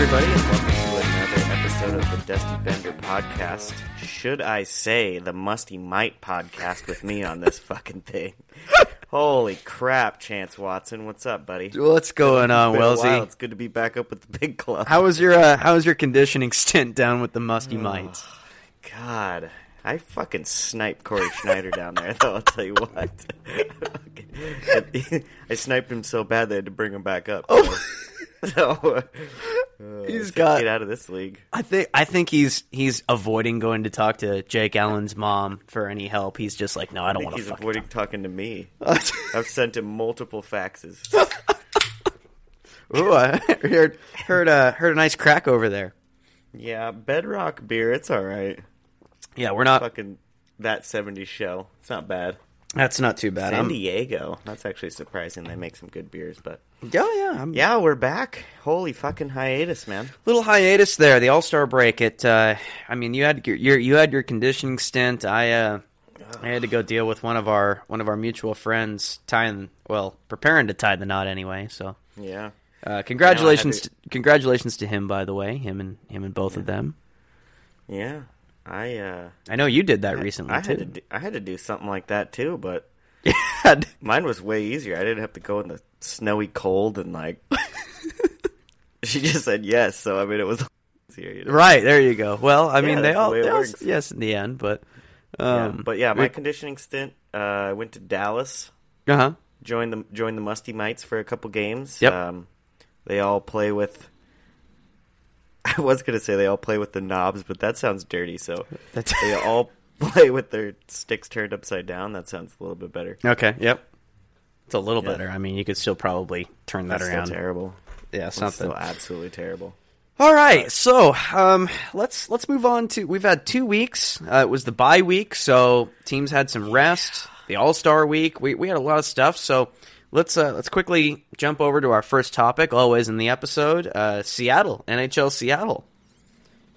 everybody, and welcome to another episode of the Dusty Bender podcast. Should I say the Musty Mite podcast with me on this fucking thing? Holy crap, Chance Watson, what's up, buddy? What's going on, Been a while. Wellesley? It's good to be back up with the big club. How was your uh, How was your conditioning stint down with the Musty Mites? God, I fucking sniped Cory Schneider down there, though. I'll tell you what. I sniped him so bad they had to bring him back up. So, so, uh, He's got- get out of this league. I think I think he's he's avoiding going to talk to Jake Allen's mom for any help. He's just like, no, I I don't want to he's avoiding talking to me. I've sent him multiple faxes. Ooh, I heard heard uh, heard a nice crack over there. Yeah, Bedrock beer, it's all right. Yeah, we're not. Fucking that 70s shell. It's not bad. That's not too bad. San I'm, Diego. That's actually surprising. They make some good beers, but oh yeah, I'm, yeah, we're back. Holy fucking hiatus, man. little hiatus there. The All Star break. It. Uh, I mean, you had your, your you had your conditioning stint. I uh, I had to go deal with one of our one of our mutual friends tying well preparing to tie the knot anyway. So Yeah. uh, congratulations, to, congratulations to him by the way. Him and him and both of them. Yeah. I uh I know you did that recently I too. had to do, I had to do something like that too, but Yeah. mine was way easier. I didn't have to go in the snowy cold and like She just said yes, so I mean it was easier, you know? right there you go. Well, I Yeah, mean they that's the all, they all yes in the end, but Yeah, um, but yeah, my we- conditioning stint uh I went to Dallas uh-huh. joined the joined the Musty Mites for a couple games. Yep. Um, they all play with. I was gonna say they all play with the knobs, but that sounds dirty. So That's they all play with their sticks turned upside down. That sounds a little bit better. okay. Yep. It's a little Yeah. better. I mean, you could still probably turn that That's around. terrible. Yeah, something. still absolutely terrible. All right, so um, let's let's move on to. We've had two weeks. Uh, it was the bye week, so teams had some rest. The All Star week, we we had a lot of stuff. So let's uh, let's quickly jump over to our first topic, always in the episode. Uh, Seattle, NHL Seattle.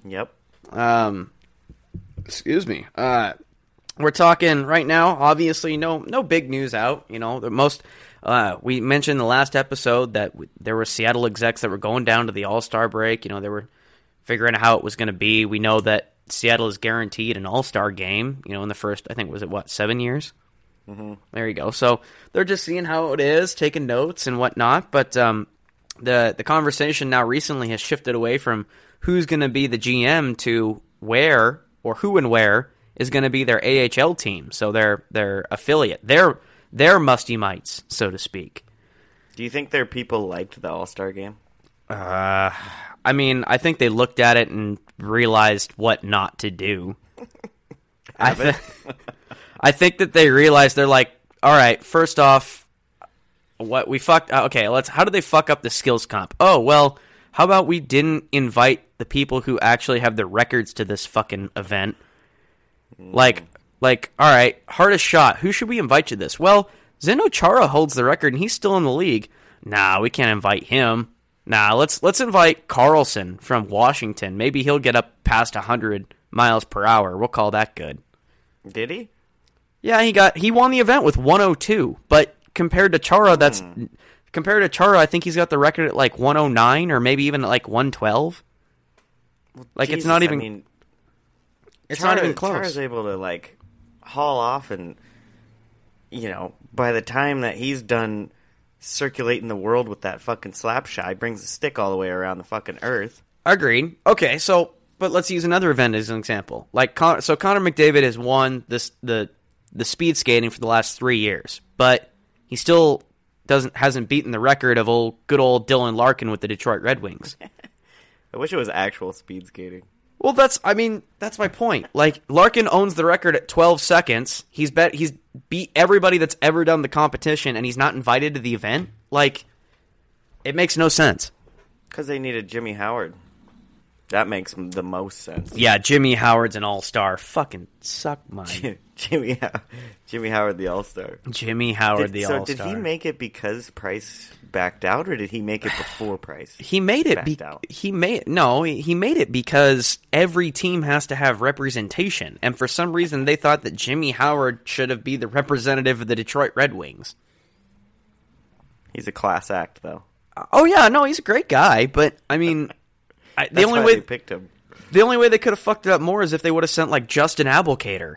Yep. Um, excuse me. Uh, we're talking right now. Obviously, no no big news out. You know, the most. Uh, we mentioned the last episode that w- there were Seattle execs that were going down to the All Star break. You know, they were figuring out how it was going to be. We know that Seattle is guaranteed an All Star game. You know, in the first, I think was it what seven years. Mm-hmm. There you go. So they're just seeing how it is, taking notes and whatnot. But um, the the conversation now recently has shifted away from who's going to be the GM to where or who and where is going to be their AHL team. So their their affiliate, their their musty mites, so to speak. Do you think their people liked the All Star game? Uh, I mean, I think they looked at it and realized what not to do. I, th- I think that they realize they're like, all right, first off, what we fucked. uh, Okay, let's. How did they fuck up the skills comp? Oh well, how about we didn't invite the people who actually have the records to this fucking event? Like, like, all right, hardest shot. Who should we invite to this? Well, Zdeno Chara holds the record, and he's still in the league. Nah, we can't invite him. Nah, let's let's invite Carlson from Washington. Maybe he'll get up past hundred miles per hour. We'll call that good. Did he? Yeah, he got he won the event with 102, but compared to Chara, that's hmm. compared to Chara, I think he's got the record at like 109 or maybe even like 112. Like it's not even I mean, it's Chara- not even close. Chara's able to like haul off, and you know, by the time that he's done circulating the world with that fucking slap shot, he brings the stick all the way around the fucking earth. Agreed. Okay, so but let's use another event as an example. Like Con- so, Connor McDavid has won this the the speed skating for the last three years, but he still doesn't hasn't beaten the record of old good old Dylan Larkin with the Detroit Red Wings. I wish it was actual speed skating. Well, that's I mean that's my point. Like Larkin owns the record at 12 seconds. He's bet he's beat everybody that's ever done the competition, and he's not invited to the event. Like, it makes no sense. Because they needed Jimmy Howard. That makes the most sense. Yeah, Jimmy Howard's an all star. Fucking suck my Jimmy, How- Jimmy Howard, the All Star. Jimmy Howard, the so all star. So did he make it because Price backed out, or did he make it before Price? He made it. Be- backed out? he made no. He made it because every team has to have representation, and for some reason they thought that Jimmy Howard should have be the representative of the Detroit Red Wings. He's a class act, though. Uh, oh yeah, no, he's a great guy, but I mean, I, the only way they picked him. the only way they could have fucked it up more is if they would have sent like Justin Abdelkader.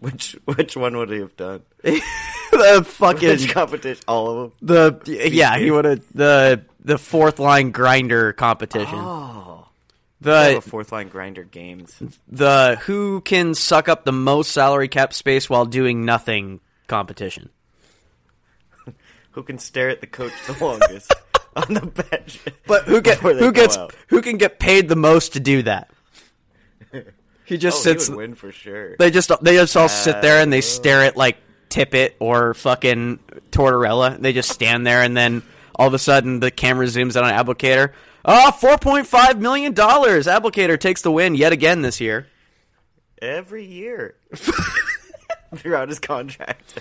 Which which one would he have done? the fucking Which competition? All of them. the yeah he would have the the fourth line grinder competition. Oh, the fourth line grinder games. the who can suck up the most salary cap space while doing nothing competition. Who can stare at the coach the longest on the bench? But who get who gets out? who can get paid the most to do that? He just Oh, sits. he win for sure. They just they just all sit there and they Uh, stare at like Tippett or fucking Tortorella. They just stand there and then all of a sudden the camera zooms in on Abdelkader. Oh, $4.5 million. Abdelkader takes the win yet again this year. Every year throughout his contract.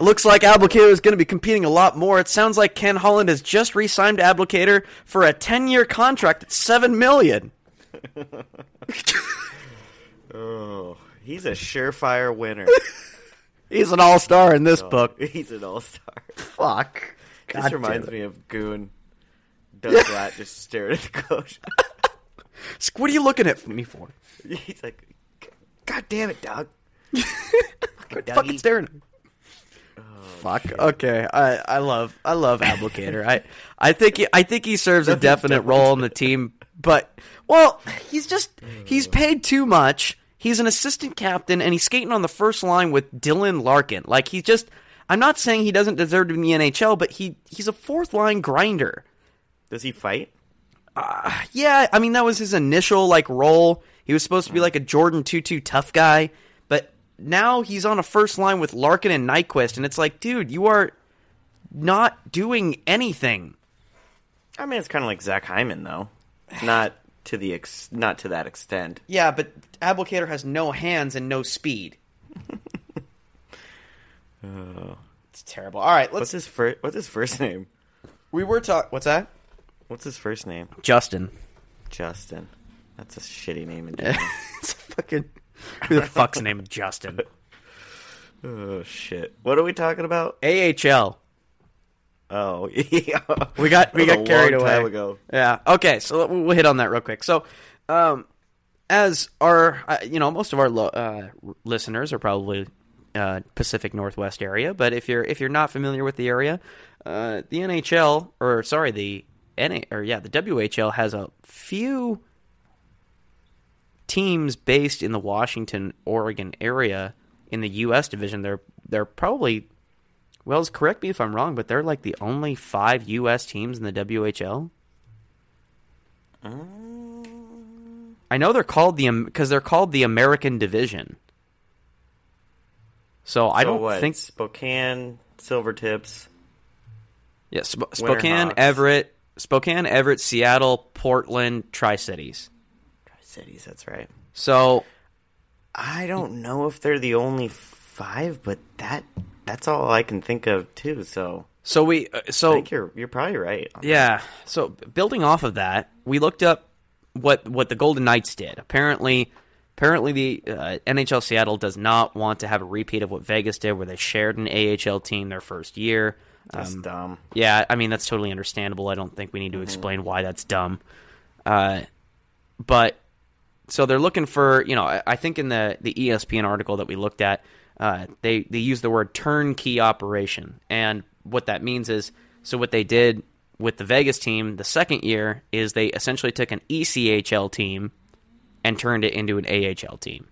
Looks like Abdelkader is going to be competing a lot more. It sounds like Ken Holland has just re-signed Abdelkader for a 10-year contract at 7 million. Oh, he's a surefire winner. He's an all-star in this book. He's an all star. Fuck. This reminds me of Goon. Doug Glatt just stared at the coach. What are you looking at me for? He's like, God damn it, Doug. Dougie. fucking staring. Me. Fuck. Okay. I, I love I love Abdelkader. I I think he, I think he serves a definite role in the team, but well, he's just he's paid too much. He's an assistant captain and he's skating on the first line with Dylan Larkin. Like he's just I'm not saying he doesn't deserve to be in the NHL, but he he's a fourth line grinder. Does he fight? Uh, yeah, I mean that was his initial like role. He was supposed to be hmm. like a Jordin Tootoo tough guy, now he's on a first line with Larkin and Nyquist, and it's like, dude, you are not doing anything. I mean, it's kind of like Zach Hyman, though. Not to the ex- not to that extent. Yeah, but Abdelkader has no hands and no speed. oh. It's terrible. All right, What's let's. his first? What's his first name? We were talking. What's that? What's his first name? Justin. Justin. That's a shitty name. In it's fucking. Who the fuck's name is Justin? oh shit! What are we talking about? AHL. Oh, yeah. We got we got carried away. ago. Yeah. Okay. So we'll we'll hit on that real quick. So, um, as our uh, you know most of our lo- uh, listeners are probably uh, Pacific Northwest area, but if you're if you're not familiar with the area, uh, the NHL or sorry the NA or yeah the WHL has a few teams based in the Washington Oregon area in the U.S. division. They're they're probably Wells, correct me if I'm wrong, but they're like the only five U.S. teams in the WHL. Um. I know they're called the because they're called the American Division. So I don't what? think Spokane, Silvertips. yeah Sp- Spokane. Everett, Spokane, Everett, Seattle, Portland, Tri Cities. Cities. That's right. So I don't know if they're the only five, but that that's all I can think of too. So so we uh, I so think you're you're probably right. that. Yeah. So building off of that, we looked up what what the Golden Knights did. Apparently, apparently the uh, NHL Seattle does not want to have a repeat of what Vegas did, where they shared an AHL team their first year. that's Um, dumb. yeah, I mean that's totally understandable. I don't think we need to explain why that's dumb. Uh, but so they're looking for you know I, I think in the the ESPN article that we looked at, uh, they they use the word turnkey operation, and what that means is so what they did with the Vegas team the second year is they essentially took an ECHL team and turned it into an AHL team.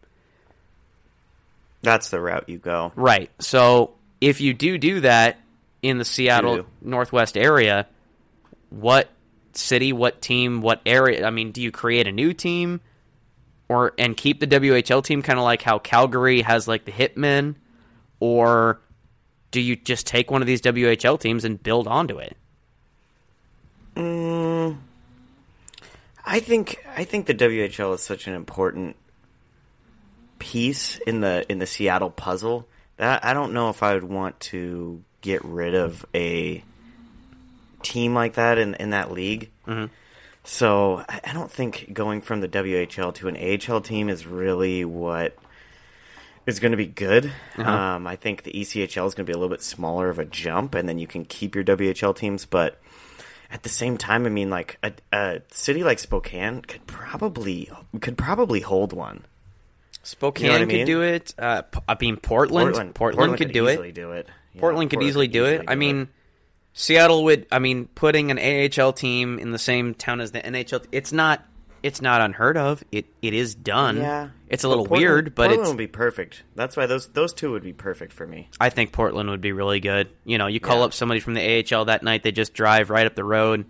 That's the route you go. Right. So if you do do that in the Seattle Do. Northwest area, what city, what team, what area? I mean, do you create a new team or and keep the WHL team kind of like how Calgary has like the Hitmen or do you just take one of these WHL teams and build onto it? Mm. I think I think the WHL is such an important piece in the in the Seattle puzzle that I don't know if I would want to get rid of a team like that in in that league. Mm-hmm. So I I don't think going from the WHL to an AHL team is really what is going to be good. Um, I think the ECHL is going to be a little bit smaller of a jump, and then you can keep your WHL teams. But at the same time, I mean, like a, a city like Spokane could probably could probably hold one. Spokane what I could mean? do it. Uh, I mean, Portland. Portland, could, do easily it. do it. Yeah, Portland could easily do it. I mean, Seattle would. I mean, putting an AHL team in the same town as the NHL. It's not. It's not unheard of. It it is done. yeah, It's a little Portland- weird, but Portland it's. would be perfect. That's why those those two would be perfect for me. I think Portland would be really good. You know, you call Yeah. up somebody from the AHL that night. They just drive right up the road.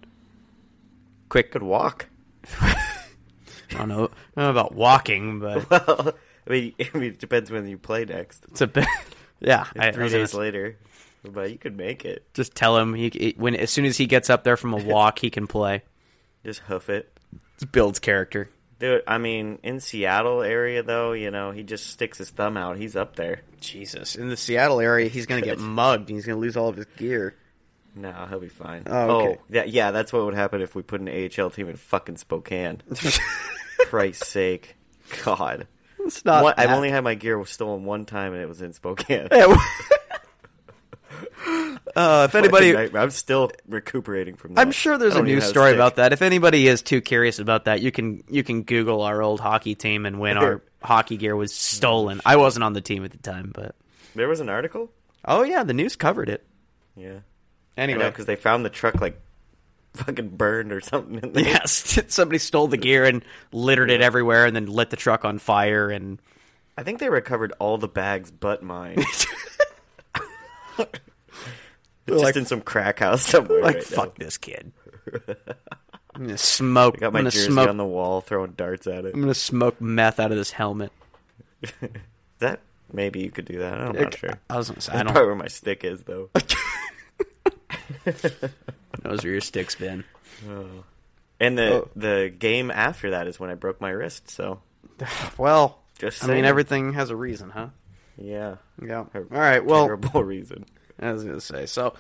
Quick. Could walk. I don't know, I don't know about walking, but Well, I mean, I mean, it depends when you play next. it's a bit. Yeah, I, I Three gonna days later, but you could make it. Just tell him he, he- when as soon as he gets up there from a walk, he can play. Just hoof it. It builds character. Dude, I mean, in Seattle area though, you know, he just sticks his thumb out. He's up there. Jesus, in the Seattle area, he's gonna get mugged. He's gonna lose all of his gear. No, he'll be fine. Oh, okay. Oh, yeah, yeah, that's what would happen if we put an AHL team in fucking Spokane. Christ's sake, God. It's not. One- I've only had my gear stolen one time, and it was in Spokane. Uh, if anybody, I'm still recuperating from that. I'm sure there's a news story about that. If anybody is too curious about that, you can you can Google our old hockey team and when our hockey gear was stolen. I wasn't on the team at the time, but There was an article. oh yeah, the news covered it. Yeah. Anyway, because they found the truck like fucking burned or something. Yes, somebody stole the gear and littered it everywhere, and then lit the truck on fire. And I think they recovered all the bags but mine. Just like- in some crack house somewhere. like, right fuck this kid. I'm gonna smoke. I got my jersey smoke. on the wall, throwing darts at it. I'm gonna smoke meth out of this helmet. That maybe you could do that. I'm not sure. I was gonna say, I don't probably where my stick is, though. knows where your stick's been. Oh. And the Oh. the game after that is when I broke my wrist. So Well, Just I mean, everything has a reason, huh? yeah, Yeah. All right. Well, terrible reason. I was gonna say so.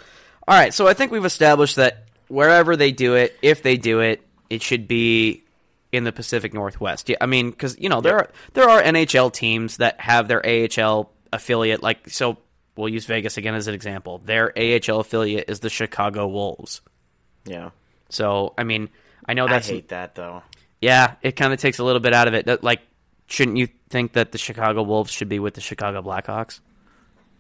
All right. So I think we've established that wherever they do it, if they do it, it should be in the Pacific Northwest. Yeah. I mean, because you know there are there are NHL teams that have their AHL affiliate. Like so, we'll use Vegas again as an example. Their AHL affiliate is the Chicago Wolves. Yeah, So I mean, I know I that's hate that though. yeah. It kind of takes a little bit out of it. Like, shouldn't you think that the Chicago Wolves should be with the Chicago Blackhawks?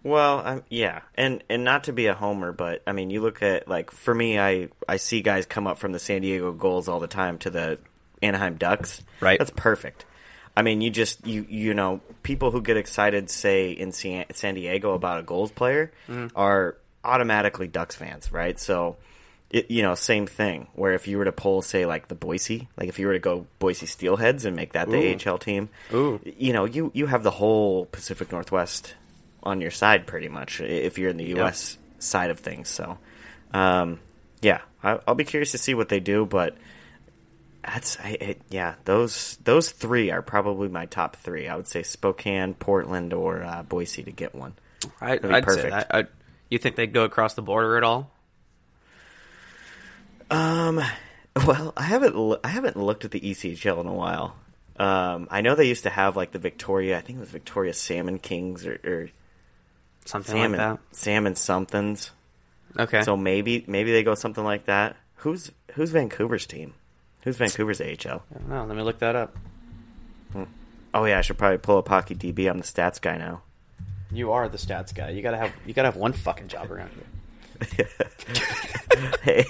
Well, I'm, yeah, and and not to be a homer, but I mean, you look at like for me, I I see guys come up from the San Diego Gulls all the time to the Anaheim Ducks. Right. that's perfect. I mean, you just you you know people who get excited, say in San, Diego about a Gulls player, mm-hmm. are automatically Ducks fans, right? So. It, you know, same thing. Where if you were to pull, say, like the Boise, like if you were to go Boise Steelheads and make that the AHL team, Ooh. you know, you you have the whole Pacific Northwest on your side pretty much if you're in the U.S. side of things. So, um, yeah, I, I'll be curious to see what they do, but that's I, it, yeah, those those three are probably my top three. I would say Spokane, Portland, or uh, Boise to get one. I, I'd say perfect. that. I, you think they'd go across the border at all? Um, well, I haven't I haven't looked at the ECHL in a while. Um, I know they used to have like the Victoria, I think it was Victoria Salmon Kings or, or Something Salmon like Salmon somethings. Okay. So maybe maybe they go something like that. Who's who's Vancouver's team? Who's Vancouver's AHL? I don't know. Let me look that up. Oh yeah, I should probably pull up Hockey DB. I'm the stats guy now. You are the stats guy. You gotta have you gotta have one fucking job around here. hey,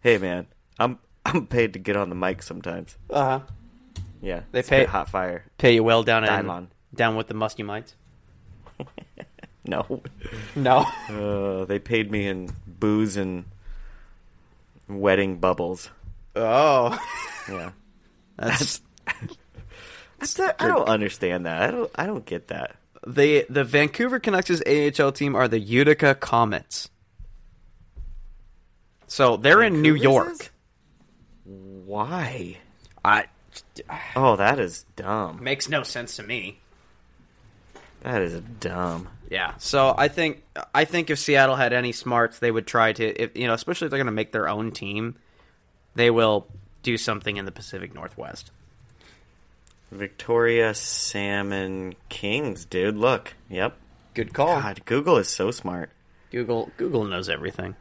hey man, I'm I'm paid to get on the mic sometimes. Uh huh. Yeah, They pay- hot fire. Pay you well down in, on. down with the musty mites. No, No. uh, they paid me in booze and wedding bubbles. Oh. Yeah, That's That's I don't understand that. I don't I don't get that. the the Vancouver Canucks' AHL team are the Utica Comets. So they're in New Vancouver's York. Why? I Oh, that is dumb. makes no sense to me. That is dumb. Yeah. So I think I think if Seattle had any smarts, they would try to, if, you know, especially if they're going to make their own team, they will do something in the Pacific Northwest. Victoria Salmon Kings, dude. Look. Yep. Good call. God, Google is so smart. Google Google knows everything.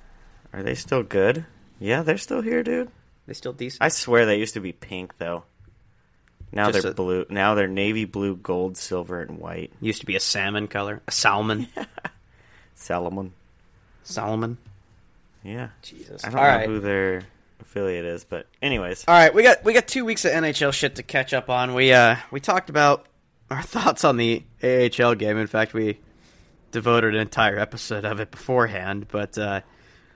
Are they still good? Yeah, they're still here, dude. They still decent. I swear they used to be pink though. Now Just they're a- blue. Now they're navy blue, gold, silver, and white. Used to be a salmon color, a salmon, Salomon. Solomon. Yeah. Jesus. I don't All know right. who their affiliate is, but anyways. All right, we got we got two weeks of NHL shit to catch up on. We uh we talked about our thoughts on the AHL game. In fact, we devoted an entire episode of it beforehand. But uh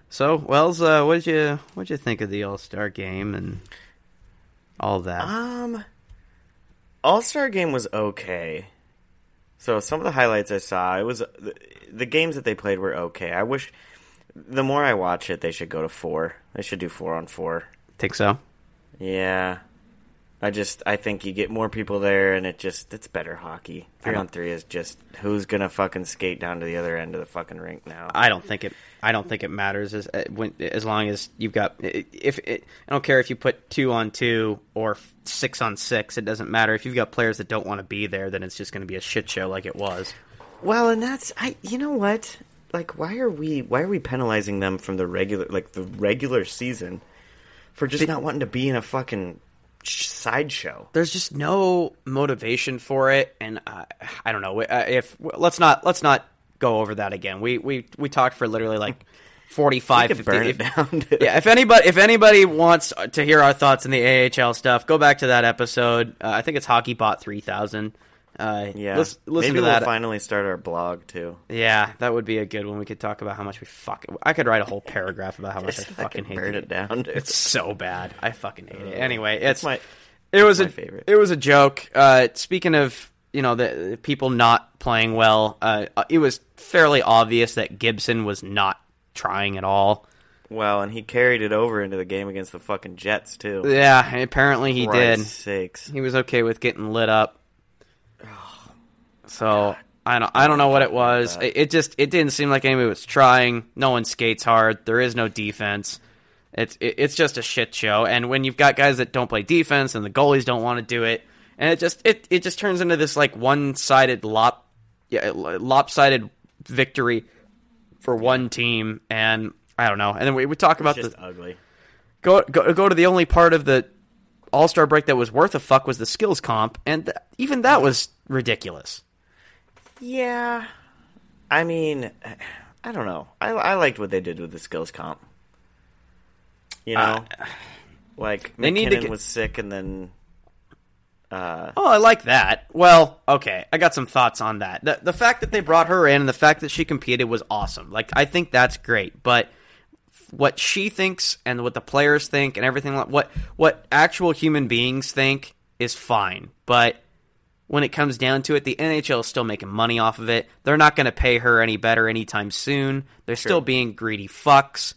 so, Wells, uh, what did you what did you think of the All Star game and all that? Um, All Star Game was okay. So some of the highlights I saw, it was the, the games that they played were okay. I wish the more I watch it, they should go to four. They should do four on four. Think so? Yeah, I just I think you get more people there, and it just it's better hockey. Three on three is just who's gonna fucking skate down to the other end of the fucking rink now. I don't think it. I don't think it matters as uh, when, as long as you've got. If it, I don't care if you put two on two or six on six. It doesn't matter if you've got players that don't want to be there. Then it's just going to be a shit show like it was. Well, and that's I. You know what? Like, why are we why are we penalizing them from the regular like the regular season for just not wanting to be in a fucking sideshow? There's just no motivation for it, and uh, I don't know uh, if let's not let's not go over that again. We we we talked for literally like. 45 We could 50 burn it down. dude. yeah, if anybody if anybody wants to hear our thoughts on the AHL stuff, go back to that episode. Uh, I think it's HockeyBot 3000. Uh, yeah. lis- listen Maybe to we'll finally start our blog too. yeah, that would be a good one. We could talk about how much we fucking. I could write a whole paragraph about how much I fucking hate it. it down. Dude. It's so bad. I fucking hate it. Anyway, it's my it was a favorite. It was a joke. Uh, speaking of you know the, the people not playing well, uh, it was fairly obvious that Gibson was not trying at all. well, and he carried it over into the game against the fucking Jets too. Yeah, apparently he did. Sakes. He was okay with getting lit up. So I don't I don't know what it was. It, it just it didn't seem like anybody was trying. No one skates hard. There is no defense. It's it, it's just a shit show. And when you've got guys that don't play defense and the goalies don't want to do it, and it just it, it just turns into this like one sided lop yeah lopsided victory for one team. And I don't know. And then we, we talk about It's the ugly. go go go to the only part of the All Star break that was worth a fuck was the skills comp, and th- even that was ridiculous. Yeah. I mean, I don't know. I, I liked what they did with the skills comp. You know, like Uh, they MacKinnon need to get- was sick, and then uh, Oh, I like that. Well, okay, I got some thoughts on that. The the fact that they brought her in and the fact that she competed was awesome. Like I think that's great, but what she thinks and what the players think and everything what what actual human beings think is fine, but when it comes down to it, the NHL is still making money off of it. They're not going to pay her any better anytime soon. They're still being greedy fucks,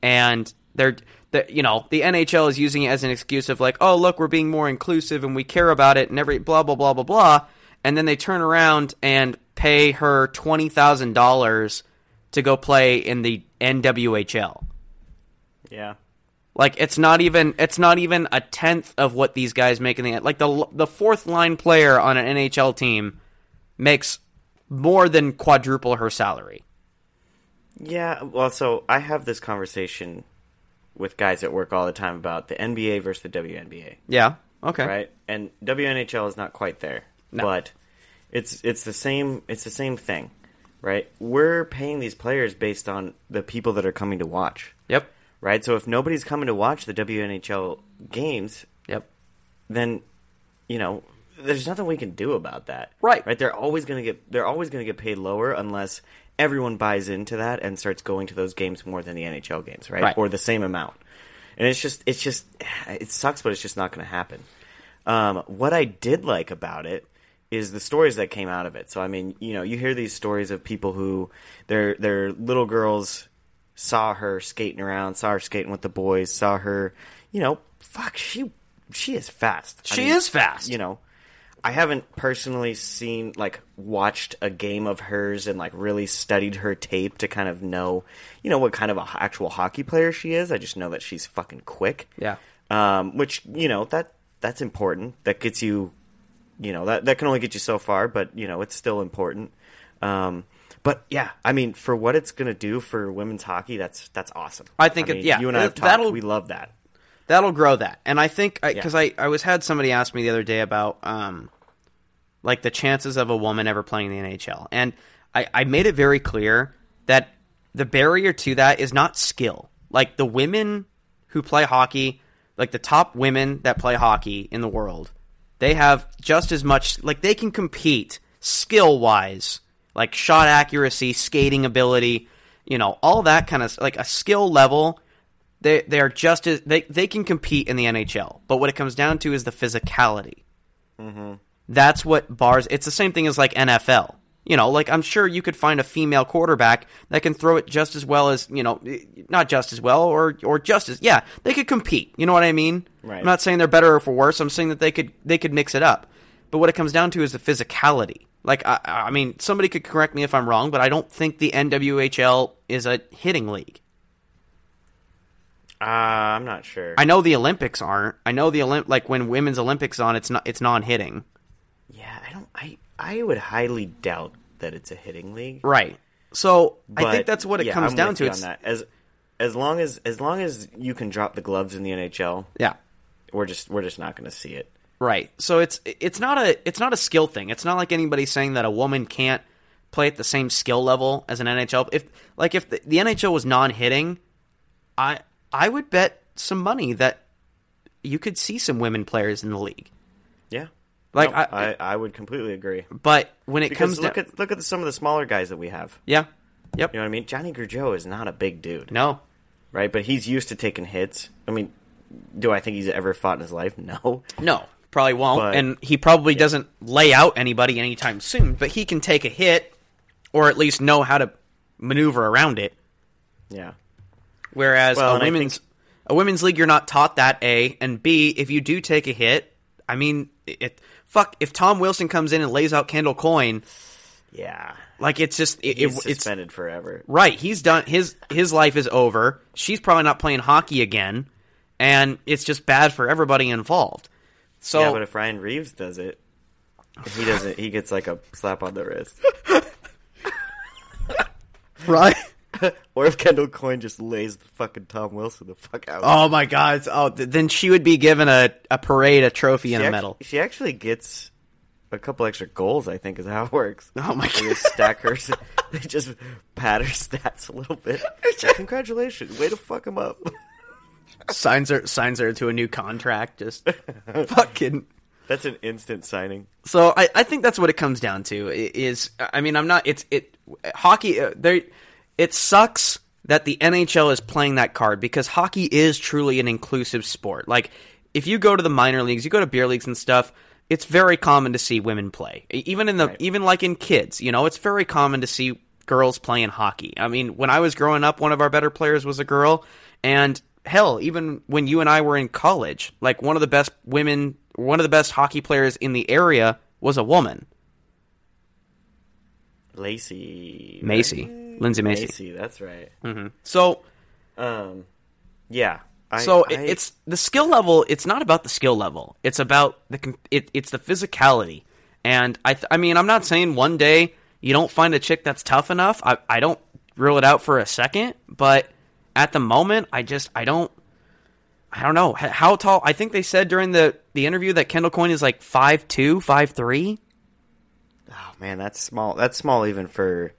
and they're, they you know the NHL is using it as an excuse of like, oh look, we're being more inclusive and we care about it and every blah blah blah blah blah, and then they turn around and pay her twenty thousand dollars to go play in the NWHL. yeah, Like it's not even it's not even a tenth of what these guys make in the end. like the the fourth line player on an NHL team makes more than quadruple her salary. yeah. Well, so I have this conversation with guys at work all the time about the NBA versus the WNBA. Yeah. Okay. right? And WNHL is not quite there, No. but it's it's the same it's the same thing, right? We're paying these players based on the people that are coming to watch, Yep. Right? So if nobody's coming to watch the WNHL games, Yep. then you know there's nothing we can do about that, Right. Right? They're always gonna get they're always gonna get paid lower unless everyone buys into that and starts going to those games more than the NHL games, right? Right. Or the same amount. And it's just it's just it sucks, but it's just not going to happen. Um, what I did like about it is the stories that came out of it. So I mean, you know, you hear these stories of people who their their little girls saw her skating around, saw her skating with the boys, saw her, you know, fuck, she she is fast. I She mean, is fast. You know, I haven't personally seen like watched a game of hers and like really studied her tape to kind of know, you know, what kind of a actual hockey player she is. I just know that she's fucking quick. Yeah. Um, which you know that that's important. That gets you, you know, that that can only get you so far, but you know it's still important. Um, But yeah, I mean, for what it's gonna do for women's hockey, that's that's awesome. I think it- mean, yeah, you and I have talked. We love that. that'll grow that. And I think because I, I was had somebody ask me the other day about um like the chances of a woman ever playing in the NHL, and I, I made it very clear that the barrier to that is not skill. Like the women who play hockey, like the top women that play hockey in the world, they have just as much like they can compete skill wise, like shot accuracy, skating ability, you know, all that kind of like a skill level they they are just as they they can compete in the NHL. But what it comes down to is the physicality. Mm-hmm. That's what bars. It's the same thing as like NFL. You know, like I'm sure you could find a female quarterback that can throw it just as well as you know, eh, not just as well or or just as yeah, they could compete. You know what I mean? Right. I'm not saying they're better or for worse. I'm saying that they could they could mix it up. But what it comes down to is the physicality. Like I, I mean, somebody could correct me if I'm wrong, but I don't think the NWHL is a hitting league. Uh, I'm not sure. I know the Olympics aren't. I know the Olymp like when women's Olympics on, it's not it's non-hitting. yeah, I don't. I I would highly doubt that it's a hitting league. Right. So I think that's what it yeah, comes I'm down to. It's on that. As as long as as long as you can drop the gloves in the NHL, yeah. we're just we're just not going to see it. Right. So it's it's not a it's not a skill thing. It's not like anybody saying that a woman can't play at the same skill level as an NHL. If like if the, the NHL was non-hitting, I I would bet some money that you could see some women players in the league. Yeah, Like No, I, I I would completely agree. but when it Because comes look down, at look at some of the smaller guys that we have. yeah, yep, You know what I mean? Johnny Gaudreau is not a big dude, no, right? But he's used to taking hits. I mean, do I think he's ever fought in his life? No. No, probably won't. But- and he probably doesn't lay out anybody anytime soon, but he can take a hit or at least know how to maneuver around it. Yeah. Whereas Well, a women's think- a women's league you're not taught that A and B if you do take a hit, I mean it fuck if Tom Wilson comes in and lays out Kendall Coyne, Yeah. like it's just it, it, it's suspended forever. right, he's done his his life is over. She's probably not playing hockey again and it's just bad for everybody involved. So yeah, but if Ryan Reaves does it, if he doesn't, he gets like a slap on the wrist. right or if Kendall Coyne just lays the fucking Tom Wilson the fuck out. Oh my God! Oh, th- then she would be given a, a parade, a trophy, she and a act- medal. She actually gets a couple extra goals. I think is how it works. Oh my They God! just stack her. They just pad her stats a little bit. Congratulations, way to fuck him up. Signs her signs her to a new contract. Just fucking. That's an instant signing. So I, I think that's what it comes down to. Is I mean I'm not. It's it hockey. Uh, there, it sucks that the NHL is playing that card because hockey is truly an inclusive sport. Like if you go to the minor leagues, you go to beer leagues and stuff. It's very common to see women play, even in the Right. even like in kids. You know, it's very common to see girls playing hockey. I mean, when I was growing up, one of our better players was a girl, and hell, even when you and I were in college, like one of the best women, one of the best hockey players in the area was a woman, Lacey Macy, Lindsay Macy. Macy, that's right. So, Um, yeah. I, so I, it's the skill level. It's not about the skill level. It's about the it, it's the physicality. And I th- I mean, I'm not saying one day you don't find a chick that's tough enough. I I don't rule it out for a second, but at the moment, I just I don't. I don't know how tall. I think they said during the, the interview that Kendall Coyne is like five two, five three. Oh man, that's small. That's small even for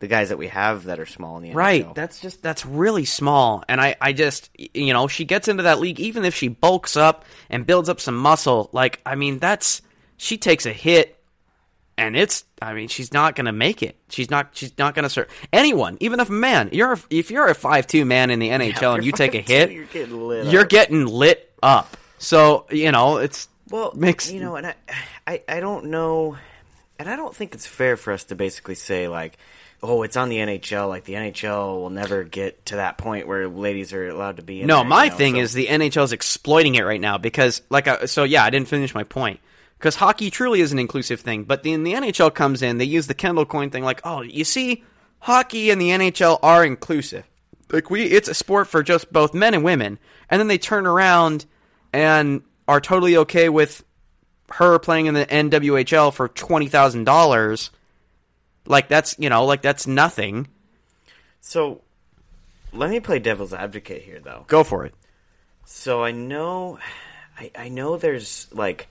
the guys that we have that are small in the Right. That's just that's really small. And I I just you know, she gets into that league even if she bulks up and builds up some muscle, like I mean, that's she takes a hit and it's I mean, she's not going to make it. She's not she's not going to serve anyone, even if a man. You're a, if you're a five two man in the NHL and you take a hit, You're getting lit. you're up. getting lit up. So, you know, it's well mixed- You know, and I, I, I don't know, and I don't think it's fair for us to basically say like, oh, it's on the NHL. Like the NHL will never get to that point where ladies are allowed to be. In No, my thing so- is the NHL is exploiting it right now because, like, I, so yeah, I didn't finish my point because hockey truly is an inclusive thing. But then the NHL comes in, they use the Kendall Coyne thing, like, oh, you see, hockey and the NHL are inclusive. Like we, it's a sport for just both men and women, and then they turn around and are totally okay with her playing in the NWHL for twenty thousand dollars. Like that's you know like that's nothing. So, let me play devil's advocate here, though. Go for it. So I know, I, I know there's like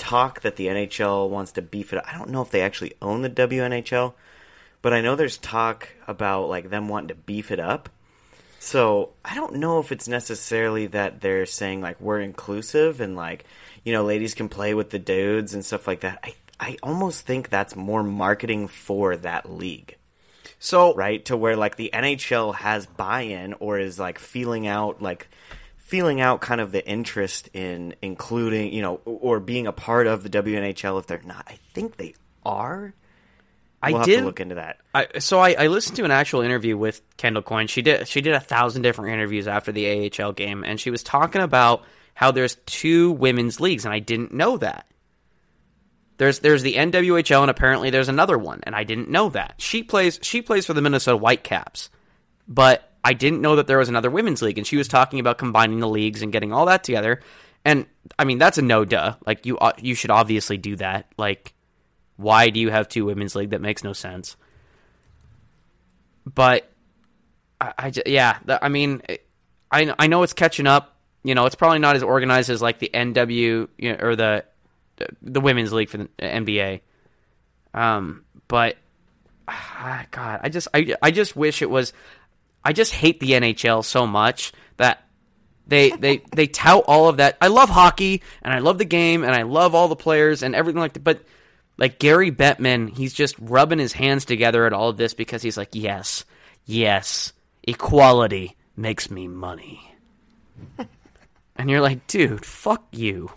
talk that the NHL wants to beef it up. I don't know if they actually own the WNHL, but I know there's talk about like them wanting to beef it up. So I don't know if it's necessarily that they're saying like we're inclusive and like you know ladies can play with the dudes and stuff like that. I I almost think that's more marketing for that league So right? To where like the NHL has buy-in or is like feeling out like feeling out kind of the interest in including, you know, or being a part of the WNHL if they're not. I think they are. I We'll have did to look into that. I, so I, I listened to an actual interview with Kendall Coyne. She did she did a thousand different interviews after the AHL game, and she was talking about how there's two women's leagues, and I didn't know that. There's there's the NWHL, and apparently there's another one, and I didn't know that. She plays she plays for the Minnesota Whitecaps, but I didn't know that there was another women's league, and she was talking about combining the leagues and getting all that together. And I mean that's a no duh. Like you uh, you should obviously do that. Like why do you have two women's league? That makes no sense but I, I yeah, I mean, I I know it's catching up. You know, it's probably not as organized as like the NW you know, or the the women's league for the NBA. Um, but ah, God, I just I I just wish it was. I just hate the NHL so much that they they they tout all of that. I love hockey and I love the game and I love all the players and everything like that. But like Gary Bettman, he's just rubbing his hands together at all of this because he's like, yes, yes, equality makes me money. and you're like, dude, fuck you.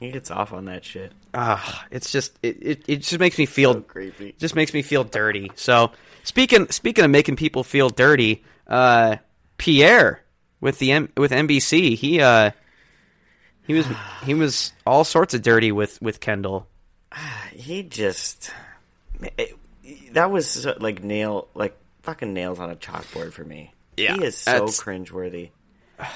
He gets off on that shit. Ah, it's just it, it, it just makes me feel So creepy. just makes me feel dirty. So speaking speaking of making people feel dirty, uh, Pierre with the M- with NBC, he uh he was he was all sorts of dirty with with Kendall. He just it, that was so, like nail like fucking nails on a chalkboard for me. Yeah, he is so that's- cringeworthy.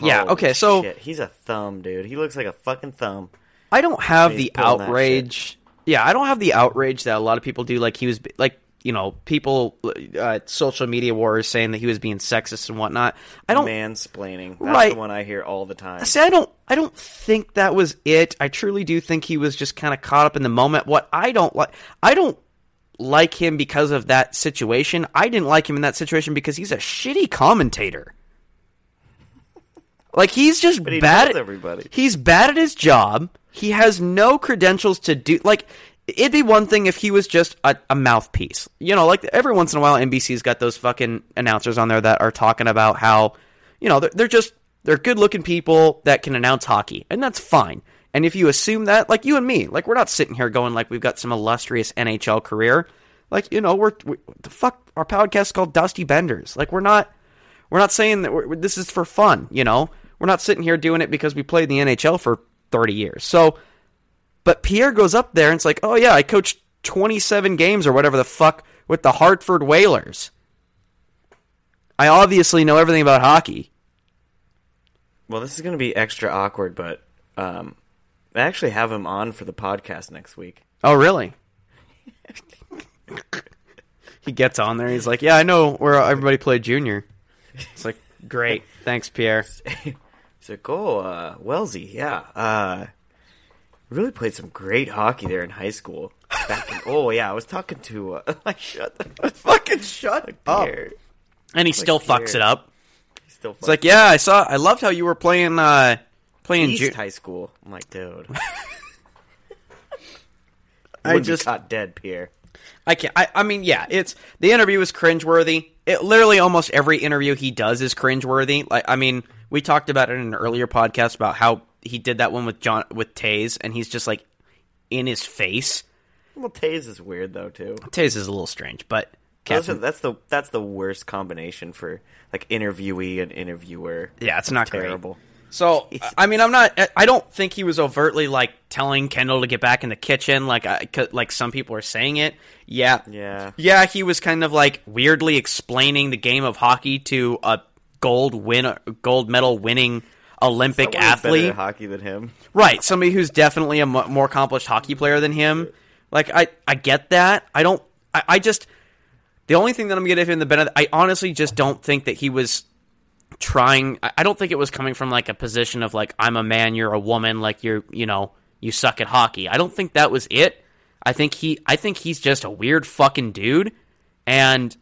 Yeah, okay, so- shit. he's a thumb, dude. He looks like a fucking thumb. I don't have the outrage. Yeah, I don't have the outrage that a lot of people do. Like he was like you know people uh, social media wars saying that he was being sexist and whatnot. I don't mansplaining. That's Right. the one I hear all the time. See, I don't, I don't think that was it. I truly do think he was just kind of caught up in the moment. What I don't like, I don't like him because of that situation. I didn't like him in that situation because he's a shitty commentator. Like he's just he bad. At, everybody. He's bad at his job. He has no credentials to do. Like it'd be one thing if he was just a, a mouthpiece. You know, like every once in a while, NBC's got those fucking announcers on there that are talking about how, you know, they're, they're just they're good looking people that can announce hockey, and that's fine. And if you assume that, like you and me, like we're not sitting here going like we've got some illustrious NHL career. Like you know, we're we, the fuck our podcast called Dusty Benders. Like we're not we're not saying that this is for fun. You know, we're not sitting here doing it because we played in the NHL for thirty years. So, but Pierre goes up there and it's like, oh yeah, I coached twenty seven games or whatever the fuck with the Hartford Whalers. I obviously know everything about hockey. Well, this is going to be extra awkward, but um, I actually have him on for the podcast next week. Oh, really? he gets on there. He's like, "Yeah, I know where everybody played junior." It's like, "Great, thanks, Pierre." He's like, "Oh, uh, Wellesley, yeah, uh, really played some great hockey there in high school." Back in, oh yeah, I was talking to uh, like shut the Fucking shut like, up. Pierre. And he still fucks Pierre. it up. He's still It's like, "Yeah, I saw. I loved how you were playing. uh Playing East ju- high school. I'm like, dude, I just, caught dead, Pierre. I can't. I, I mean, yeah, it's the interview is cringeworthy. It literally almost every interview he does is cringeworthy. Like, I mean, we talked about it in an earlier podcast about how he did that one with John with Taze, and he's just like in his face. Well, Taze is weird though too. Taze is a little strange, but Those are- Captain, that's the that's the worst combination for like interviewee and interviewer. yeah, it's not great. terrible. So I mean, I'm not. I don't think he was overtly like telling Kendall to get back in the kitchen, like I, like some people are saying it. Yeah, Yeah. yeah. He was kind of like weirdly explaining the game of hockey to a gold win, gold medal winning Olympic Someone athlete, at hockey than him. right? Somebody who's definitely a more accomplished hockey player than him. Like I, I get that. I don't I, I just the only thing that I'm to give him the benefit. I honestly just don't think that he was trying. I I don't think it was coming from like a position of like I'm a man, you're a woman, like you're you know you suck at hockey. I don't think that was it. I think he I think he's just a weird fucking dude, and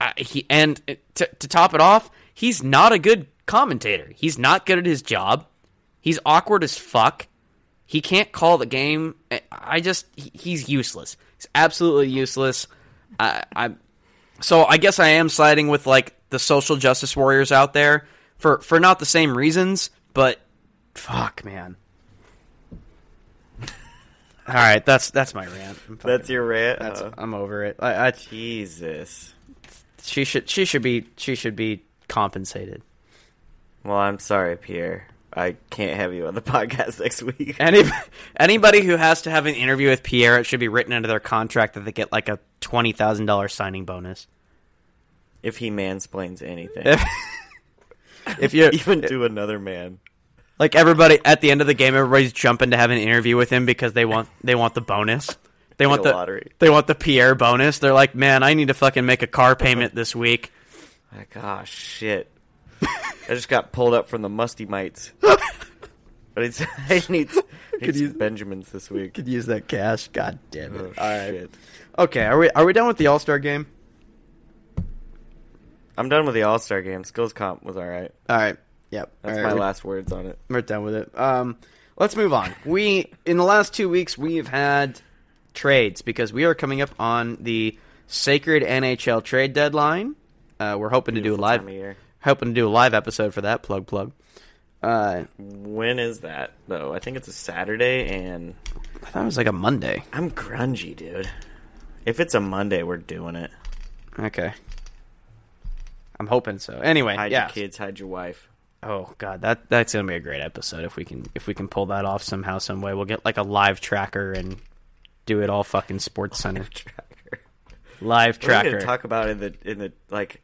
uh, he and to, to top it off, he's not a good commentator. He's not good at his job. He's awkward as fuck. He can't call the game. I- just he- he's useless. He's absolutely useless. I, I so I guess I am siding with like the social justice warriors out there for for not the same reasons, but fuck, man. All right, that's that's my rant. That's your rant. that's Uh, I'm over it. I, I Jesus. she should she should be she should be compensated. Well, I'm sorry, Pierre. I can't have you on the podcast next week. Any anybody who has to have an interview with Pierre, it should be written into their contract that they get like a twenty thousand dollars signing bonus. If he mansplains anything, If, if you even do another man. like everybody at the end of the game, everybody's jumping to have an interview with him because they want they want the bonus. They want The the lottery. They want the Pierre bonus. They're like, man, I need to fucking make a car payment this week. Like, oh shit. I just got pulled up from the musty mites. But it's, I need, need use- Benjamins this week. Could use that cash. God damn Oh, it! All right. shit. Okay. Are we are we done with the All Star game? I'm done with the All Star game. Skills comp was all right. All right. Yep. That's my last words on it. We're done with it. Um, let's move on. We in the last two weeks we have had trades because we are coming up on the sacred NHL trade deadline. Uh, we're hoping to do a live, time of year. Hoping to do a live episode for that. Plug plug. Uh, When is that though? I think it's a Saturday, and I thought it was like a Monday. I'm grungy, dude. If it's a Monday, we're doing it. Okay. I'm hoping so. Anyway, Hide yeah. your kids, hide your wife. Oh god, that that's gonna be a great episode if we can if we can pull that off somehow, some way. We'll get like a live tracker and do it all fucking Sports Center Tracker. live We're gonna tracker. talk about in the in the like.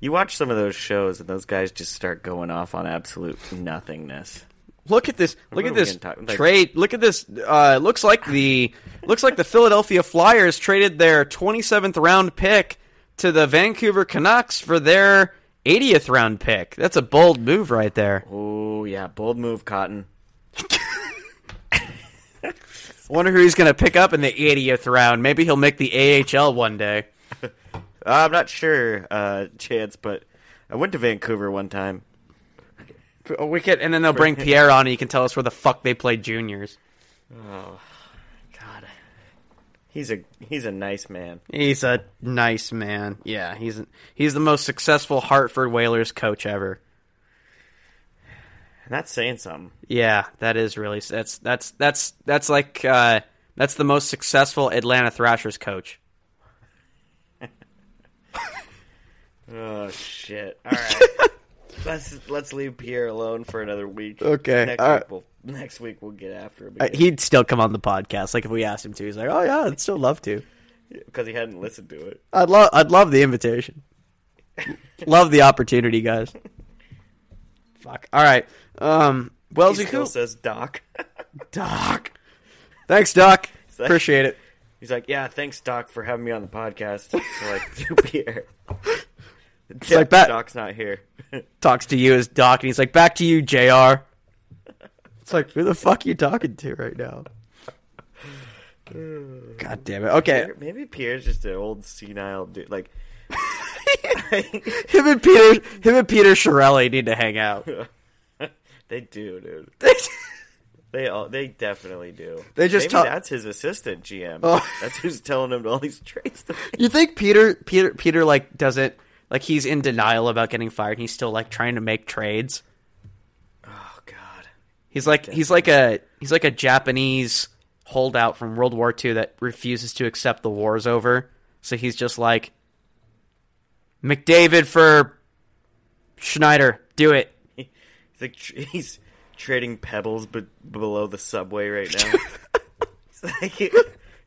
You watch some of those shows, and those guys just start going off on absolute nothingness. Look at this! Look at this talk- like- trade! Look at this! Uh, looks like the looks like the Philadelphia Flyers traded their 27th round pick to the Vancouver Canucks for their 80th round pick. That's a bold move right there. Oh yeah, bold move, Cotton. Wonder who he's going to pick up in the 80th round. Maybe he'll make the AHL one day. Uh, I'm not sure, uh, Chance, but I went to Vancouver one time. A wicket, and then they'll bring Pierre on, and he can tell us where the fuck they play juniors. Oh, God, he's a he's a nice man. He's a nice man. Yeah, he's he's the most successful Hartford Whalers coach ever. And that's saying something. Yeah, that is really that's that's that's that's like uh, that's the most successful Atlanta Thrashers coach. Oh shit! All right, let's let's leave Pierre alone for another week. Okay, Next week we'll next week we'll get after him Uh, again. he'd still come on the podcast, like if we asked him to. He's like, "Oh yeah, I'd still love to. because he hadn't listened to it. I'd love I'd love the invitation. love the opportunity, guys." Fuck. All right. Um. He Wellesley, says Doc. Doc. Thanks, Doc. like- Appreciate it. He's like, "Yeah, thanks, Doc, for having me on the podcast." Like, Pierre. It's like that- Doc's not here. Talks to you as Doc, and he's like, "Back to you, Jr." It's like, who the fuck are you talking to right now? God damn it. Okay. Maybe Pierre's just an old senile dude. Like, him and Peter him and Peter Chiarelli need to hang out. they do, dude. They all, they definitely do. They just Maybe talk- that's his assistant GM. Oh. That's who's telling him all these trades. To you think Peter Peter Peter like doesn't like he's in denial about getting fired and he's still like trying to make trades? oh God. He's like he's like a he's like a Japanese holdout from World War II that refuses to accept the war's over. So he's just like McDavid for Schneider, do it. He's like tr- he's trading pebbles but below the subway right now. he's like he's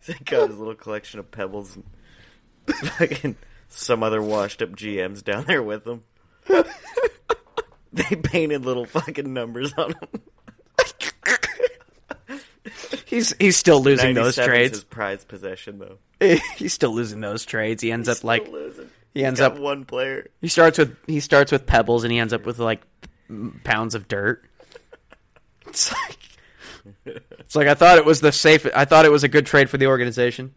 like got his little collection of pebbles and fucking some other washed up GMs down there with them. they painted little fucking numbers on him. He's he's still losing those 97's His trades. prized possession though. he's still losing those trades. He ends up Still like losing. he He's ends up one player. he starts with he starts with pebbles and he ends up with like pounds of dirt. It's like it's like I thought it was the safe. I thought it was a good trade for the organization.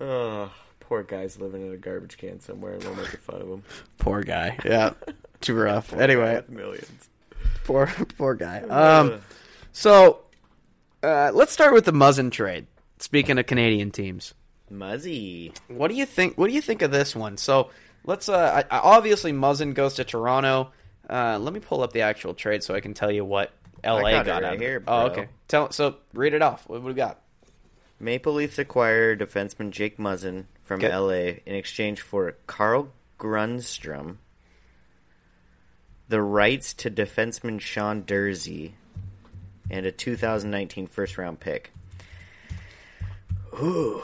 Oh, poor guy's living in a garbage can somewhere, and we're making fun of him. Poor guy. Yeah, too rough. Poor anyway, millions. poor poor guy. Um, so uh, let's start with the Muzzin trade. Speaking of Canadian teams, Muzzy. what do you think? What do you think of this one? So let's. Uh, I, I- obviously, Muzzin goes to Toronto. Uh, let me pull up the actual trade so I can tell you what LA got it got right out here, Oh, okay. Tell so read it off. What, what do we got? Maple Leafs acquire defenseman Jake Muzzin from. LA in exchange for Carl Grundstrom, the rights to defenseman Sean Durzi, and a 2019 first round pick. Ooh,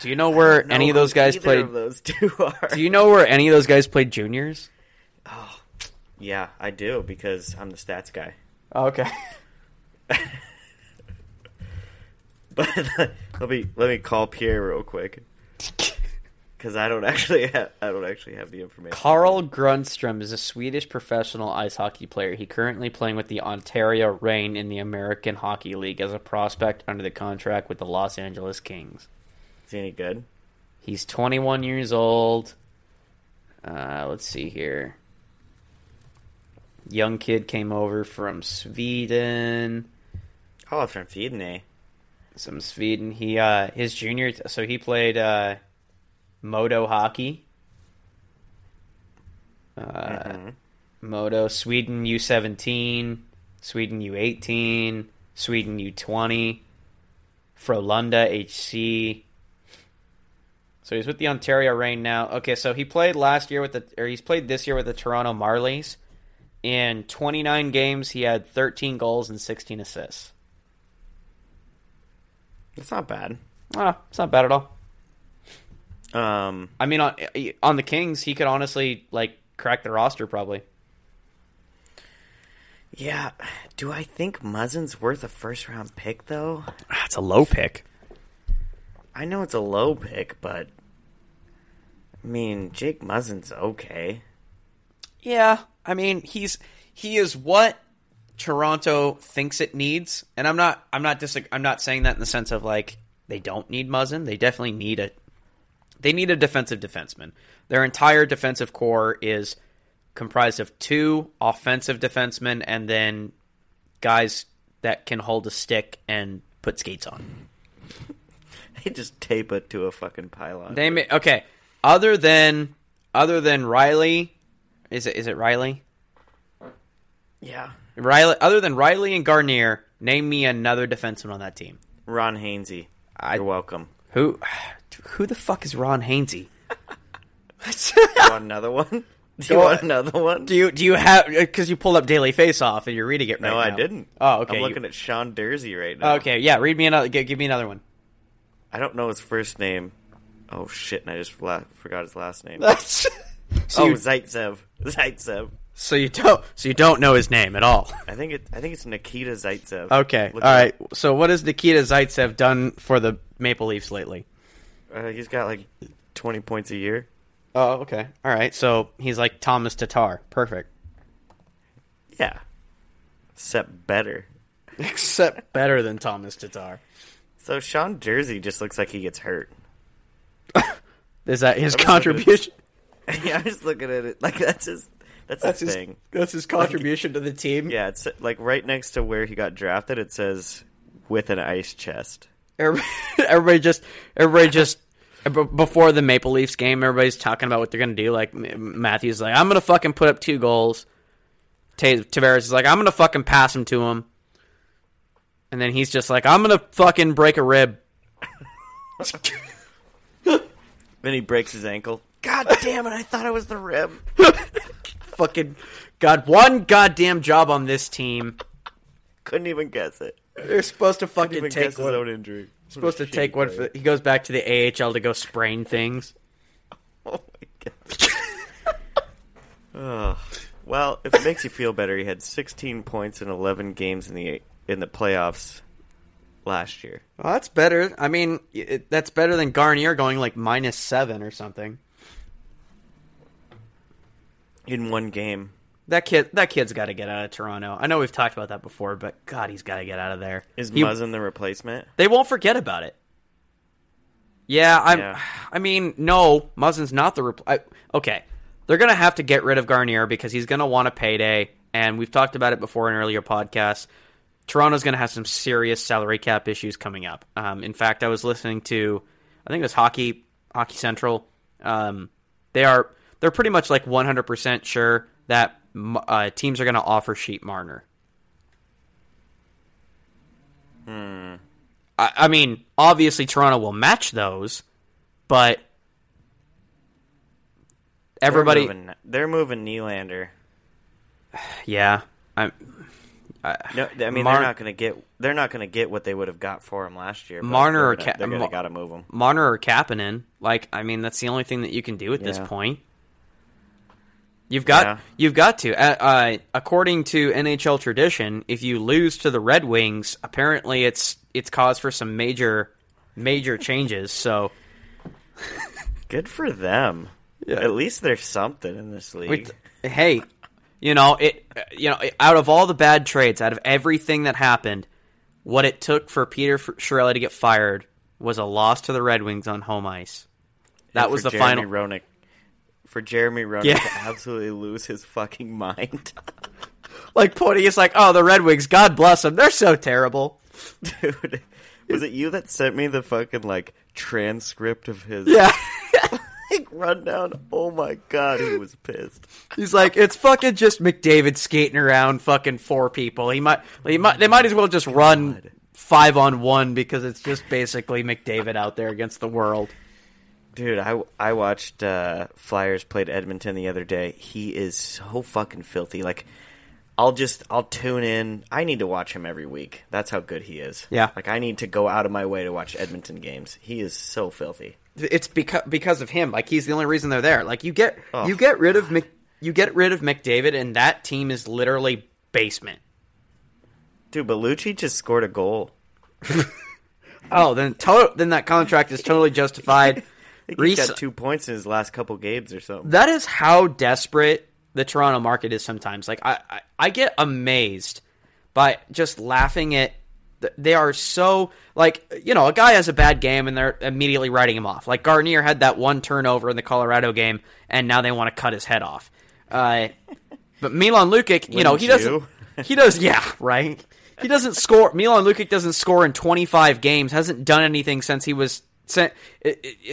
Do you know where know any of those guys played? Those two are. Do you know where any of those guys played juniors? Oh, Yeah, I do because I'm the stats guy. Oh, okay. But let me let me call Pierre real quick because I don't actually have I don't actually have the information. Carl Grundstrom is a Swedish professional ice hockey player. He currently playing with the Ontario Reign in the American Hockey League as a prospect under the contract with the Los Angeles Kings. Is he any good? He's 21 years old. Uh, let's see here. Young kid came over from Sweden. Oh, from Sweden, eh? Some Sweden. He uh his junior so he played uh Modo hockey. Uh Mhm. Modo Sweden U17, Sweden U18, Sweden U20, Frolunda HC. So he's with the Ontario Reign now. Okay, so he played last year with the or he's played this year with the Toronto Marlies. In 29 games, he had 13 goals and 16 assists. That's not bad. Ah, it's not bad at all. Um, I mean, on on the Kings, he could honestly like crack the roster probably. yeah. Do I think Muzzin's worth a first round pick though? That's a low pick. I know it's a low pick, but I mean, Jake Muzzin's okay. Yeah, I mean, he's he is what Toronto thinks it needs, and I'm not I'm not dis- I'm not saying that in the sense of like they don't need Muzzin. They definitely need a they need a defensive defenseman. Their entire defensive core is comprised of two offensive defensemen and then guys that can hold a stick and put skates on. They just tape it to a fucking pylon. Name it. Okay. Other than other than Rielly, is it is it Rielly? yeah. Rielly. Other than Rielly and Gardiner, name me another defenseman on that team. Ron Hainsey. I- You're welcome. Who? Who the fuck is Ron Hainsey? You want another one? Do you Go want on. another one? do you do you have because you pulled up Daily Face Off and you're reading it right no, now? No, I didn't. Oh, okay. I'm you- looking at Sean Durzi right now. Okay, yeah. Read me another. Give, give me another one. I don't know his first name. Oh shit! And I just la- forgot his last name. so, oh, you, Zaitsev. Zaitsev. So you don't so you don't know his name at all. I think it. I think it's Nikita Zaitsev. Okay, Look all right. So what has Nikita Zaitsev done for the Maple Leafs lately? Uh, he's got like 20 points a year. Oh, okay. All right. So he's like Tomas Tatar. Perfect. Yeah. Except better. Except better than Tomas Tatar. So Sean Durzi just looks like he gets hurt. Is that his contribution? yeah, I'm just looking at it like that's his. That's, That's his thing. That's his contribution to the team. Yeah, it's like right next to where he got drafted. It says with an ice chest. Everybody, everybody just, everybody just, before the Maple Leafs game, everybody's talking about what they're gonna do. Like Matthews, is like I'm gonna fucking put up two goals. Ta Tavares is like I'm gonna fucking pass him to him, and then he's just like I'm gonna fucking break a rib. Then he breaks his ankle. God damn it! I thought it was the rib. Fucking got one goddamn job on this team. Couldn't even guess it. They're supposed to fucking take guess his one. own injury. Supposed to take one. For, he goes back to the AHL to go sprain things. Oh my god. oh. Well, if it makes you feel better, he had 16 points in 11 games in the in the playoffs last year. Well, that's better. I mean, it, that's better than Gardiner going like minus seven or something. In one game. That kid, that kid's got to get out of Toronto. I know we've talked about that before, but God, he's got to get out of there. Is He- Muzzin the replacement? They won't forget about it. Yeah, I'm. Yeah. I mean, no, Muzzin's not the. Repl- I, okay, they're gonna have to get rid of Gardiner because he's gonna want a payday, and we've talked about it before in earlier podcasts. Toronto's gonna have some serious salary cap issues coming up. Um, in fact, I was listening to, I think it was Hockey Hockey Central. Um, they are they're pretty much like 100 percent sure that uh, teams are gonna offer Sheet Marner. I, I mean, obviously Toronto will match those, but everybody, They're moving, they're moving Nylander. yeah, I'm. No, I mean Mar- they're not going to get they're not going to get what they would have got for him last year. Marner they're or gonna, Ca- they're going to got to move him. Marner or Kapanen. Like, I mean, that's the only thing that you can do at this point. You've got Yeah. you've got to. Uh, uh, according to NHL tradition, if you lose to the Red Wings, apparently it's it's cause for some major major changes. So Good for them. Yeah. At least there's something in this league. Hey, you know it. You know, out of all the bad trades, out of everything that happened, what it took for Peter Chiarelli to get fired was a loss to the Red Wings on home ice. That was the Jeremy final. Roenick. For Jeremy Roenick Yeah. to absolutely lose his fucking mind, Like Pony is like, oh, the Red Wings, God bless them, they're so terrible. dude. Was it you that sent me the fucking like transcript of his Yeah. like rundown? Oh my god, he was pissed. He's like, it's fucking just McDavid skating around, fucking four people. He might, he might, they might as well just oh run five on one because it's just basically McDavid out there against the world. Dude, I, I watched uh, Flyers played Edmonton the other day. He is so fucking filthy. Like, I'll just I'll tune in. I need to watch him every week. That's how good he is. Yeah. Like I need to go out of my way to watch Edmonton games. He is so filthy. It's because because of him. Like he's the only reason they're there. Like you get Oh. you get rid of Mc, you get rid of McDavid, and that team is literally basement. Dude, but Lucci just scored a goal. Oh, then to- then that contract is totally justified. Think he's got two points in his last couple games or something. that is how desperate the Toronto market is sometimes. Like I, I, I get amazed by just laughing at. They are so like you know a guy has a bad game and they're immediately writing him off. Like Gardiner had that one turnover in the Colorado game and now they want to cut his head off. Uh, but Milan Lucic, you know he Wouldn't doesn't. He does, yeah, right. He doesn't score. Milan Lucic doesn't score in 25 games. Hasn't done anything since he was since,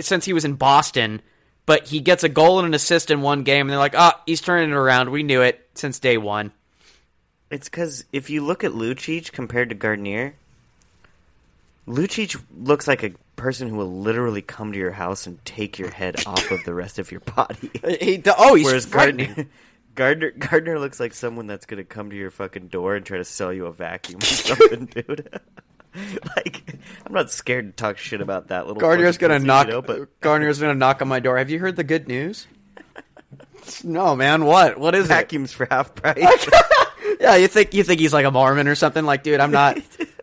since he was in Boston. But he gets a goal and an assist in one game, and they're like, "Ah, he's turning it around. We knew it since day one." It's because if you look at Lucic compared to Gardiner, Lucic looks like a person who will literally come to your house and take your head off of the rest of your body. He, oh, he's Whereas. Gardiner, Gardiner, Gardiner looks like someone that's gonna come to your fucking door and try to sell you a vacuum or something, dude. like, I'm not scared to talk shit about that little. Fucking gonna knock. you know, but Gardiner's gonna knock on my door. Have you heard the good news? no, man. What? What is it? vacuums for half price. Yeah, you think you think he's like a Mormon or something? Like, dude, I'm not.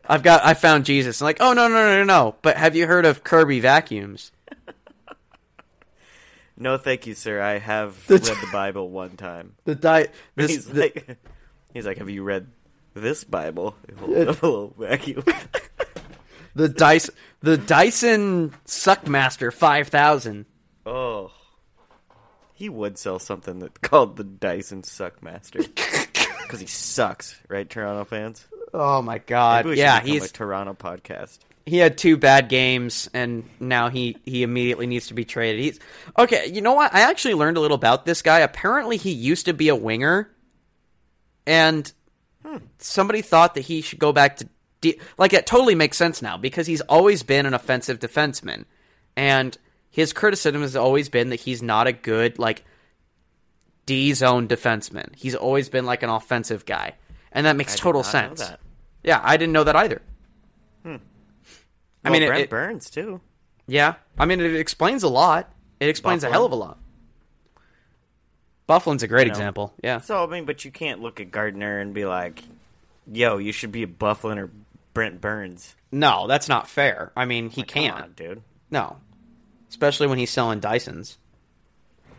I've got. I found Jesus. I'm like, oh no, no, no, no, no. But have you heard of Kirby vacuums? no, thank you, sir. I have read the Bible one time. The di- this, He's like, he's like, have you read this Bible? Hold up a little vacuum. the Dyson, the Dyson Suckmaster five thousand. oh, he would sell something that called the Dyson Suckmaster because he sucks, right, Toronto fans? Oh my god! Yeah, he's a Toronto podcast. he had two bad games, and now he he immediately needs to be traded. He's okay. You know what? I actually learned a little about this guy. Apparently, he used to be a winger, and somebody thought that he should go back to D- like it totally makes sense now because he's always been an offensive defenseman, and his criticism has always been that he's not a good like D zone defenseman. He's always been like an offensive guy, and that makes I total sense. that. Yeah, I didn't know that either. Hmm. I Well, mean, it- Brent it- Burns too. Yeah, I mean, it explains a lot. It explains a hell of a lot. Byfuglien's a great You know. example. Yeah, So I mean, but you can't look at Gardiner and be like, yo, you should be a Byfuglien or Brent Burns. No, that's not fair. I mean, he Like, can't. on, dude. No, especially when he's selling Dysons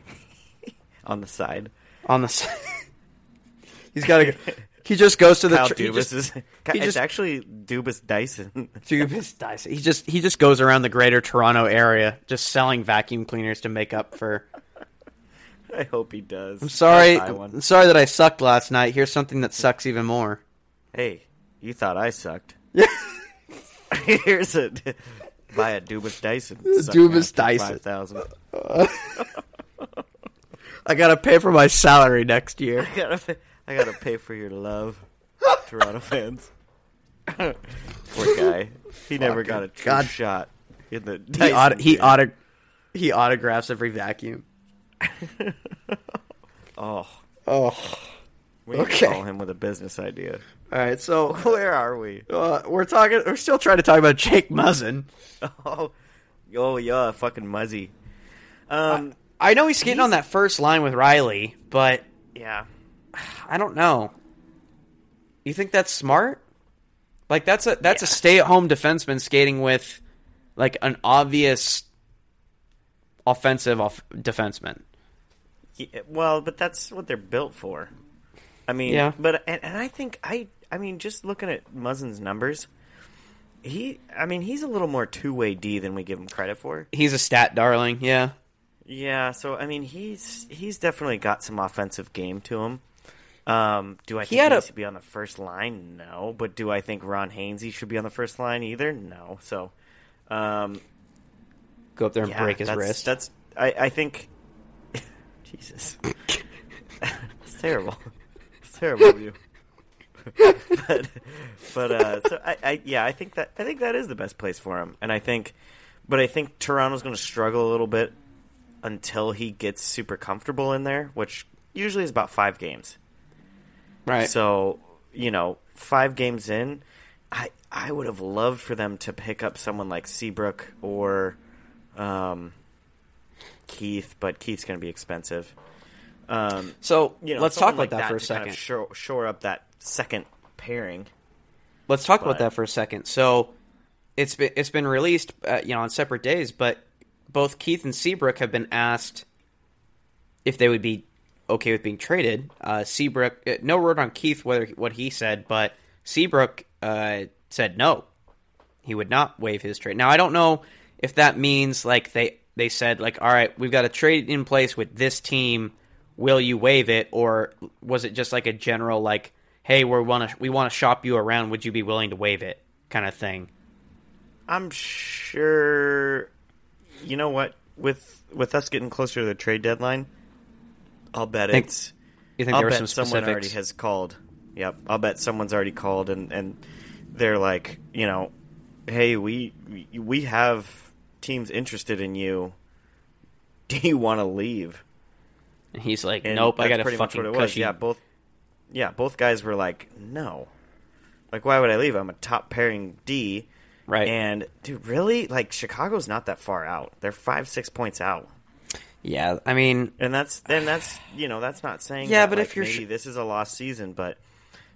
On the side, on the. side, he's got to. He just goes to the. Kyle tr- he Dubas just- is. he it's actually Dubas Dyson. Dubas Dyson. He just he just goes around the greater Toronto area, just selling vacuum cleaners to make up for. I hope he does. I'm sorry. I'll buy one. I'm sorry that I sucked last night. Here's something that sucks even more. Hey, you thought I sucked? Yeah. Here's a buy a Dubas Dyson. Dubas Dyson. Five thousand. I gotta pay for my salary next year. I gotta, I gotta pay for your love, Toronto fans. Poor guy. He never got a God. shot in the. He auto, he auto, he autographs every vacuum. Oh, Oh, we need Okay. to call him with a business idea. all right. So Where are we? uh, we're talking. We're still trying to talk about Jake Muzzin. Oh, oh yeah, fucking Muzzy. Um, I know he's skating on that first line with Rielly, but yeah. I don't know. You think that's smart? Like that's a that's a stay-at-home defenseman skating with like an obvious offensive off- defenseman. Yeah, well, but that's what they're built for. I mean, Yeah. But and, and I think I, I mean, just looking at Muzzin's numbers, he, I mean, he's a little more two way D than we give him credit for. He's a stat darling, yeah. Yeah, so I mean, he's he's definitely got some offensive game to him. Um, do I He think he, a- needs to be on the first line? No, but do I think Ron Hainsey should be on the first line either? No. So, um, Go up there and yeah, break his that's, wrist. That's I, I think. Jesus, it's terrible. It's terrible of you. but but uh, so I, I yeah I think that I think that is the best place for him, and I think, but I think Toronto's going to struggle a little bit until he gets super comfortable in there, which usually is about five games. right. So you know, five games in, I I would have loved for them to pick up someone like Seabrook or um, Keith, but Keith's going to be expensive. Um, so you know, let's talk about like that, for a to kind second. of shore, shore up that second pairing. Let's talk about that for a second. So it's been it's been released, uh, you know, on separate days, but both Keith and Seabrook have been asked if they would be okay with being traded. Uh, Seabrook, uh, no word on Keith whether what he said, but Seabrook uh, said no, he would not waive his trade. Now I don't know if that means like they they said like, all right, we've got a trade in place with this team. Will you waive it, or was it just like a general like, hey, we want to we want to shop you around. Would you be willing to waive it, kind of thing? I'm sure. You know what? With with us getting closer to the trade deadline, I'll bet Think- it's. You think I'll bet some someone already has called. Yep, I'll bet someone's already called, and and they're like, you know, hey, we- we have teams interested in you. Do you want to leave? And he's like, And nope, I got a pretty much fucking what it was. cushy. Yeah, both. Yeah, both guys were like, no. Like, why would I leave? I'm a top pairing D. Right. And dude, really? Like Chicago's not that far out. They're five, six points out. yeah, I mean, And that's then that's you know that's not saying Yeah, that, but like, if you're maybe this is a lost season, but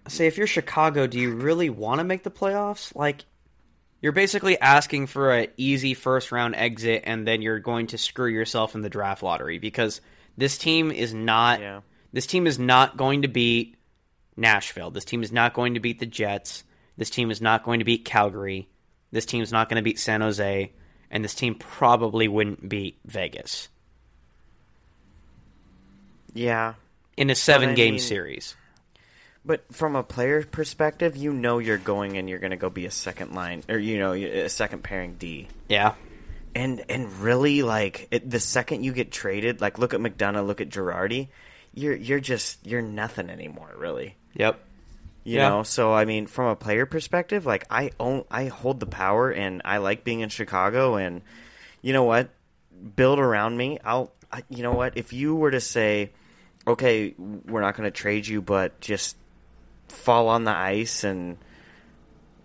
say if you're Chicago, do you really want to make the playoffs? Like, you're basically asking for a easy first round exit, and then you're going to screw yourself in the draft lottery because this team is not. Yeah. This team is not going to beat Nashville. This team is not going to beat the Jets. This team is not going to beat Calgary. This team's not going to beat San Jose, and this team probably wouldn't beat Vegas yeah. in a seven game mean- series. But from a player perspective, you know you're going and you're going to go be a second line or you know a second pairing D. Yeah. And and really like it, the second you get traded, like look at McDonagh, look at Girardi, you're you're just you're nothing anymore, really. Yep. You Yeah. know, so I mean, from a player perspective, like I own, I hold the power, and I like being in Chicago. And you know what? Build around me. I'll. I, you know what? If you were to say, okay, we're not going to trade you, but just fall on the ice and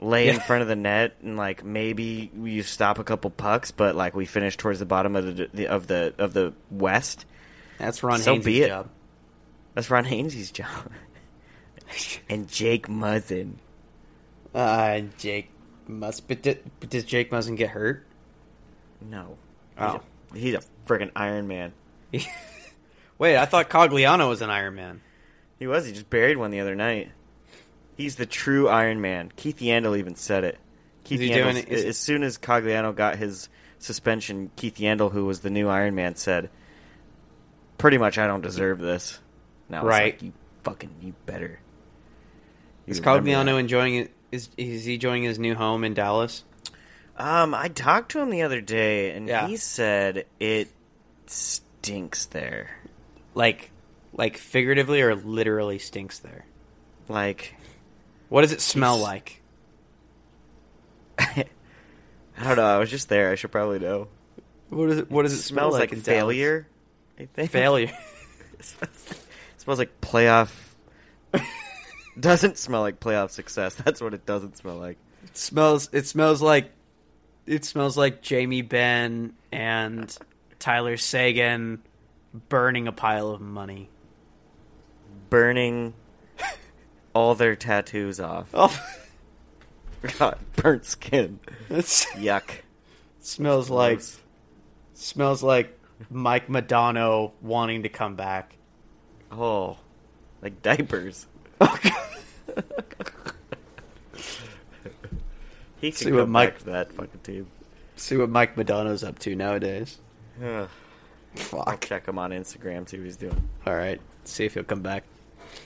lay in front of the net, and like maybe you stop a couple pucks, but like we finish towards the bottom of the, the of the of the West. That's Ron So Hainsey's be it. job. That's Ron Hainsey's job. and Jake Muzzin. Uh, Jake must. But, did, but does Jake Muzzin get hurt? No. Oh. He's a, he's a friggin' Iron Man. Wait, I thought Cogliano was an Iron Man. He was. He just buried one the other night. He's the true Iron Man. Keith Yandle even said it. Keith Yandle, doing it? Is- as soon as Cogliano got his suspension, Keith Yandle, who was the new Iron Man, said, "Pretty much, I don't deserve this." Now, Right. Like, you fucking, you better. You Is Cogliano that. enjoying it? Is is he enjoying his new home in Dallas? Um, I talked to him the other day, and Yeah. he said it stinks there. Like, like figuratively or literally stinks there. Like, What does it smell He's- like? I don't know. I was just there. I should probably know. What does it? What does it, smell smells like, in failure. I think Failure. It smells like, it smells like playoff. doesn't smell like playoff success. That's what it doesn't smell like. It smells. It smells like. It smells like Jamie Benn and Tyler Seguin burning a pile of money. Burning all their tattoos off. Oh, God, burnt skin. it's, Yuck. smells like Gross. smells like Mike Modano wanting to come back. Oh, like diapers. He See can what come Mike- back to that fucking team. See what Mike Modano's up to nowadays. Ugh. I'll Fuck. check him on Instagram, see what he's doing. All right. See if he'll come back.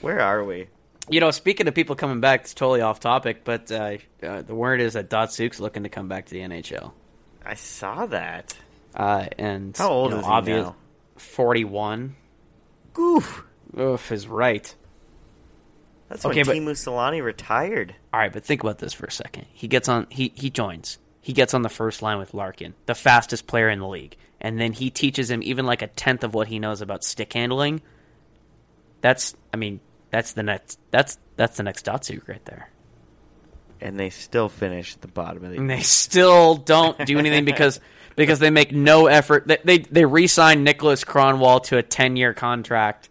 Where are we? You know, speaking of people coming back, it's totally off topic, but uh, uh, the word is that Datsyuk's looking to come back to the NHL. I saw that. Uh, and How old you know, is he now? Forty-one. Goof. Oof is right. That's Okay, but- when Teemu Selanne retired. All right, but think about this for a second. He gets on. He he joins. He gets on the first line with Larkin, the fastest player in the league, and then he teaches him even like a tenth of what he knows about stick handling. That's, I mean, that's the next. That's that's the next Datsyuk right there. And they still finish at the bottom of the And they still don't do anything because because they make no effort. They they, they re-sign Niklas Kronwall to a ten year contract,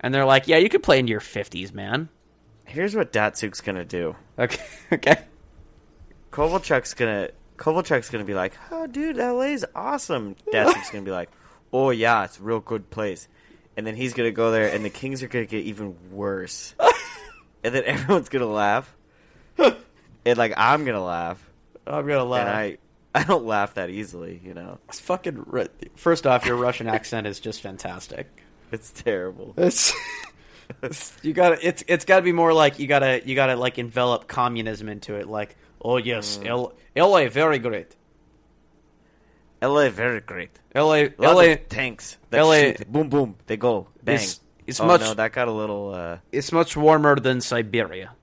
and they're like, yeah, you could play into your fifties, man. Here's what Datsyuk's gonna do. Okay, okay. Kovalchuk's gonna Kovalchuk's gonna be like, "Oh, dude, LA's awesome." Datsyuk's gonna be like, "Oh yeah, it's a real good place." And then he's gonna go there, and the Kings are gonna get even worse. and then everyone's gonna laugh, and like I'm gonna laugh, I'm gonna laugh. and I I don't laugh that easily, you know. It's fucking. First off, your Russian accent is just fantastic. It's terrible. It's, you got to It's it's got to be more like you gotta you gotta like envelop communism into it. Like, oh yes, mm. L- LA very great. LA very great. LA LA tanks. That LA shoot. Boom boom. They go bang. It's- it's oh much- no, that got a little. uh it's much warmer than Siberia.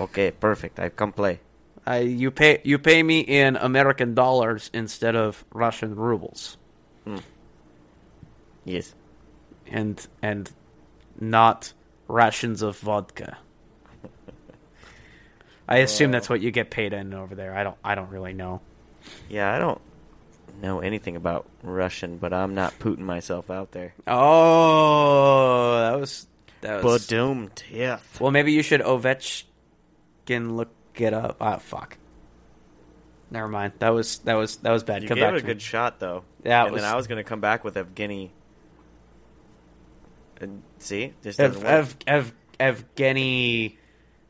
Okay, perfect. I come play. I you pay you pay me in American dollars instead of Russian rubles, Yes. and and not rations of vodka. I assume that's what you get paid in over there. I don't I don't really know. Yeah, I don't know anything about Russian, but I'm not putting myself out there. Oh, that was that was. Badoomed, yeah. well, maybe you should Ovechkin look it up. Ah, fuck. Never mind. That was that was that was bad. You Come gave back it a to me. good shot, though. Yeah, it and was- then I was going to come back with Evgeny. And see, this Ev, doesn't work. Ev, Ev, Evgeny,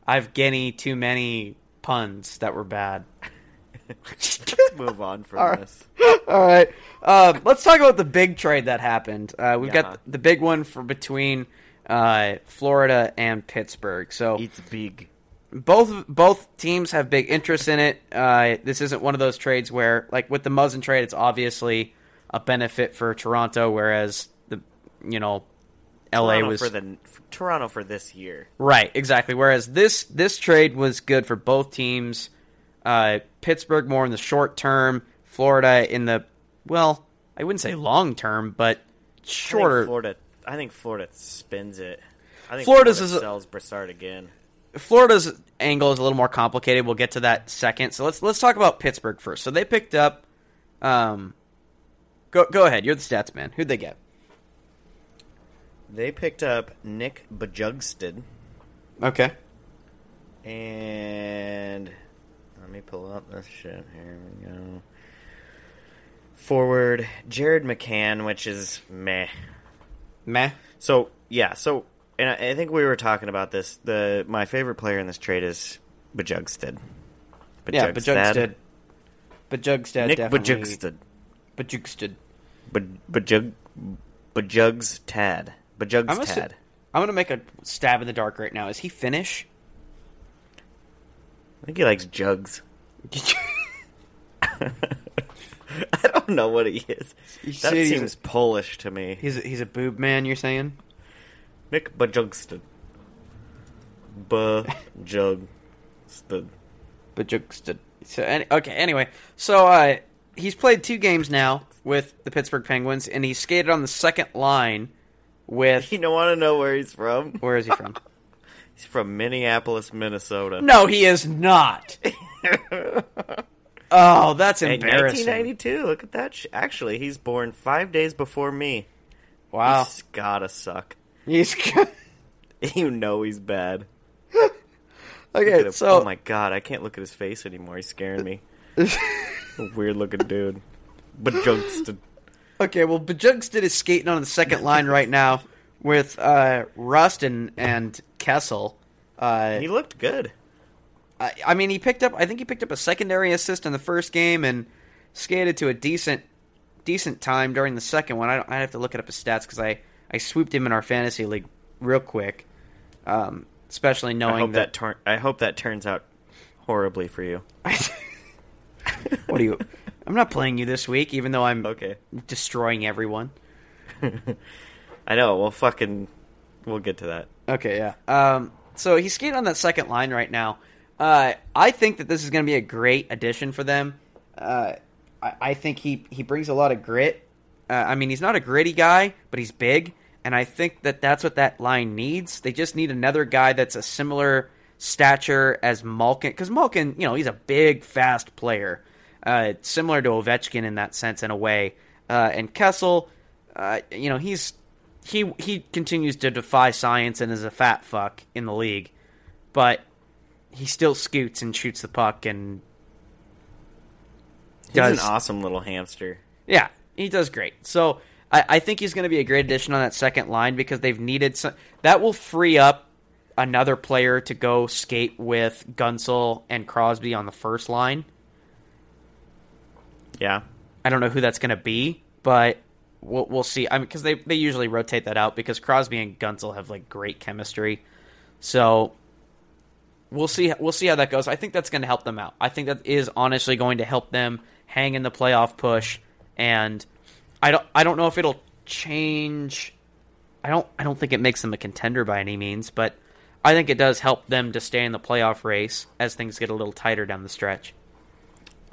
Evgeny. Too many puns that were bad. Let's move on from All right. this. All right. Um, let's talk about the big trade that happened. Uh, we've Yeah. got the big one for between uh, Florida and Pittsburgh. So It's big. both both teams have big interest in it. Uh, this isn't one of those trades where, like with the Muzzin trade, it's obviously a benefit for Toronto, whereas the you know LA Toronto was for the for Toronto for this year. right exactly. Whereas this this trade was good for both teams. Uh, Pittsburgh more in the short term, Florida in the well, I wouldn't say long term, but I shorter. Florida. I think Florida spins it. I think Florida's Florida is a- sells Brassard again. Florida's angle is a little more complicated. We'll get to that second. So let's let's talk about Pittsburgh first. So they picked up. Um, go go ahead. You're the stats man. Who'd they get? They picked up Nick Bjugstad Okay. and let me pull up this shit. Here we go. Forward Jared McCann, which is meh. Meh. So yeah, so and I, I think we were talking about this. The my favorite player in this trade is Bjugstad. Yeah, Bajugstead. Bajugstead Nick definitely. Bajugstead. Baj- Bajug Bajugs Tad. Bajugs I'm Tad. I'm gonna make a stab in the dark right now. Is he Finnish? I think he likes jugs. I don't know what he is. You That said he's seems a- Polish to me. he's a, he's a boob man. You're saying? Nick Bjugstad. Bajugsted. Bajugstead. So any, okay. Anyway, so uh, he's played two games now with the Pittsburgh Penguins, and he skated on the second line with. You don't want to know where he's from? Where is he from? He's from Minneapolis, Minnesota. no, he is not. Oh, that's Hey, embarrassing. 1992. Look at that. Sh- Actually, he's born five days before me. Wow. He's gotta suck. He's You know he's bad. Okay. him. So oh my god, I can't look at his face anymore. He's scaring me. Weird looking dude. But Jugsted. Okay, well, Bjugstad is skating on the second line right now with uh, Rust and, and Kessel. Uh, He looked good. I, I mean, he picked up. I think he picked up a secondary assist in the first game and skated to a decent, decent time during the second one. I, don't, I have to look it up his stats because I, I swooped him in our fantasy league real quick. Um, especially knowing that, turn. I hope that turns out horribly for you. what do you? I'm not playing you this week, even though I'm Okay. destroying everyone. I know. We'll fucking. We'll get to that. Okay, yeah. Um, so he's skating on that second line right now. Uh, I think that this is going to be a great addition for them. Uh, I, I think he he brings a lot of grit. Uh, I mean, he's not a gritty guy, but he's big, and I think that that's what that line needs. They just need another guy that's a similar stature as Malkin, because Malkin, you know, he's a big, fast player, uh, similar to Ovechkin in that sense, in a way. Uh, and Kessel, uh, you know, he's he he continues to defy science and is a fat fuck in the league, but he still scoots and shoots the puck and He's does an awesome little hamster. yeah, he does great. So I, I think he's going to be a great addition on that second line because they've needed some. That will free up another player to go skate with Guentzel and Crosby on the first line. Yeah. I don't know who that's going to be, but we'll we'll see. I mean, because they they usually rotate that out because Crosby and Guentzel have like great chemistry. So we'll see we'll see how that goes. I think that's going to help them out. I think that is honestly going to help them hang in the playoff push. And I don't I don't know if it'll change. I don't I don't think it makes them a contender by any means, but I think it does help them to stay in the playoff race as things get a little tighter down the stretch.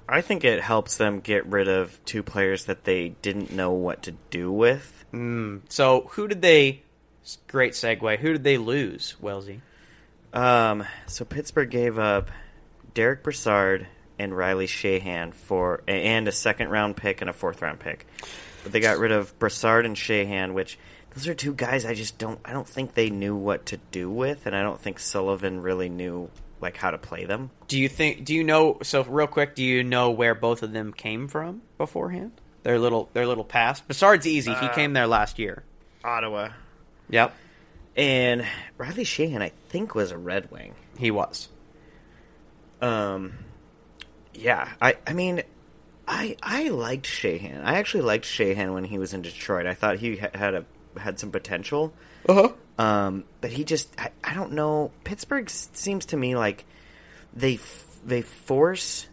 I think it helps them get rid of two players that they didn't know what to do with. So who did they? Great segue. Who did they lose, Wellesley? Um, so Pittsburgh gave up Derek Brassard and Riley Sheahan for and a second round pick and a fourth round pick. But they got rid of Brassard and Sheahan, which those are two guys I just don't I don't think they knew what to do with, and I don't think Sullivan really knew like how to play them. Do you think? Do you know? So real quick, do you know where both of them came from beforehand? Their little their little past. Brassard's easy. he came there last year. Ottawa. Yep, And Riley Sheahan, I think, was a Red Wing. he was. Um, yeah, I I mean, I I liked Sheahan. I actually liked Sheahan when he was in Detroit. I thought he had a had some potential. Uh huh. Um, but he just I, I don't know. Pittsburgh seems to me like they f- they force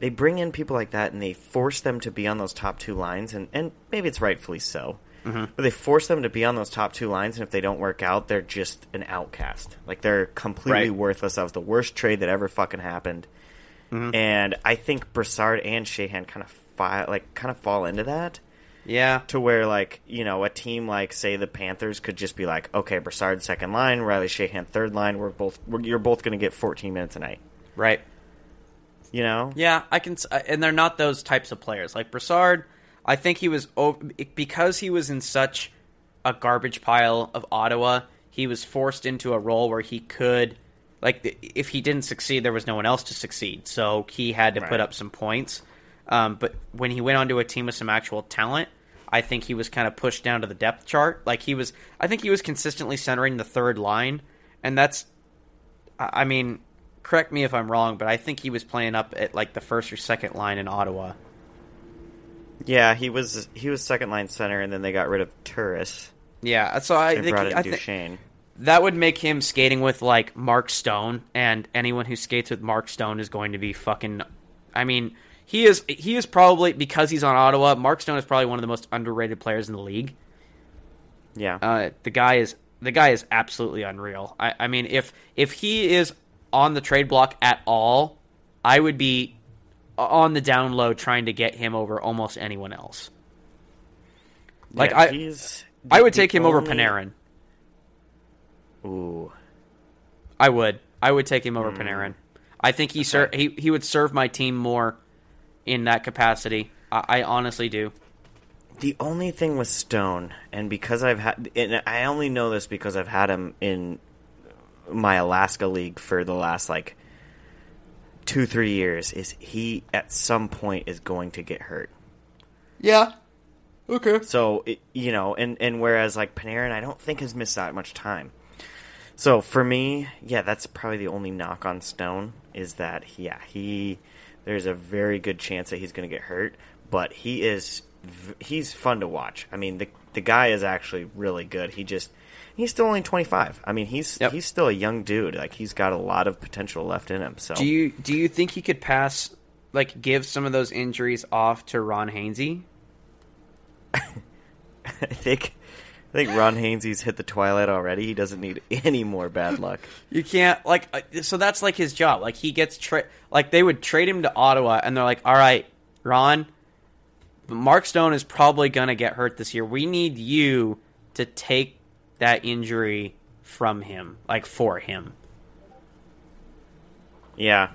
they bring in people like that and they force them to be on those top two lines and and maybe it's rightfully so. But they force them to be on those top two lines, and if they don't work out, they're just an outcast. Like they're completely Right. worthless. That was the worst trade that ever fucking happened. And I think Brassard and Sheahan kind of fi- like kind of fall into that Yeah. to where like you know a team like say the Panthers could just be like, okay, Brassard second line, Riley Sheahan third line. We're both we're, you're both going to get 14 minutes a night. Right. You know? Yeah, I can, and they're not those types of players. Like Brassard, I think he was because he was in such a garbage pile of Ottawa. He was forced into a role where he could, like, if he didn't succeed, there was no one else to succeed. So he had to Right. put up some points. Um, but when he went onto a team with some actual talent, I think he was kind of pushed down to the depth chart. Like he was, I think he was consistently centering the third line, and that's, I mean, correct me if I'm wrong, but I think he was playing up at like the first or second line in Ottawa. Yeah, he was he was second line center, and then they got rid of Turris Yeah, so I think brought in I think Duchene. that would make him skating with like Mark Stone, and anyone who skates with Mark Stone is going to be fucking. I mean, he is he is probably because he's on Ottawa. Mark Stone is probably one of the most underrated players in the league. Yeah, Uh, the guy is the guy is absolutely unreal. I, I mean, if if he is on the trade block at all, I would be on the down low trying to get him over almost anyone else. Like Yeah, I, I would take him over Panarin. Ooh, I would. I would take him over Hmm. Panarin. I think he ser- he he would serve my team more in that capacity. I, I honestly do. The only thing with Stone, and because I've had, and I only know this because I've had him in my Alaska league for the last like two, three years, is he at some point is going to get hurt. Yeah. Okay. So it, you know, and and whereas like Panarin, I don't think has missed that much time. So for me, yeah, that's probably the only knock on Stone is that yeah he there's a very good chance that he's going to get hurt, but he is he's fun to watch. I mean the the guy is actually really good. He just he's still only 25. I mean he's Yep. he's still a young dude. Like he's got a lot of potential left in him. So Do you do you think he could pass like give some of those injuries off to Ron Hainsey? I think I think Ron Hainsey's hit the twilight already. He doesn't need any more bad luck. You can't like uh, so that's like his job. Like he gets tra- like they would trade him to Ottawa and they're like, "All right, Ron, Mark Stone is probably going to get hurt this year. We need you to take that injury from him, like for him." Yeah.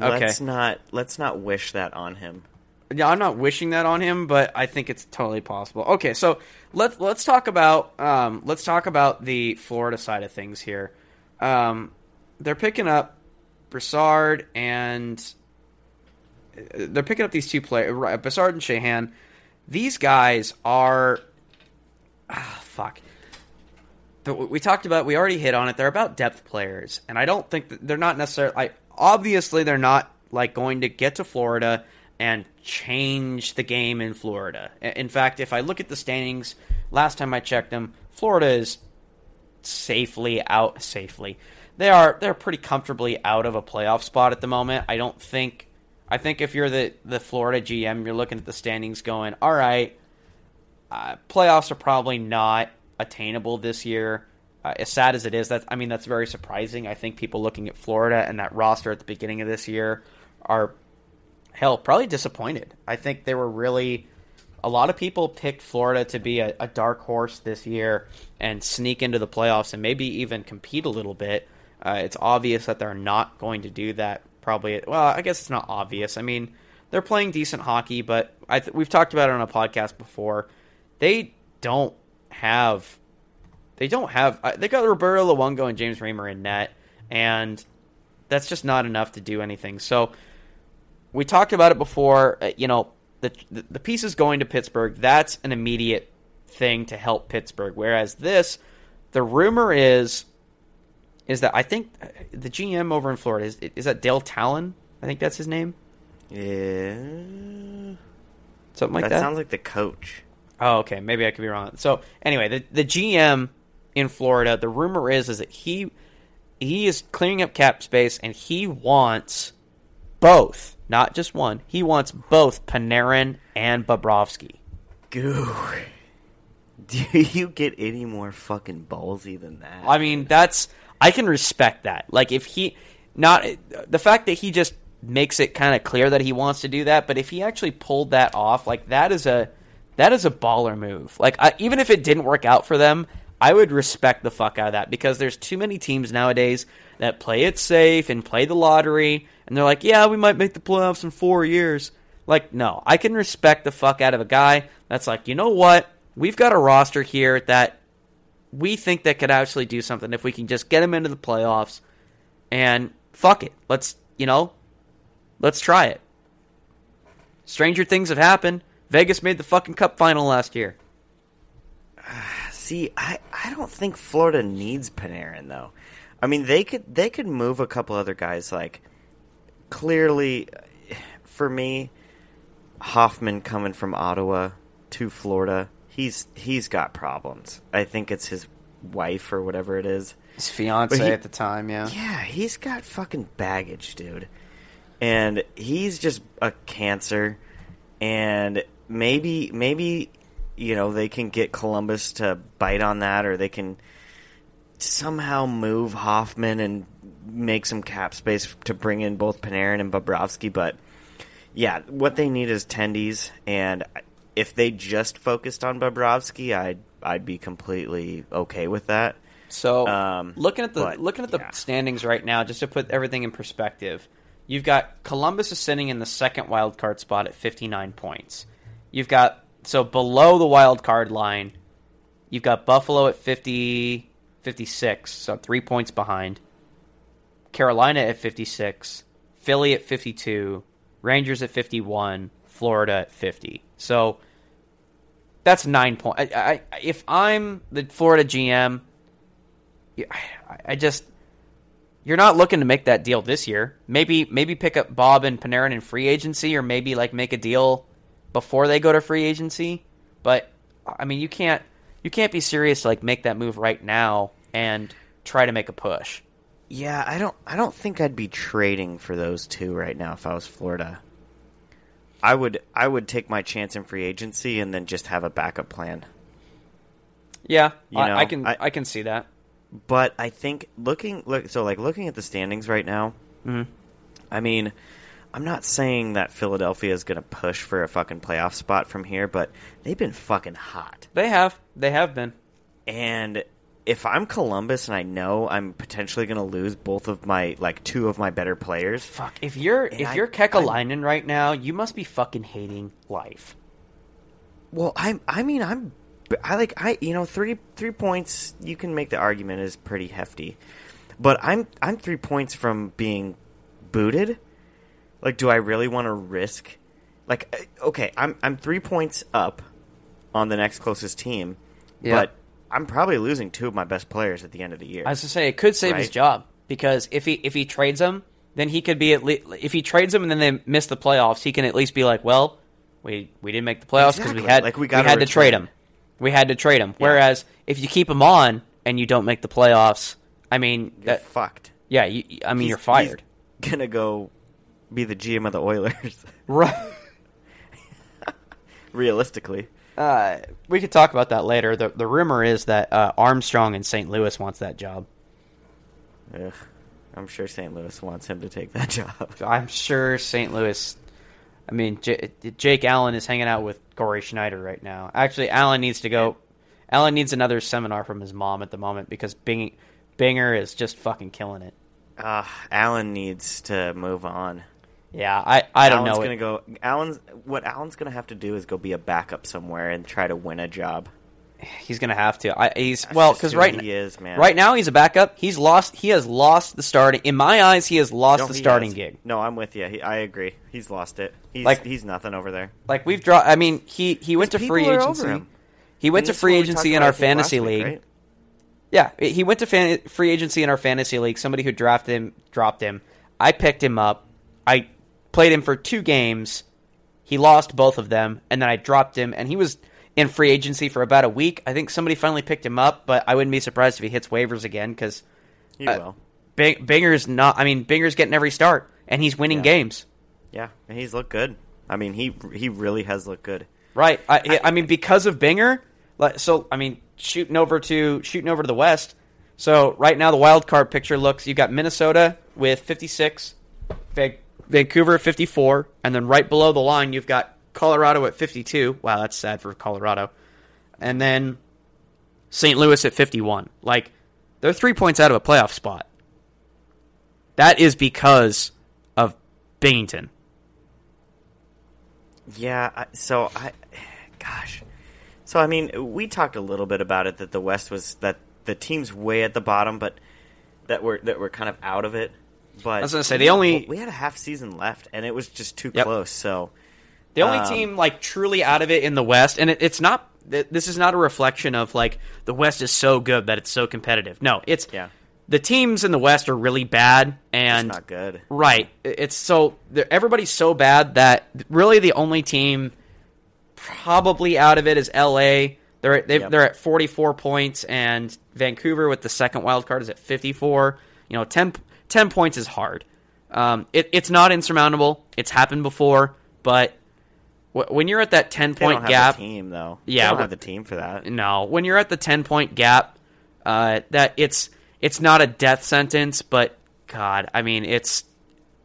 Okay. Let's not let's not wish that on him. Yeah, I'm not wishing that on him, but I think it's totally possible. Okay, so let's let's talk about um, let's talk about the Florida side of things here. Um, they're picking up Brassard and uh, they're picking up these two players, Brassard and Sheahan. These guys are ah fuck. We talked about we already hit on it. They're about depth players, and I don't think they're not necessarily. I, obviously, they're not like going to get to Florida and change the game in Florida. In fact, if I look at the standings, last time I checked them, Florida is safely out. Safely, they are they're pretty comfortably out of a playoff spot at the moment. I don't think. I think if you're the the Florida GM, you're looking at the standings, going, all right, uh, playoffs are probably not attainable this year. Uh, as sad as it is, that's I mean that's very surprising. I think people looking at Florida and that roster at the beginning of this year are hell probably disappointed. I think they were really a lot of people picked Florida to be a, a dark horse this year and sneak into the playoffs and maybe even compete a little bit. Uh, it's obvious that they're not going to do that. Probably, well, I guess it's not obvious. I mean, they're playing decent hockey, but I th- we've talked about it on a podcast before. They don't have, they don't have. Uh, they got Roberto Luongo and James Reimer in net, and that's just not enough to do anything. So we talked about it before. Uh, you know, the, the the piece is going to Pittsburgh. That's an immediate thing to help Pittsburgh. Whereas this, the rumor is, is that I think uh, the GM over in Florida is is that Dale Tallon. I think that's his name. Yeah. Something like that, that. sounds like the coach. Oh, okay. Maybe I could be wrong. So anyway, the the GM in Florida, the rumor is is that he he is clearing up cap space and he wants both, not just one. He wants both Panarin and Bobrovsky. Goo. Do you get any more fucking ballsy than that? I mean, that's I can respect that. Like if he not the fact that he just makes it kind of clear that he wants to do that, but if he actually pulled that off, like that is a that is a baller move. Like I, even if it didn't work out for them, I would respect the fuck out of that because there's too many teams nowadays that play it safe and play the lottery and they're like, "Yeah, we might make the playoffs in 4 years." Like, no, I can respect the fuck out of a guy that's like, "You know what? we've got a roster here that we think that could actually do something if we can just get them into the playoffs and fuck it. Let's, you know, let's try it. Stranger things have happened. Vegas made the fucking cup final last year. See, I, I don't think Florida needs Panarin though. I mean, they could they could move a couple other guys. Like clearly, for me, Hoffman coming from Ottawa to Florida, he's he's got problems. I think it's his wife or whatever it is. His fiance he- at the time, yeah. Yeah, he's got fucking baggage, dude. And he's just a cancer. And maybe, maybe, you know, they can get Columbus to bite on that, or they can somehow move Hoffman and make some cap space to bring in both Panarin and Bobrovsky. But yeah, what they need is tendies, and if they just focused on Bobrovsky, I'd I'd be completely okay with that. So Um, looking at the but, looking at the yeah. standings right now, just to put everything in perspective, you've got Columbus is sitting in the second wild card spot at 59 points. You've got so below the wild card line, you've got Buffalo at 50 56, so 3 points behind. Carolina at 56, Philly at 52, Rangers at 51, Florida at 50. So that's 9 points. If I'm the Florida GM, I, I just you're not looking to make that deal this year. Maybe maybe pick up Bob and Panarin in free agency, or maybe like make a deal before they go to free agency. But I mean, you can't you can't be serious to like make that move right now and try to make a push. Yeah, I don't I don't think I'd be trading for those two right now if I was Florida. I would I would take my chance in free agency and then just have a backup plan. Yeah, You I, know, I can I, I- can see that. But I think looking look so like looking at the standings right now, Mhm. I mean, I'm not saying that Philadelphia is going to push for a fucking playoff spot from here, but they've been fucking hot. They have they have been. And if I'm Columbus and I know I'm potentially going to lose both of my like two of my better players, Fuck, if you're if I- you're Kekalainen right now, you must be fucking hating life. Well, I I mean I'm I like I you know three three points you can make the argument is pretty hefty, but I'm I'm three points from being booted. Like, do I really want to risk? Like, okay, I'm I'm three points up on the next closest team, Yeah. but I'm probably losing two of my best players at the end of the year. I was to say it could save his job because if he if he trades them, then he could be at least if he trades them and then they miss the playoffs, he can at least be like, well, we we didn't make the playoffs because Exactly. we had Like, we we, had to trade him. We had to trade him. Whereas if you keep him on and you don't make the playoffs, I mean, You're that, fucked. yeah, you, I mean He's- you're fired. He's gonna go be the GM of the Oilers. Right. Realistically, Uh, we could talk about that later. The the rumor is that uh, Armstrong in St. Louis wants that job. Ugh. I'm sure St. Louis wants him to take that job. I'm sure St. Louis. I mean, J- Jake Allen is hanging out with Cory Schneider right now. Actually, Allen needs to go. Allen needs another seminar from his mom at the moment because Bing, Binger is just fucking killing it. Uh, Allen needs to move on. Yeah, I, I don't Allen's know. gonna go. Allen's what Alan's gonna have to do is go be a backup somewhere and try to win a job. He's gonna have to. I, he's That's well because right he is, man. right now he's a backup. He's lost. He has lost the starting. In my eyes, he has lost No, the starting has. gig. No, I'm with you. He, I agree. He's lost it. He's Like- he's nothing over there. Like we've drawn. I mean, he he went to free agency. He went And to free agency in our fantasy week, league. right? Yeah, he went to fan- free agency in our fantasy league. Somebody who drafted him dropped him. I picked him up. I played him for two games. He lost both of them, and then I dropped him. And he was in free agency for about a week. I think somebody finally picked him up, but I wouldn't be surprised if he hits waivers again because He Uh, will. Bing- Binger's not. I mean, Binger's getting every start, and he's winning Yeah. games. Yeah, and he's looked good. I mean, he he really has looked good. Right. I, I mean, because of Binger. like, So I mean, shooting over to shooting over to the West. So right now, the wild card picture looks: you got Minnesota with 56, Van- Vancouver at 54, and then right below the line, you've got Colorado at 52. Wow, that's sad for Colorado. And then St. Louis at 51. Like they're three points out of a playoff spot. That is because of Binnington. Yeah. So I, gosh, So I mean, we talked a little bit about it that the West was that the teams way at the bottom, but that were that were kind of out of it. But I was gonna say, the only- we had a half season left, and it was just too Yep. close. So The only Um, team like truly out of it in the West, and it, it's not. This is not a reflection of like the West is so good that it's so competitive. No, it's Yeah. the teams in the West are really bad, it's and not good. right, it's so everybody's so bad that really the only team probably out of it is L.A. They're they've, Yep. they're at 44 points, and Vancouver with the second wild card is at 54. You know, 10, 10 points is hard. Um, it, it's not insurmountable. It's happened before, but wh- when you're at that 10 They point gap, the team though. Yeah, they don't have the team for that. no, when you're at the 10 point gap, uh, that it's it's not a death sentence, but God, I mean, it's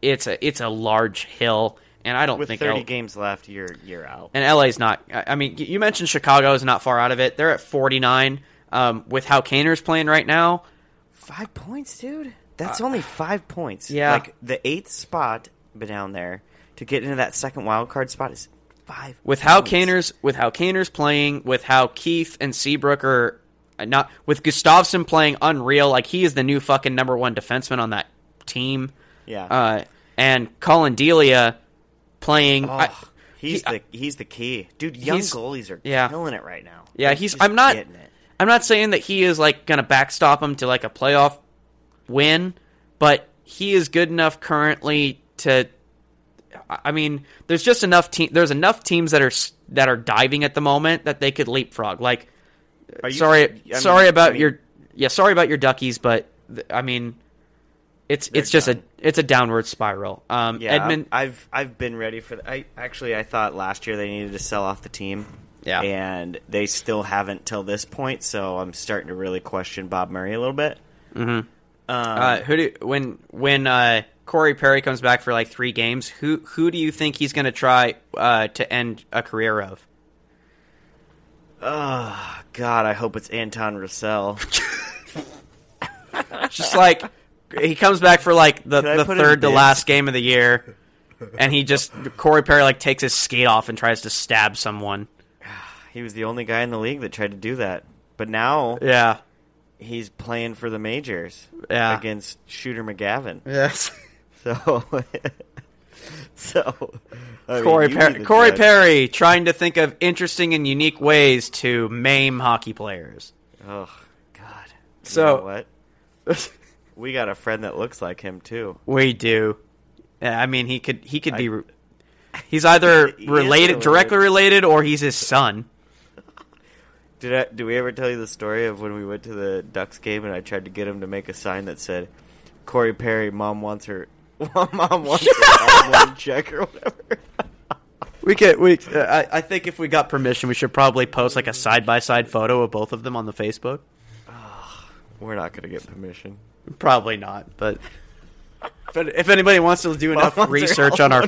it's a it's a large hill, and I don't With think thirty L- games left, you're you're out. and LA's not. I I mean, you mentioned Chicago is not far out of it. They're at 49. Um, with how Kaner's playing right now, Five points, dude. That's only five points. Uh, yeah. like the eighth spot down there to get into that second wild card spot is five. with how points. Kaner's with how Kaner's playing, with how Keith and Seabrook are uh, not with Gustafsson playing unreal, like he is the new fucking number one defenseman on that team. Yeah. Uh, and Collin Delia playing. Oh, I- he's he- the he's the key, dude. Young goalies are yeah. killing it right now. Yeah, They're he's. I'm not. getting it. I'm not saying that he is like going to backstop him to like a playoff win, but he is good enough currently to. I mean, there's just enough team. There's enough teams that are that are diving at the moment that they could leapfrog. Like, you- sorry, I mean- sorry about I mean, your. Yeah, sorry about your duckies, but th- I mean, it's it's just done. a it's a downward spiral. Um, Yeah, Edmund. I've I've been ready for. The, I actually I thought last year they needed to sell off the team. Yeah. and they still haven't till this point. So I'm starting to really question Bob Murray a little bit. Mhm. Um, Uh, who do when when uh, Corey Perry comes back for like three games? Who who do you think he's going to try uh, to end a career of? oh God, I hope it's Anton Russell. Just like he comes back for like the, the third to last game of the year, and he just Corey Perry like takes his skate off and tries to stab someone. he was the only guy in the league that tried to do that, but now Yeah. He's playing for the majors Yeah. against Shooter McGavin. Yes. So, so I mean, Corey you Perry, Corey. Perry trying to think of interesting and unique ways to maim hockey players. Oh God. You So- what? We got a friend that looks like him too. We do. I mean, he could he could be. He's either related, related. directly related, or he's his son. Did I, did we ever tell you the story of when we went to the Ducks game and I tried to get him to make a sign that said, "Corey Perry, mom wants her, mom wants her one check or whatever." We could. We. Uh, I, I think if we got permission, we should probably post like a side by side photo of both of them on the Facebook. We're not gonna get permission. Probably not, but. But if anybody wants to do enough Mom wants her research on our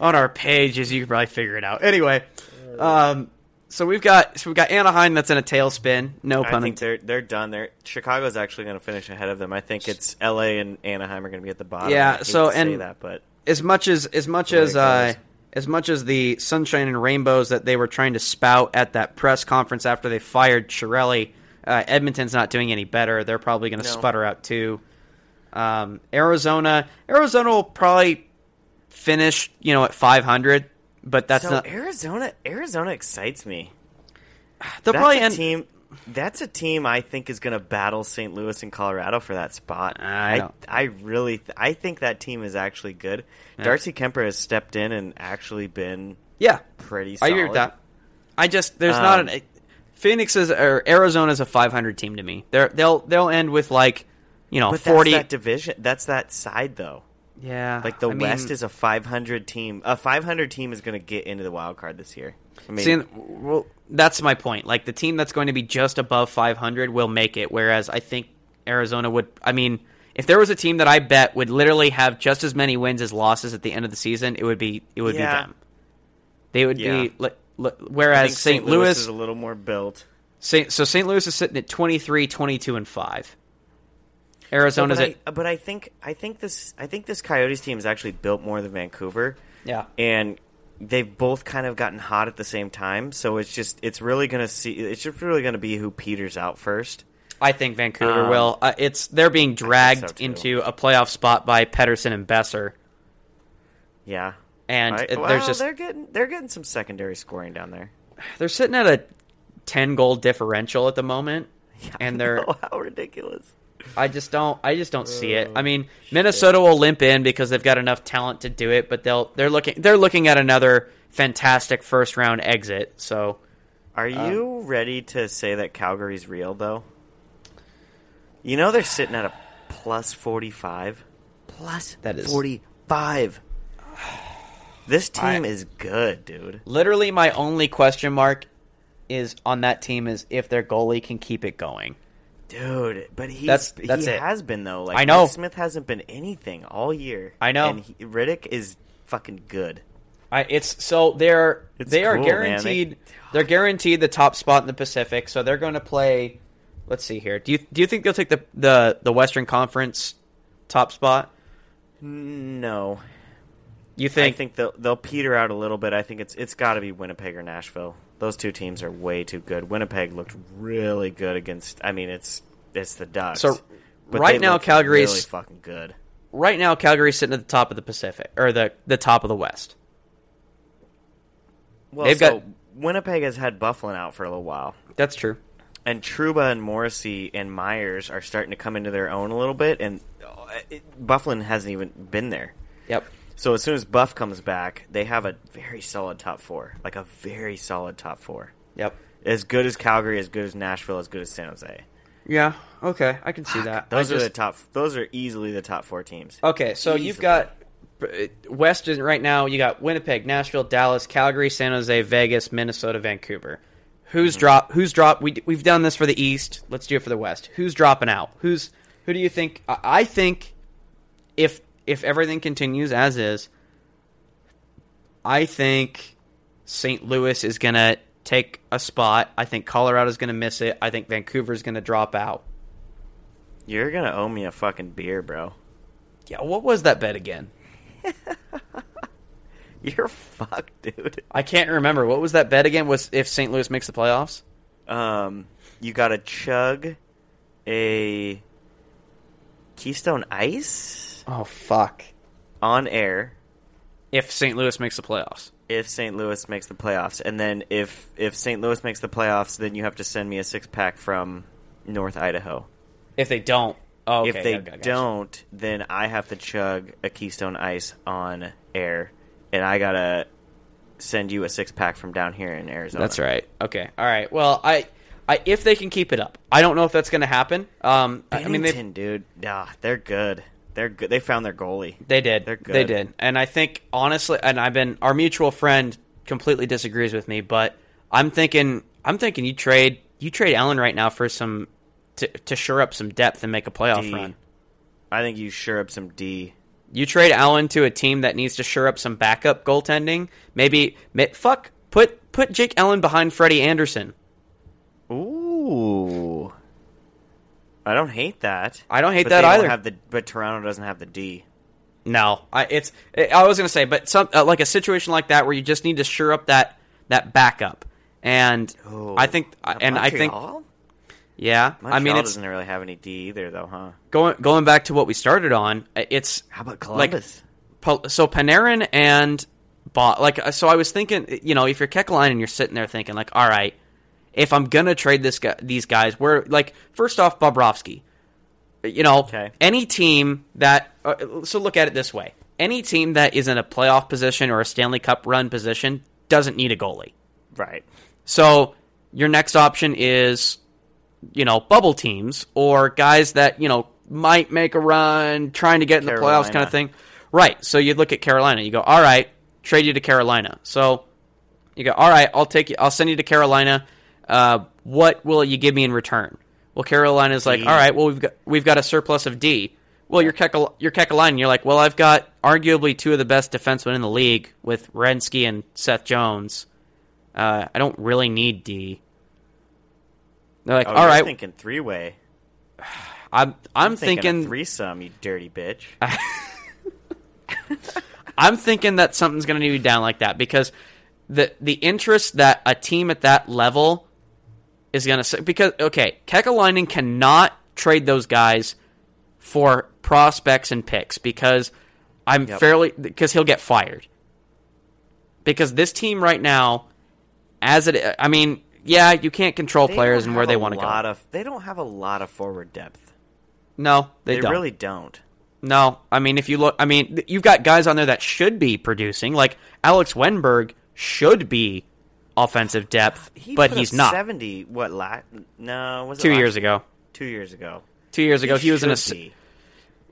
on our pages, you can probably figure it out. Anyway, um, so we've got so we've got Anaheim that's in a tailspin. No pun. I think they're they're done. They're Chicago's actually going to finish ahead of them. I think it's L.A. and Anaheim are going to be at the bottom. Yeah, so- and- that, but as much as as much The as uh, as much as the sunshine and rainbows that they were trying to spout at that press conference after they fired Chiarelli, uh, Edmonton's not doing any better. They're probably going to No. sputter out too. Um, Arizona, Arizona will probably finish, you know, at 500, but that's so not. Arizona. Arizona excites me. They'll That's probably a end. team. That's a team I think is going to battle St. Louis and Colorado for that spot. I I I really th- I think that team is actually good. Darcy Kuemper has stepped in and actually been yeah, pretty. I agree with that. I just there's not Um, an Phoenix is or Arizona's a 500 team to me. They're they'll they'll end with like you know But 40. that's that division. That's that side though. Yeah, Like the I mean- West is a 500 team. A 500 team is going to get into the wild card this year. I mean, See, well, that's my point. Like the team that's going to be just above 500 will make it, whereas I think Arizona would. I mean, if there was a team that I bet would literally have just as many wins as losses at the end of the season, it would be it would Yeah. be them. They would Yeah. be. li- li- Whereas think St. Louis, is a little more built. Saint, so St. Louis is sitting at 23, 22, and five. Arizona's but, at I, but I think I think this I think this Coyotes team is actually built more than Vancouver. yeah. And they've both kind of gotten hot at the same time. So it's just it's really gonna see it's just really gonna be who peters out first. I think Vancouver Um, will. Uh, it's they're being dragged so, into a playoff spot by Pettersson and Boeser, Yeah, and I- it- well, there's just they're getting they're getting some secondary scoring down there. they're sitting at a ten goal differential at the moment, and they're oh, how ridiculous. I just don't I just don't see it. Oh, I mean, Minnesota will limp in because they've got enough talent to do it, but they'll they're looking they're looking at another fantastic first round exit. So Are uh, you ready to say that Calgary's real though? You know they're sitting at a plus forty five. Plus That is- forty five. This team I- is good, dude. literally my only question mark is on that team is if their goalie can keep it going. Dude, but he's That's- that's he it. has been though. Like I know. Mike Smith hasn't been anything all year. I know. And he, Rittich is fucking good. I, it's so they're It's they are cool, man. They- guaranteed they, are guaranteed the top spot in the Pacific. So they're going to play. Let's see here. Do you do you think they'll take the the the Western Conference top spot? No, You think? I think? think they'll they'll peter out a little bit. I think it's it's got to be Winnipeg or Nashville. Those two teams are way too good. Winnipeg looked really good against. I mean, it's it's the Ducks. So, but right now, Calgary's- really fucking good. right now, Calgary's sitting at the top of the Pacific or the the top of the West. Well, They've so got- Winnipeg has had Byfuglien out for a little while. That's true. and Trouba and Morrissey and Myers are starting to come into their own a little bit, and uh, it, Byfuglien hasn't even been there. Yep. So as soon as Buff comes back, they have a very solid top four, like a very solid top four, Yep. as good as Calgary, as good as Nashville, as good as San Jose. Yeah. Okay. I can see that. Those I are just- the top. Those are easily the top four teams. Okay, so you've got uh, West right now. You got Winnipeg, Nashville, Dallas, Calgary, San Jose, Vegas, Minnesota, Vancouver. Who's drop? Who's drop? We we've done this for the East. Let's do it for the West. Who's dropping out? Who's who do you think? I I think if if everything continues as is, I think St. Louis is gonna take a spot. I think Colorado's gonna miss it. I think Vancouver's gonna drop out. You're gonna owe me a fucking beer, bro. Yeah, what was that bet again? You're fucked, dude. I can't remember. What was that bet again? Was if St. Louis makes the playoffs? Um, you got to chug a Keystone Ice Oh fuck! on air If St. Louis makes the playoffs, if St. Louis makes the playoffs, and then if if St. Louis makes the playoffs, then you have to send me a six pack from North Idaho. if they don't, oh, okay, if they okay, gotcha. don't, then I have to chug a Keystone Ice on air, and I gotta send you a six pack from down here in Arizona. that's right. Okay, all right. Well, I, I if they can keep it up, I don't know if that's going to happen. Um, I I mean, they dude, yeah, they're good. They're good. They found their goalie. they did, They're good. they did, and I think honestly, and I've been our mutual friend completely disagrees with me, but I'm thinking, I'm thinking you trade you trade Allen right now for some to to shore up some depth and make a playoff D. run. I think you sure up some D. You trade Allen to a team that needs to shore up some backup goaltending. Maybe fuck put put Jake Allen behind Freddie Andersen. Ooh, I don't hate that. I don't hate But that either. Have the but Toronto doesn't have the D. No, I it's I was gonna say, but some uh, like a situation like that where you just need to shore up that that backup, and Ooh. I think and I think yeah, Montreal I mean it's doesn't really have any D either, though, huh? going going back to what we started on. It's How about Like- Columbus? Pa- so Panarin and Bo- like uh, so I was thinking you know if you're Kekalainen and you're sitting there thinking like all right if I'm gonna trade this guy these guys where like first off Bobrovsky you know Okay. any team that uh, so look at it this way any team that is in a playoff position or a Stanley Cup run position doesn't need a goalie right. so your next option is, you know, bubble teams or guys that you know might make a run, trying to get in the playoffs, kind of thing. Right. So you'd look at Carolina. You go, all right, trade you to Carolina. So you go, all right, I'll take you. I'll send you to Carolina. Uh, what will you give me in return? Well, Carolina's like, all right, well we've got we've got a surplus of D. Well, you're Kekel, you're Kekalainen. You're like, well, I've got arguably two of the best defensemen in the league with Rensky and Seth Jones. Uh, I don't really need D. They're like, Oh, all thinking three way. I'm I'm Thinking, thinking, threesome, you dirty bitch. I'm thinking that something's going to need to be down like that because the the interest that a team at that level is going to because okay, Kekalainen cannot trade those guys for prospects and picks because I'm Yep. fairly because he'll get fired. Because this team right now, as it, I mean, yeah, you can't control They players and where they want to go. Of, they don't have a lot of forward depth. no, they, They, don't. really don't. No, I mean, if you look, I mean, you've got guys on there that should be producing. Like Alex Wennberg should be offensive depth, He but he's not. Seventy. What? La- no, was it Two last years ago, Two years ago. two years ago, he, was in a. be.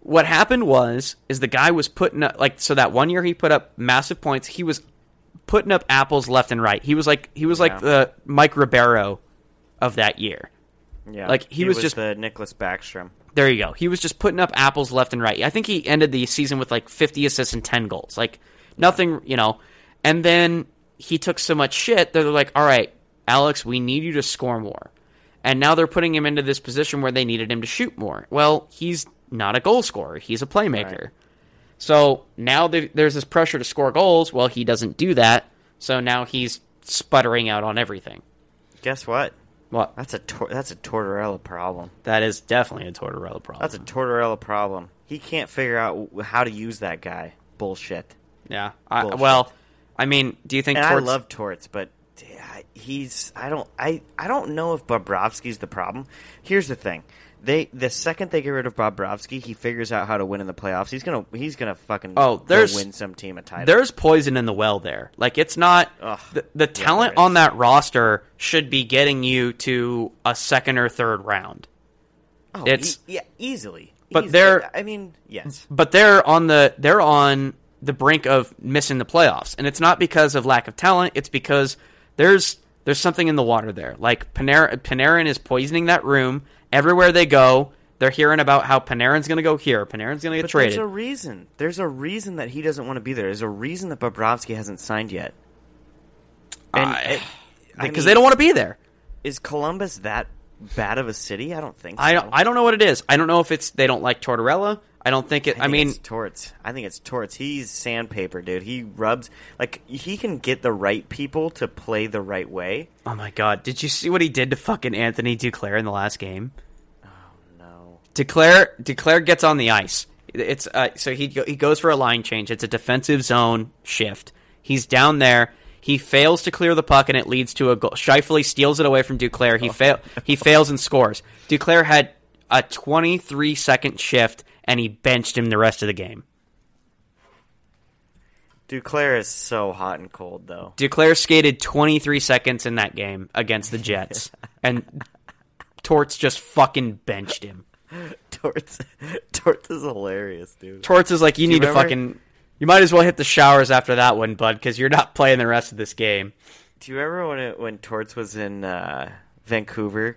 What happened was, is the guy was putting up like so that one year he put up massive points. He was putting up apples left and right. He was like he was like the Mike Ribeiro of that year. Yeah, Like, he was just- the Nicklas Backstrom. There you go. He was just putting up apples left and right. I think he ended the season with like 50 assists and 10 goals. Like nothing, you know. And then he took so much shit that they're like, "All right, Alex, we need you to score more." And now they're putting him into this position where they needed him to shoot more. Well, he's not a goal scorer. He's a playmaker. Right. So now there's this pressure to score goals. Well, he doesn't do that. So now he's sputtering out on everything. Guess what? What? That's a tor- that's a Tortorella problem. That is definitely a Tortorella problem. That's a Tortorella problem. He can't figure out how to use that guy. Bullshit. yeah. I, Bullshit. well, I mean, do you think And Torts- I love Torts, but he's I don't I I don't know if Bobrovsky's the problem. Here's the thing. They the second they get rid of Bobrovsky, he figures out how to win in the playoffs. He's gonna he's gonna fucking Oh, there's- win some team a title. there's poison in the well there. Like it's not Ugh. the, the Yeah, talent on that roster should be getting you to a second or third round. oh, it's- e- yeah easily. But Easily. they're- I mean yes. But they're on the they're on the brink of missing the playoffs. And it's not because of lack of talent, it's because there's there's something in the water there. Like Panarin, Panarin is poisoning that room. Everywhere they go, they're hearing about how Panarin's going to go here, Panarin's going to get But traded. there's a reason. There's a reason that he doesn't want to be there. There's a reason that Bobrovsky hasn't signed yet. And I- it- I because they don't want to be there. Is Columbus that bad of a city? I don't think. So. I don't, I don't know what it is. I don't know if it's they don't like Tortorella. I don't think it. I, think mean, it's Torts. I think it's Torts. He's sandpaper, dude. He rubs like he can get the right people to play the right way. oh my god, did you see what he did to fucking Anthony Duclair in the last game? Oh no, Duclair Duclair gets on the ice. It's uh, so he he goes for a line change. It's a defensive zone shift. He's down there. He fails to clear the puck, and it leads to a goal. Scheifele steals it away from Duclair. He fail he fails and scores. Duclair had a 23 second shift, and he benched him the rest of the game. Duclair is so hot and cold though. Duclair skated 23 seconds in that game against the Jets, and Torts just fucking benched him. Torts, Torts is hilarious, dude. Torts is like, you need to remember- fucking, you might as well hit the showers after that one, bud, because you're not playing the rest of this game. Do you remember when it, when Torts was in uh, Vancouver?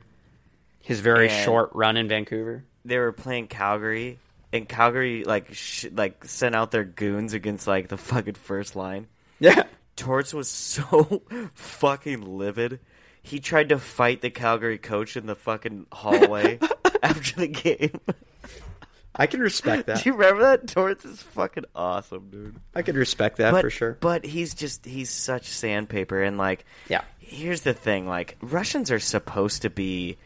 His very short run in Vancouver. They were playing Calgary, and Calgary like sh- like sent out their goons against like the fucking first line. Yeah. Torts was so fucking livid. He tried to fight the Calgary coach in the fucking hallway after the game. I can respect that. Do you remember that? Torts is fucking awesome, dude. I could respect that But, for sure. But he's just he's such sandpaper and like Yeah. Here's the thing, like Russians are supposed to be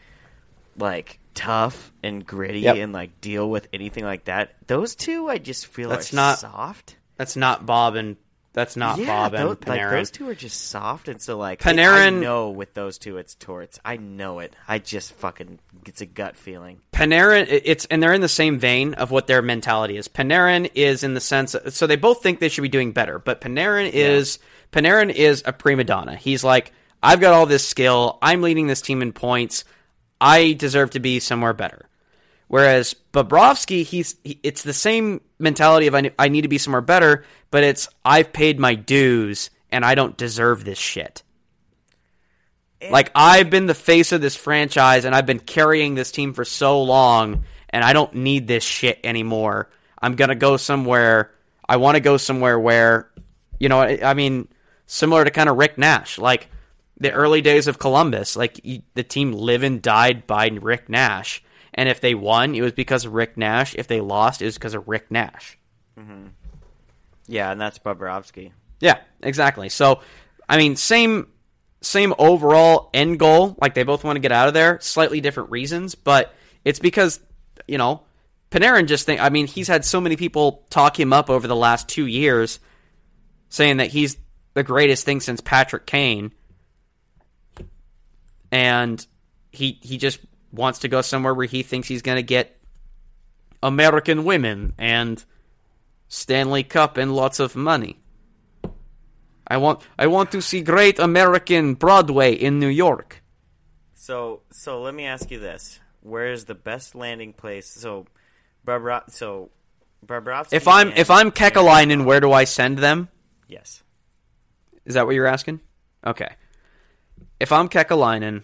like tough and gritty Yep. and like deal with anything like that. Those two I just feel That's not- soft. That's not Bob and that's not yeah, Bob and tho- like Panarin. those two are just soft, and so like Panarin- I know with those two it's torts. I know it. I just fucking it's a gut feeling. Panarin, it's and they're in the same vein of what their mentality is. Panarin is in the sense, so they both think they should be doing better, but Panarin is Panarin is a prima donna. He's like, I've got all this skill. I'm leading this team in points. I deserve to be somewhere better. Whereas Bobrovsky, he's he, it's the same mentality of I, I need to be somewhere better, but it's I've paid my dues and I don't deserve this shit. Like I've been the face of this franchise and I've been carrying this team for so long and I don't need this shit anymore. I'm going to go somewhere I want to go somewhere where you know I, I mean similar to kind of Rick Nash, like the early days of Columbus, like you, the team live and died by Rick Nash. And if they won, it was because of Rick Nash. If they lost, it was because of Rick Nash. Mm-hmm. Yeah, and that's Bobrovsky. Yeah, exactly. So, I mean, same same overall end goal. Like they both want to get out of there. Slightly different reasons, but it's because you know Panarin just think. I mean, he's had so many people talk him up over the last two years, saying that he's the greatest thing since Patrick Kane, and he he just wants to go somewhere where he thinks he's going to get American women and Stanley Cup and lots of money. I want I want to see great American Broadway in New York. So so let me ask you this: Where is the best landing place? So, Barbara, so Bobrovsky. If I'm if I'm Kekalainen, where do I send them? yes, Is that what you're asking? Okay. If I'm Kekalainen,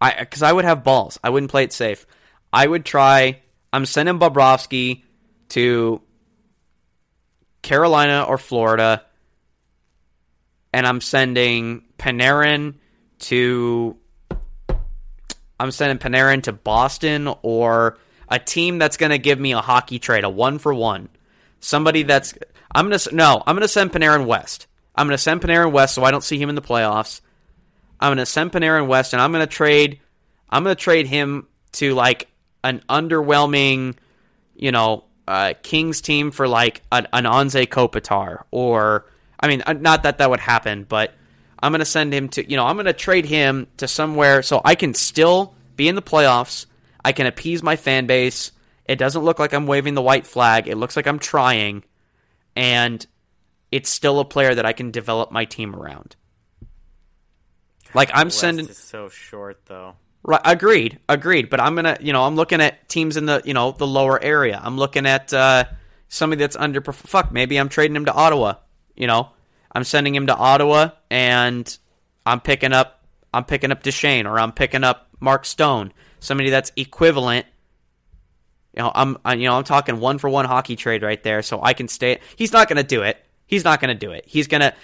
I because I would have balls. I wouldn't play it safe. I would try. I'm sending Bobrovsky to Carolina or Florida, and I'm sending Panarin to. I'm sending Panarin to Boston or a team that's going to give me a hockey trade, a one for one. Somebody that's I'm gonna no, I'm gonna send Panarin West. I'm gonna send Panarin West so I don't see him in the playoffs. I'm gonna send Panarin West, and I'm gonna trade. I'm gonna trade him to like an underwhelming, you know, uh, Kings team for like an, an Anze Kopitar, or I mean, uh, not that that would happen, but I'm gonna send him to, you know, I'm gonna trade him to somewhere so I can still be in the playoffs. I can appease my fan base. It doesn't look like I'm waving the white flag. It looks like I'm trying, and it's still a player that I can develop my team around. Like I'm sending is so short though. Right, agreed, agreed. But I'm gonna, you know, I'm looking at teams in the, you know, the lower area. I'm looking at uh, somebody that's under. Fuck, maybe I'm trading him to Ottawa. You know, I'm sending him to Ottawa, and I'm picking up, I'm picking up Duchene, or I'm picking up Mark Stone, somebody that's equivalent. You know, I'm, I, you know, I'm talking one for one hockey trade right there, so I can stay. He's not gonna do it. He's not gonna do it. He's gonna.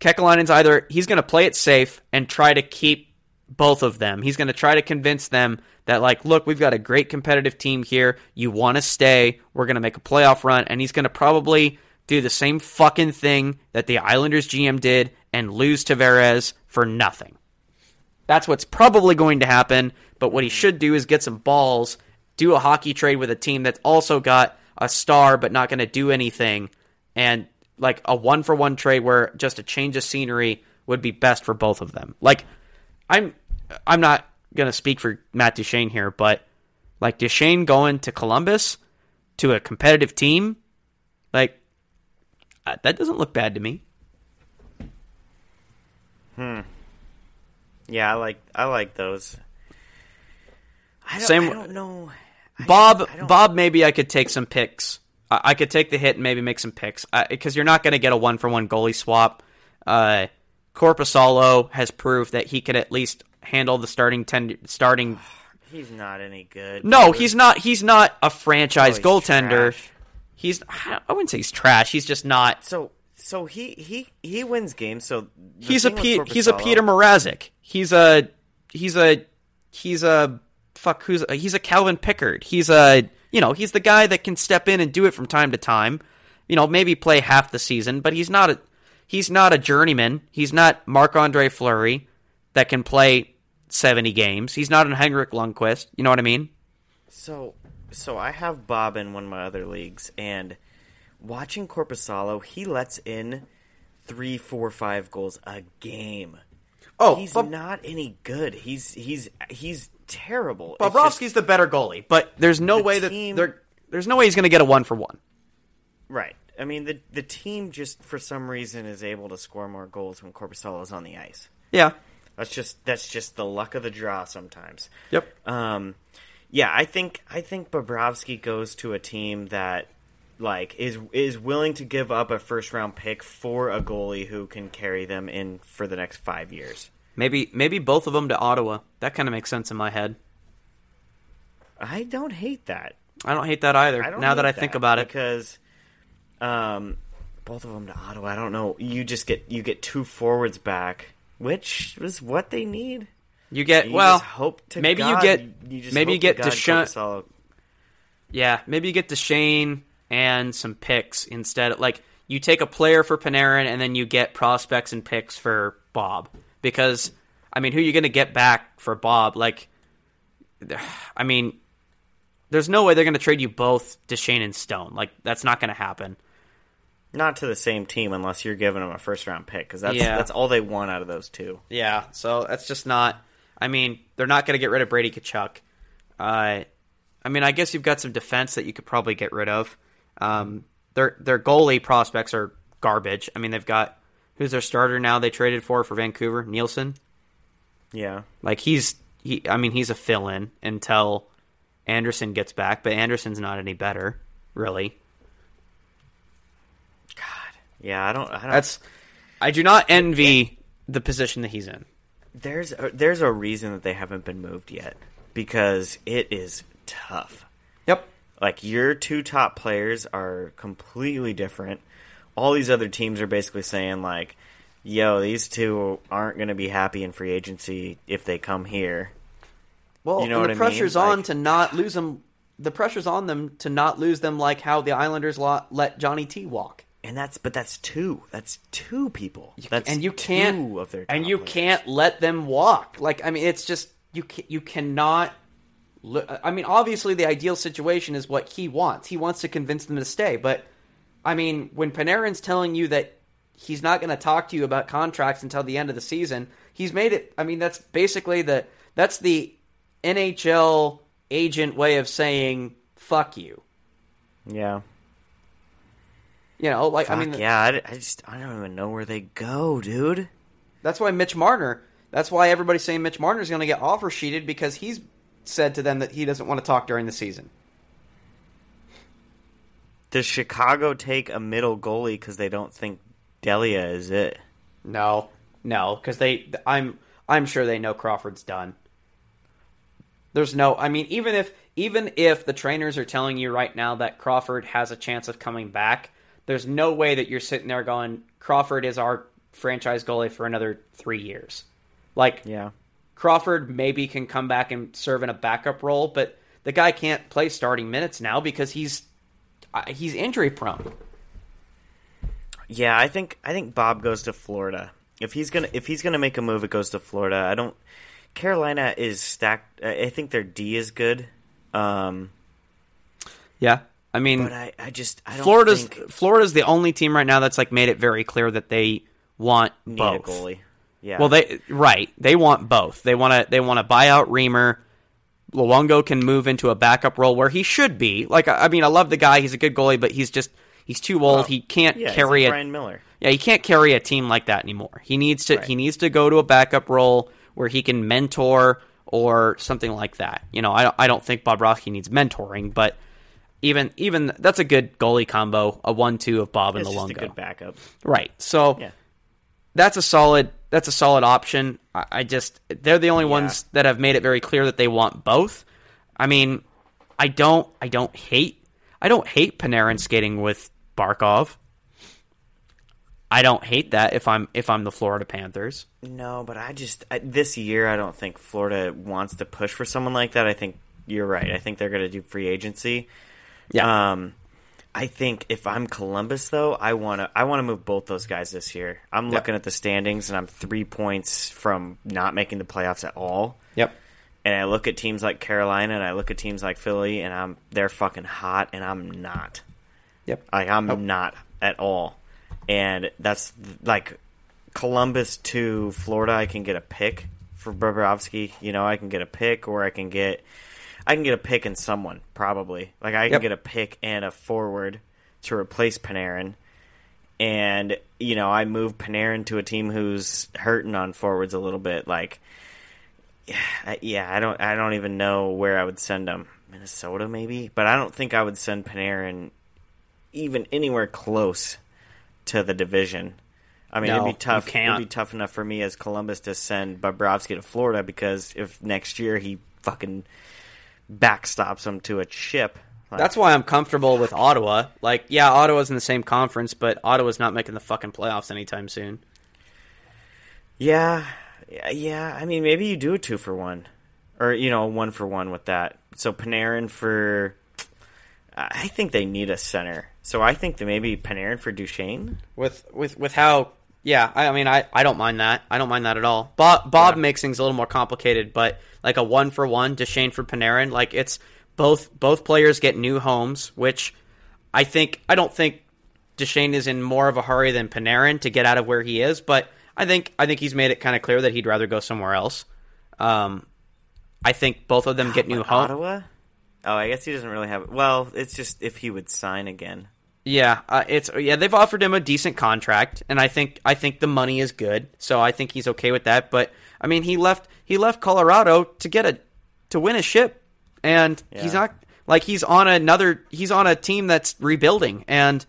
Kekalainen's either he's gonna play it safe and try to keep both of them. He's going to try to convince them that, like, look, we've got a great competitive team here. You want to stay. We're going to make a playoff run. And he's going to probably do the same fucking thing that the Islanders GM did and lose Tavares for nothing. That's what's probably going to happen. But what he should do is get some balls, do a hockey trade with a team that's also got a star but not going to do anything, and like a one for one trade where just a change of scenery would be best for both of them. Like I'm I'm not gonna speak for Matt Duchene here, but like Duchene going to Columbus to a competitive team, like uh, that doesn't look bad to me. Hmm. Yeah, I like I like those. I don't, Same- I don't know. I Bob, I don't- Bob, maybe I could take some picks. I, I could take the hit and maybe make some picks because you're not going to get a one for one goalie swap. Uh, Korpisalo has proved that he could at least handle the starting ten, starting. He's not any good. No, dude. he's not. He's not a franchise Oh, he's goaltender. trash. He's. I wouldn't say he's trash. He's just not. So so he he he wins games. So He's a Pe- he's a Peter Mrazek. He's a he's a he's a fuck who's a, he's a Calvin Pickard. He's a you know he's the guy that can step in and do it from time to time. You know maybe play half the season, but he's not a he's not a journeyman. He's not Marc Andre Fleury that can play seventy games. He's not an Henrik Lundqvist. You know what I mean? So so I have Bob in one of my other leagues, and watching Korpisalo, he lets in three, four, five goals a game. Oh, He's Bob- not any good. He's he's he's terrible. Bobrovsky's just- the better goalie, but there's no The way that team- there there's no way he's going to get a one for one. right. I mean the the team just for some reason is able to score more goals when Korpisalo is on the ice. Yeah. That's just that's just the luck of the draw sometimes. Yep. Um, yeah, I think I think Bobrovsky goes to a team that like is is willing to give up a first round pick for a goalie who can carry them in for the next five years. Maybe maybe both of them to Ottawa. That kind of makes sense in my head. I don't hate that. I don't hate that either. Now that I think about it, because um, both of them to Ottawa. I don't know. You just get you get two forwards back, which is what they need. you get You well. just hope to maybe you get you just maybe you get God Duchene. Yeah, maybe you get Duchene and some picks instead. Like you take a player for Panarin and then you get prospects and picks for Bob. Because I mean, who are you going to get back for Bob? Like, I mean, there's no way they're going to trade you both Duchene and Stone. Like that's not going to happen. Not to the same team unless you're giving them a first round pick because that's Yeah. that's all they want out of those two. Yeah, so that's just not. I mean, they're not going to get rid of Brady Tkachuk. Uh, I mean, I guess you've got some defense that you could probably get rid of. Um, their their goalie prospects are garbage. I mean, they've got who's their starter now? They traded for for Vancouver, Nilsson. Yeah, Like he's he. I mean, he's a fill in until Anderson gets back, but Anderson's not any better, really. God, yeah. I don't. I don't. That's. I do not envy the position that he's in. there's a, there's a reason that they haven't been moved yet because it is tough. Yep. Like your two top players are completely different. All these other teams are basically saying like, "Yo, these two aren't going to be happy in free agency if they come here." Well, You know the I mean? pressure's on Like- to not lose them. The pressure's on them to not lose them, like how the Islanders let Johnny T walk. And that's but that's two. That's two people. That's and you can't two of their and you players. can't let them walk. Like I mean, it's just you ca- you cannot. I mean, obviously, the ideal situation is what he wants. He wants to convince them to stay. But I mean, when Panarin's telling you that he's not going to talk to you about contracts until the end of the season, he's made it. I mean, that's basically the that's the NHL agent way of saying "fuck you." Yeah. You know, like Fuck I mean, yeah. I, I just I don't even know where they go, dude. That's why Mitch Marner. That's why everybody's saying Mitch Marner is going to get offer sheeted because he's said to them that he doesn't want to talk during the season. Does Chicago take a middle goalie because they don't think Delia is it? No, no, because they. I'm. I'm sure they know Crawford's done. There's no. I mean, even if even if the trainers are telling you right now that Crawford has a chance of coming back, there's no way that you're sitting there going Crawford is our franchise goalie for another three years. Like Yeah. Crawford maybe can come back and serve in a backup role, but the guy can't play starting minutes now because he's uh, he's injury prone. Yeah, I think I think Bob goes to Florida. If he's gonna if he's gonna make a move, it goes to Florida. I don't. Carolina is stacked. I I think their D is good, um, Yeah, I mean, but I, I just I don't Florida's think Florida's the only team right now that's like made it very clear that they want need both. a goalie. Yeah. Well, they right they want both. They want to they want to buy out Reimer. Luongo can move into a backup role where he should be. Like I mean, I love the guy. He's a good goalie, but he's just he's too old. he can't yeah, carry like Ryan Miller. Yeah, he can't carry a team like that anymore. He needs to Right. he needs to go to a backup role where he can mentor or something like that. You know, I don't, I don't think Bobrovsky needs mentoring, but even even that's a good goalie combo, a one-two of Bob and It's just a good backup. Right. So Yeah. that's a solid that's a solid option. I, I just they're the only ones that have made it very clear that they want both. I mean, I don't I don't hate I don't hate Panarin skating with Barkov. I don't hate that if I'm if I'm the Florida Panthers. No, but I just I, this year I don't think Florida wants to push for someone like that. I think you're right. I think they're going to do free agency. Yeah. Um, I think if I'm Columbus though, I want to I want to move both those guys this year. I'm looking at the standings and I'm 3 points from not making the playoffs at all. Yep. And I look at teams like Carolina and I look at teams like Philly and I'm they're fucking hot and I'm not. Yep. Like I'm Nope. not at all. And that's like Columbus to Florida. I can get a pick for Bobrovsky. You know, I can get a pick, or I can get I can get a pick and someone probably. Like I can Yep. get a pick and a forward to replace Panarin. And you know, I move Panarin to a team who's hurting on forwards a little bit. Like, yeah, I- don't, I don't even know where I would send him. Minnesota, maybe, but I don't think I would send Panarin even anywhere close to the division. I mean, No, it'd be tough. can't. It'd be tough enough for me as Columbus to send Bobrovsky to Florida because if next year he fucking backstops them to a chip, like, That's why I'm comfortable with Ottawa. Like, yeah, Ottawa's in the same conference, but Ottawa's not making the fucking playoffs anytime soon. Yeah, yeah, yeah. I mean, maybe you do a two for one, or you know, one for one with that. So Panarin for I think they need a center. So I think that maybe Panarin for Duchene. with with with how yeah I, I mean I, I don't mind that I don't mind that at all Bob Bob Yeah. makes things a little more complicated but like a one for one Duchene for Panarin like it's both both players get new homes which I think I don't think Duchene is in more of a hurry than Panarin to get out of where he is but I think I think he's made it kind of clear that he'd rather go somewhere else um I think both of them get new homes Ottawa. Oh, I guess he doesn't really have. Well, it's just if he would sign again. Yeah, uh, it's yeah. They've offered him a decent contract, and I think I think the money is good, so I think he's okay with that. But I mean, he left he left Colorado to get a to win a ship, and he's not like he's on another he's on a team that's rebuilding, and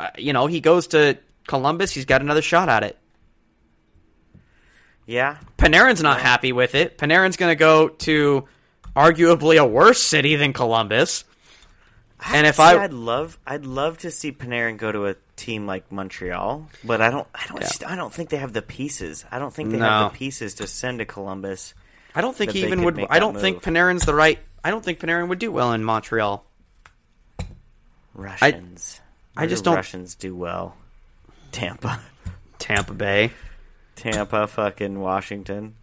uh, you know he goes to Columbus, he's got another shot at it. Yeah, Panarin's not happy with it. Panarin's going to go to arguably a worse city than Columbus. And if See, I- I'd love, I'd love to see Panarin go to a team like Montreal, but I don't, I don't, Yeah. I don't think they have the pieces. I don't think they No. have the pieces to send to Columbus. I don't think he even would. I don't think move. Panarin's the right. I don't think Panarin would do well in Montreal. Russians. I Where just do don't- Russians do well. Tampa, Tampa Bay, Tampa, fucking Washington.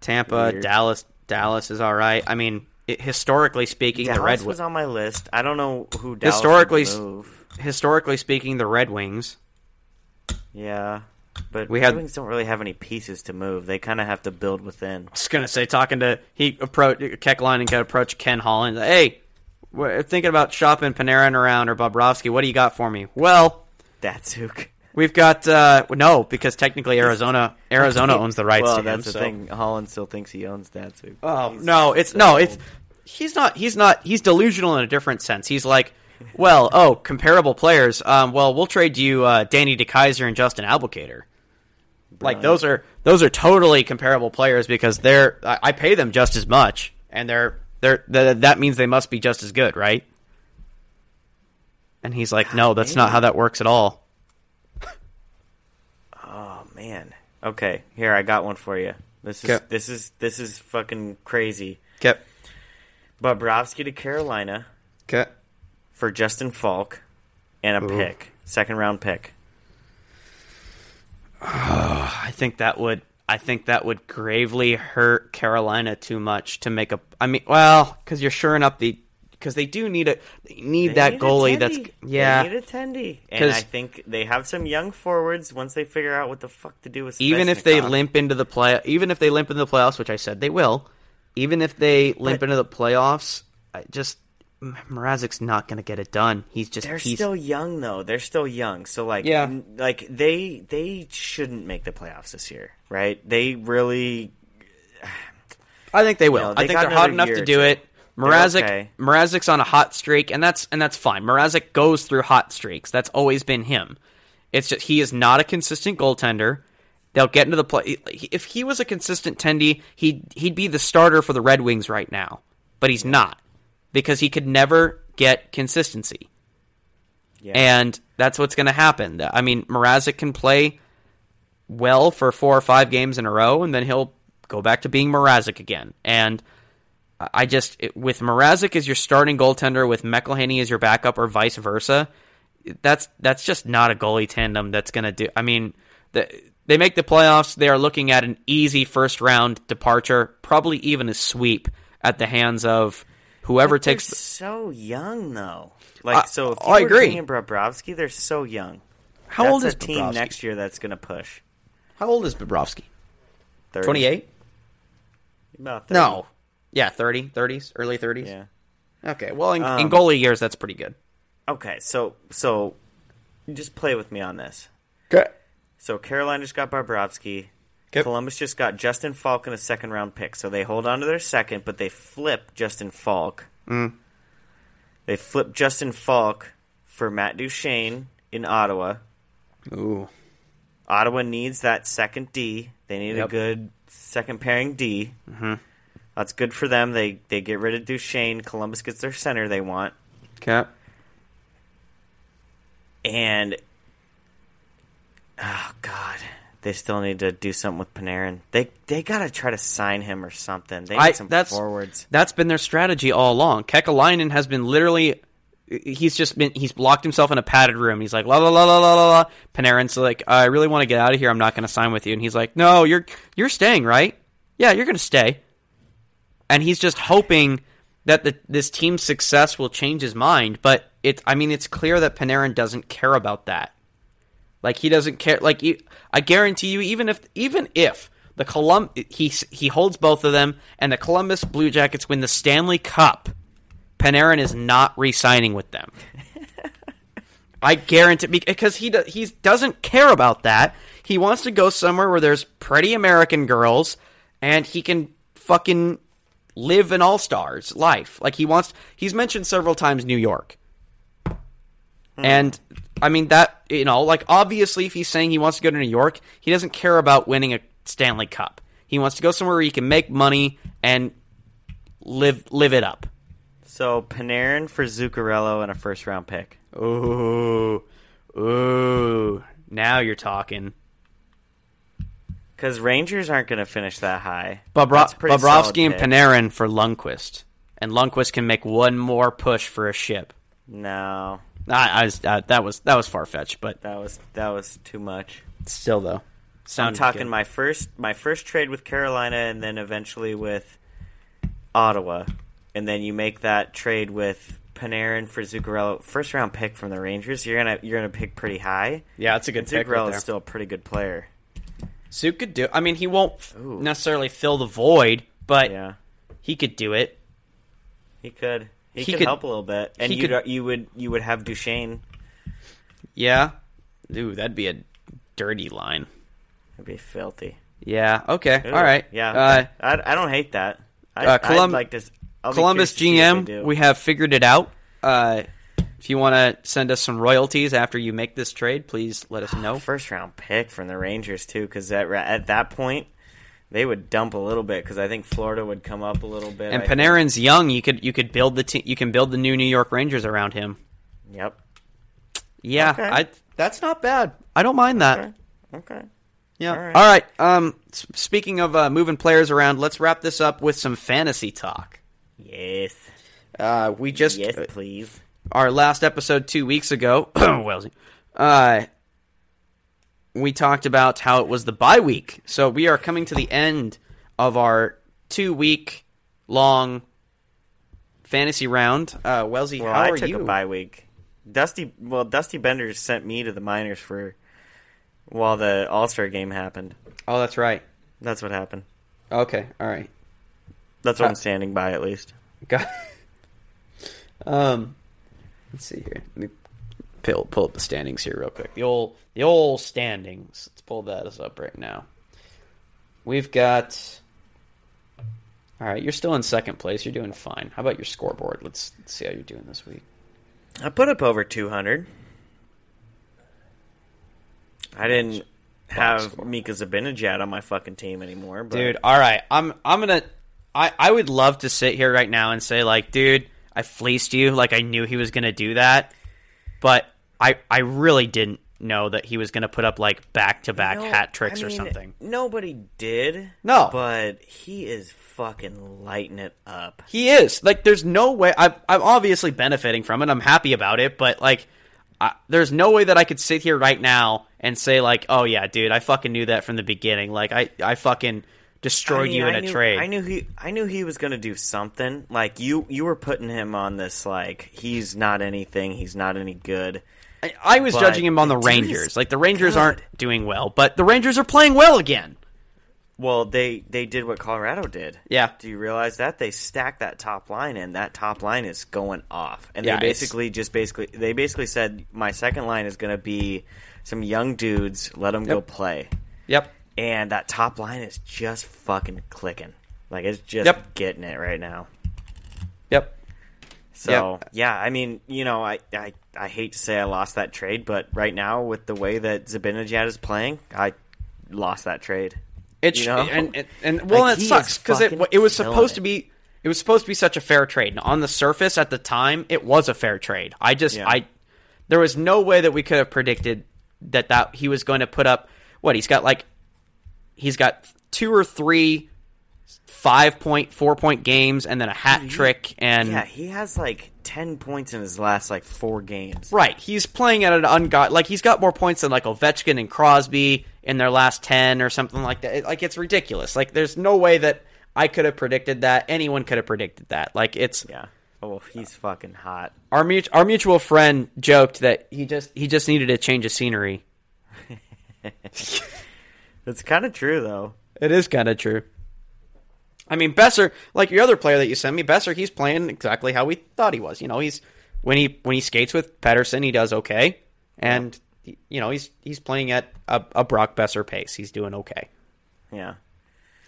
Tampa, Weird. Dallas. Dallas is all right. I mean, it, historically speaking, Dallas the Red Wings was on my list. I don't know who Dallas Historically move. historically speaking, the Red Wings. Yeah, but We we had- Wings don't really have any pieces to move. They kind of have to build within. I was gonna say, talking to he approach Kekalainen and could approach Ken Holland. Hey, we're thinking about shopping Panarin around or Bobrovsky. What do you got for me? Well, Datsyuk. We've got uh, no because technically Arizona Arizona owns the rights well, to him. that's the so- thing. Holland still thinks he owns Datsyuk. Oh no, it's so no, it's he's not. He's not. He's delusional in a different sense. He's like, well, oh, comparable players. Um, well, we'll trade you uh, Danny DeKeyser and Justin Abdelkader. Like those are those are totally comparable players because they're I, I pay them just as much, and they're they're th- that means they must be just as good, right? And he's like, no, that's not how that works at all. Man. Okay, here I got one for you. This is this is this is fucking crazy. Okay, Bobrovsky to Carolina okay. for Justin Faulk and a Ooh. pick, second round pick. I think that would I think that would gravely hurt Carolina too much to make a. I mean, well, because you're shoring up the because they do need a they need They that need a goalie. That's yeah. They need a tendy, and 'Cause- I think they have some young forwards. Once they figure out what the fuck to do with even if they limp into the play, even if they limp into the playoffs, which I said they will, even if they limp But- into the playoffs, I just Mrazek's not going to get it done. He's just They're he's, still young though. They're still young. So like Yeah. n- like they they shouldn't make the playoffs this year, right? They really I think they will. know, I think they're hot enough to do it. Mrazek, okay. Mrazek's on a hot streak, and that's and that's fine. Mrazek goes through hot streaks. That's always been him. It's just he is not a consistent goaltender. They'll get into the play. If he was a consistent tendy, he'd he'd be the starter for the Red Wings right now. But he's not because he could never get consistency, yeah. and that's what's going to happen. I mean, Mrazek can play well for four or five games in a row, and then he'll go back to being Mrazek again. And I just it, with Mrazek as your starting goaltender, with McElhinney as your backup, or vice versa, that's that's just not a goalie tandem that's going to do. I mean, the, they make the playoffs. They are looking at an easy first round departure, probably even a sweep at the hands of whoever But they're so young though. Like I- so, if I you were agree. thinking Bobrovsky, they're so young. How that's old a is team Bobrovsky? next year that's going to push? How old is Bobrovsky? Twenty eight? About No. Yeah, 30, 30s, early 30s. Yeah. Okay. Well, in, in Um, goalie years, that's pretty good. Okay, so so just play with me on this. Okay. So Carolina just got Bobrovsky. Yep. Columbus just got Justin Faulk in a second round pick. So they hold on to their second, but they flip Justin Faulk. Mm. They flip Justin Faulk for Matt Duchene in Ottawa. Ooh. Ottawa needs that second D. They need a good second pairing D. Mm-hmm. That's good for them. They they get rid of Duchene. Columbus gets their center they want, Okay. and oh god, they still need to do something with Panarin. They they gotta try to sign him or something. They need I- some that's- forwards. That's been their strategy all along. Kekalainen has been literally he's just been he's locked himself in a padded room. He's like la la la la la la. la. Panarin's like, I really want to get out of here. I'm not going to sign with you. And he's like, No, you're you're staying, right? Yeah, you're going to stay. And he's just hoping that the, this team's success will change his mind. But it, I mean, it's clear that Panarin doesn't care about that. Like he doesn't care. Like you, I guarantee you, even if even if the Colum he he holds both of them, and the Columbus Blue Jackets win the Stanley Cup, Panarin is not re-signing with them. I guarantee because he do, he doesn't care about that. He wants to go somewhere where there's pretty American girls, and he can fucking live an all stars life. Like he wants. He's mentioned several times New York, hmm. and I mean that you know, like obviously, if he's saying he wants to go to New York, he doesn't care about winning a Stanley Cup. He wants to go somewhere where he can make money and live live it up. So Panarin for Zuccarello and a first round pick. Ooh, ooh. Now you're talking. Because Rangers aren't going to finish that high. Bobro- That's a pretty solid Bobrovsky and. Panarin for Lundqvist, and Lundqvist can make one more push for a ship. No, I, I was, that was that was far fetched, but that was that was too much. still though. I'm talking good. my first my first trade with Carolina, and then eventually with Ottawa, and then you make that trade with Panarin for Zuccarello, first round pick from the Rangers. You're gonna you're gonna pick pretty high. yeah, that's a good And pick right Zuccarello there. is still a pretty good player. Zook could do. I mean, he won't Ooh. necessarily fill the void, but Yeah, he could do it. he could. He, He could, could- help a little bit, and you you would you would have Duchene. Yeah. Ooh, that'd be a dirty line. It'd be filthy. Yeah. Okay. Ooh, All right. Yeah. Uh, I, I don't hate that. I, uh, Colum- I'd like to. s- I'll Columbus curious to see what they GM, we have figured it out. Uh, if you want to send us some royalties after you make this trade, please let us know. first round pick from the Rangers too, because at at that point they would dump a little bit because I think Florida would come up a little bit. And I think. Panarin's young. You could you could build the te- you can build the new New York Rangers around him. Yep. Yeah, Okay. I that's not bad. I don't mind that. Okay. Okay. Yeah. All All right. right. Um, speaking of uh, moving players around, let's wrap this up with some fantasy talk. Yes. Uh, we just yes, please. Our last episode two weeks ago, Wellesley, uh, we talked about how it was the bye week. So we are coming to the end of our two week long fantasy round. Uh, Wellesley, Well, how I are took you? a bye week. Dusty, well, Dusty Bender sent me to the minors for while the All Star game happened. Oh, that's right. That's what happened. Okay, all right. That's what Uh, I'm standing by, at least. Got. um, let's see here. Let me pull pull up the standings here real quick. The old the old standings. Let's pull that up right now. We've got. All right, you're still in second place. You're doing fine. How about your scoreboard? Let's, let's see how you're doing this week. I put up over 200. I didn't have. Mika Zibanejad on my fucking team anymore. But dude. All right, I'm I'm gonna. I I would love to sit here right now and say like, dude, I fleeced you. Like I knew he was gonna do that, but I I really didn't know that he was gonna put up like back to back hat tricks I or something. Nobody did. No. but he is fucking lighting it up. He is like, there's no way. I I'm obviously benefiting from it. I'm happy about it, but like. I, there's no way that I could sit here right now and say like, "Oh yeah, dude, I fucking knew that from the beginning." Like, I, I fucking destroyed I mean, you in I a knew, trade. I knew he. I knew he was gonna do something. Like you, you were putting him on this. Like he's not anything. He's not any good. I, I was But judging him on the the dude is Rangers. Like the Rangers good. aren't doing well, but the Rangers are playing well again. Well, they they did what Colorado did. Yeah. Do you realize that they stacked that top line, and that top line is going off. And Yeah, they it's- basically just basically they basically said my second line is going to be some young dudes. Let them go play. Yep. And that top line is just fucking clicking. Like it's just Yep. getting it right now. Yep. So Yep. yeah, I mean, you know, I, I I hate to say I lost that trade, but right now with the way that Zibanejad is playing, I lost that trade. It's You know? and, and and well, Like, it sucks because it it was supposed it. to be it was supposed to be such a fair trade. And on the surface, at the time, it was a fair trade. I just Yeah. I there was no way that we could have predicted that that he was going to put up what he's got like he's got two or three five point four point games and then a hat trick and Yeah, he has like ten points in his last like four games. Right. He's playing at an ungod like he's got more points than like Ovechkin and Crosby in their last 10 or something like that. It- like it's ridiculous. Like there's no way that I could have predicted that. Anyone could have predicted that. Like it's Yeah. Oh, he's fucking hot. our mut- our mutual friend joked that he just he just needed a change of scenery. It's kind of true though. It is kind of true. I mean, Boeser, like your other player that you sent me, Boeser, he's playing exactly how we thought he was. You know, he's when he when he skates with Pettersson, he does okay, and you know he's he's playing at a, a Brock Boeser pace. He's doing okay. Yeah.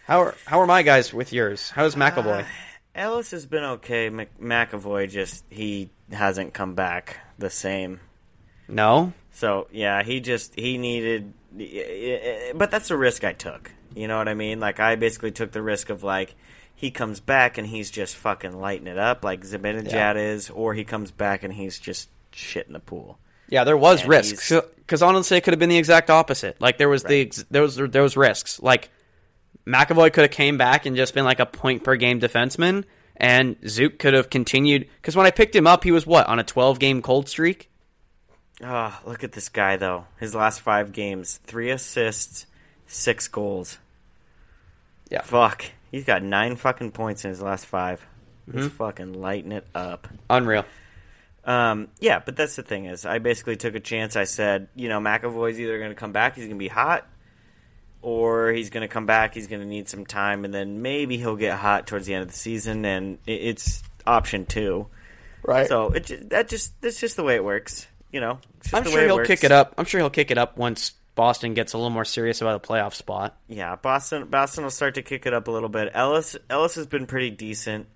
How are how are my guys with yours? How's McAvoy? Uh, Ellis has been okay. Mc- McAvoy just he hasn't come back the same. no, So yeah, he just he needed, but that's a risk I took. You know what I mean? Like I basically took the risk of like he comes back and he's just fucking lighting it up like Zibanejad Yeah. is, or he comes back and he's just shit in the pool. yeah, there was And risks he's- because honestly, it could have been the exact opposite. Like there was the ex- there was there was risks. Like McAvoy could have came back and just been like a point per game defenseman, and Zook could have continued. Because when I picked him up, he was what on a twelve game cold streak. Oh, look at this guy though. His last five games, three assists, six goals. Yeah. Fuck. He's got nine fucking points in his last 5 Mm-hmm. He's fucking lighting it up. Unreal. Um, yeah, but that's the thing is, I basically took a chance. I said, you know, McAvoy's either going to come back, he's going to be hot, or he's going to come back, he's going to need some time, and then maybe he'll get hot towards the end of the season, and it's option two. Right. So it that just that's just the way it works, you know. I'm the sure he'll works. kick it up. I'm sure he'll kick it up once Boston gets a little more serious about a playoff spot. Yeah, Boston Boston will start to kick it up a little bit. Ellis Ellis has been pretty decent.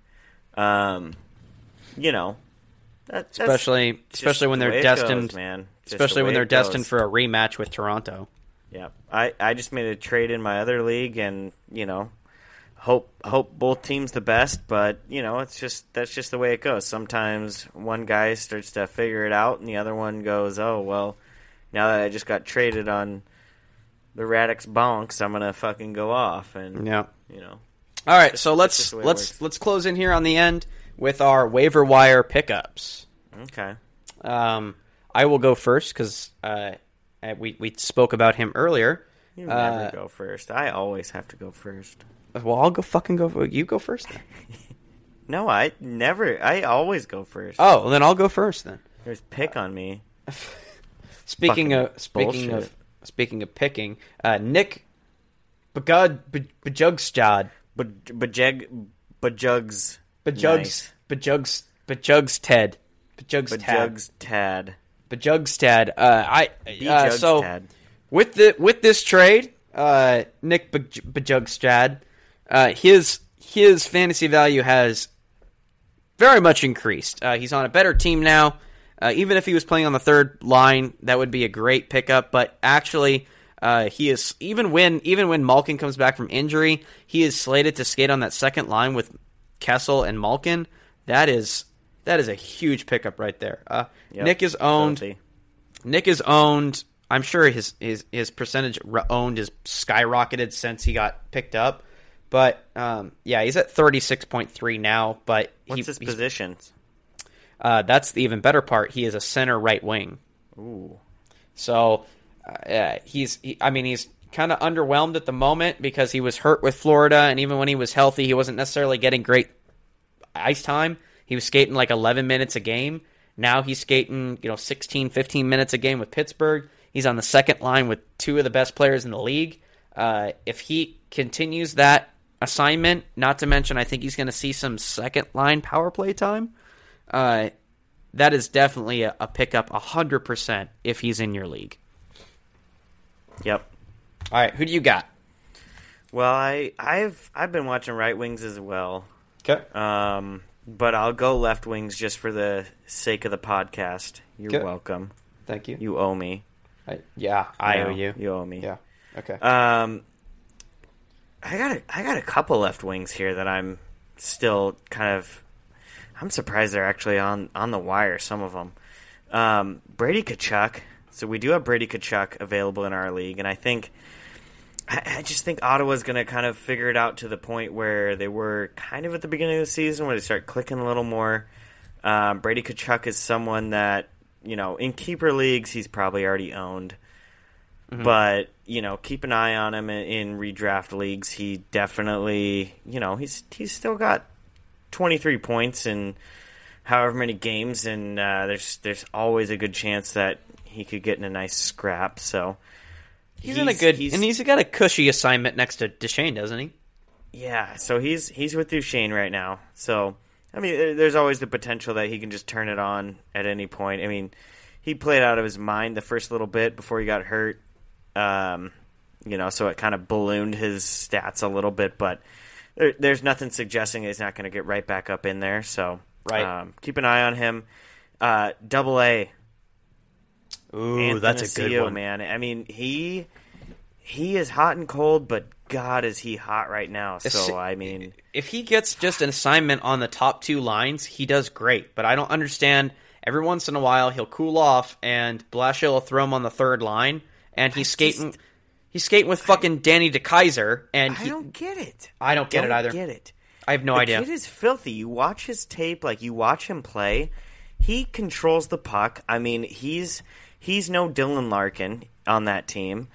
Um, you know, that, Especially especially when the they're destined goes, man. Just the especially when they're goes. destined for a rematch with Toronto. Yeah, I I just made a trade in my other league, and you know, hope hope both teams the best, but you know, it's just that's just the way it goes. Sometimes one guy starts to figure it out, and the other one goes, "Oh well, now that I just got traded on the Radix bonks, I'm gonna fucking go off," and Yeah. you know, All right, so let's the way it let's works. let's close in here on the end with our waiver wire pickups. okay, Um, I will go first because uh, uh, we we spoke about him earlier. you Uh, never go first. I always have to go first. Well, I'll go fucking go. You go first. Then. No, I never. I always go first. Oh, well, then I'll go first then. There's pick on me. Speaking Fucking of speaking bullshit. of speaking of picking, uh, Nick Bagud Bajugstad But Bajeg Bajugs Bajugs. Bajugs Bajugs Ted Bajugs Tad Bajugs Tad. Bajugstad. Uh, I uh, so with the with this trade, uh, Nick Baj- Bajugstad, uh, his his fantasy value has very much increased. Uh, he's on a better team now. Uh, even if he was playing on the third line, that would be a great pickup. But actually, uh, he is even when even when Malkin comes back from injury, he is slated to skate on that second line with Kessel and Malkin. That is that is a huge pickup right there. Uh, Yep. Nick is owned. Filthy. Nick is owned. I'm sure his his his percentage owned is skyrocketed since he got picked up. But um, yeah, he's at 36.3 now. But What's he, his positions? uh, that's the even better part. He is a center right wing. Ooh. So uh, he's he, I mean he's kind of underwhelmed at the moment because he was hurt with Florida, and even when he was healthy, he wasn't necessarily getting great ice time. He was skating like 11 minutes a game. Now he's skating, you know, 16, 15 minutes a game with Pittsburgh. He's on the second line with two of the best players in the league. Uh, if he continues that assignment, not to mention, I think he's going to see some second line power play time. Uh, that is definitely a, a pickup 100% if he's in your league. Yep. All right, who do you got? Well, I I've I've been watching right wings as well. Okay. Um, but I'll go left wings just for the sake of the podcast. You're Okay. welcome. Thank you. You owe me. I, yeah, I No, owe you. You owe me. Yeah. Okay. Um, I got a, I got a couple left wings here that I'm still kind of. I'm surprised they're actually on on the wire. Some of them. Um, Brady Tkachuk. So we do have Brady Tkachuk available in our league, and I think. I, I just think Ottawa's going to kind of figure it out to the point where they were kind of at the beginning of the season, where they start clicking a little more. Um, Brady Tkachuk is someone that you know in keeper leagues he's probably already owned, but you know keep an eye on him in, redraft leagues. He definitely you know he's he's still got twenty three points in however many games, and uh, there's there's always a good chance that he could get in a nice scrap. So He's, in a good, and he's got a cushy assignment next to Duchene, doesn't he? Yeah, so he's he's with Duchene right now. So I mean, there's always the potential that he can just turn it on at any point. I mean, he played out of his mind the first little bit before he got hurt. Um, you know, so it kind of ballooned his stats a little bit, but there, there's nothing suggesting he's not going to get right back up in there. So Right. um, keep an eye on him. Uh, double A, Ooh, that's a good Anthony one. man. I mean, he he is hot and cold, but God, is he hot right now? So I mean, If he gets just an assignment on the top two lines, he does great. But I don't understand. Every once in a while, he'll cool off, and Blashill will throw him on the third line, and he's skating. just- he's skating with fucking Danny DeKeyser, and I he, don't get it. I don't get it Don't either. Get it? I have no the idea. kid is filthy. You watch his tape, like you watch him play. He controls the puck. I mean, he's he's no Dylan Larkin on that team,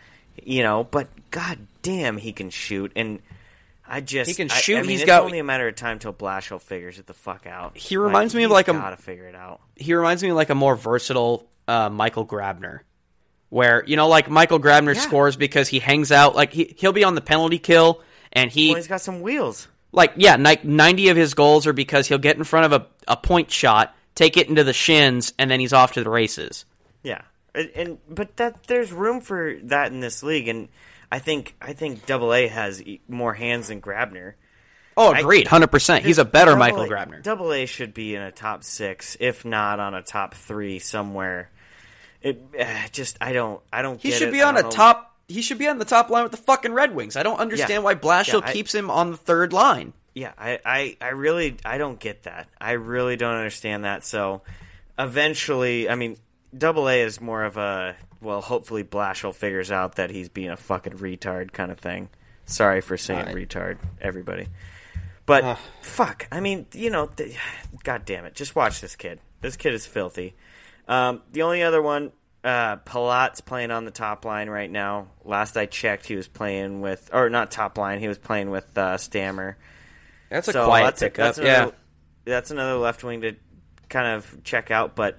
you know. But god damn, he can shoot. And I just He can shoot, I, mean, he's it's got- only a matter of time till Blashill figures it the fuck out. He reminds me of like a- gotta figure it out. he reminds me of like a more versatile uh, Michael Grabner, where you know, like Michael Grabner Yeah. scores because he hangs out. Like he he'll be on the penalty kill, and he Well, he's got some wheels. like yeah, ni- ninety of his goals are because he'll get in front of a, a point shot, take it into the shins, and then he's off to the races. Yeah, and, and but that there's room for that in this league, and I think I think Double A has more hands than Grabner. Oh, agreed, hundred percent. He's a better Michael A- Grabner. Double A should be in a top six, if not on a top three somewhere. It uh, just I don't I don't. He get should it. be on a know. top. He should be on the top line with the fucking Red Wings. I don't understand Yeah. why Blashill Yeah, I- keeps him on the third line. Yeah, I, I, I really I don't get that. I really don't understand that. So eventually, I mean, Double A is more of a well. Hopefully, Blashill figures out that he's being a fucking retard kind of thing. Sorry for saying Right. retard, everybody. But Ugh. fuck, I mean, you know, th- god damn it, just watch this kid. This kid is filthy. Um, the only other one, uh, Palat's playing on the top line right now. Last I checked, he was playing with, or not top line, he was playing with uh, Stammer. That's a So quiet that's, pickup. that's yeah, another, that's another left wing to kind of check out. But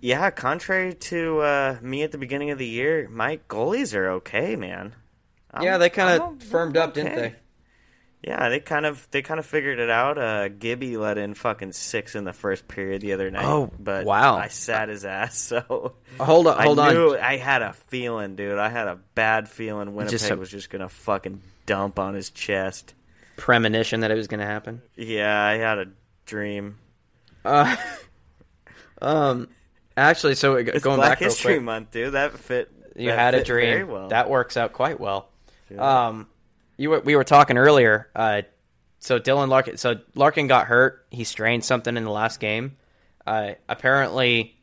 yeah, contrary to uh, me at the beginning of the year, my goalies are okay, man. I'm- yeah. They kind of firmed I'm up, didn't they? Yeah, they kind of they kind of figured it out. Uh, Gibby let in fucking six in the first period the other night. Oh, but wow. I sat his ass. So Hold on, hold I on. I had a feeling, dude. I had a bad feeling Winnipeg Just a- was just gonna fucking dump on his chest. Premonition that it was going to happen. Yeah, I had a dream. Uh, um, actually, so going Black back real History quick, Month, dude. That fit. you that had a fit very dream well. that works out quite well. Um, you were, we were talking earlier. Uh, so Dylan Larkin, so Larkin got hurt. He strained something in the last game. Uh, apparently,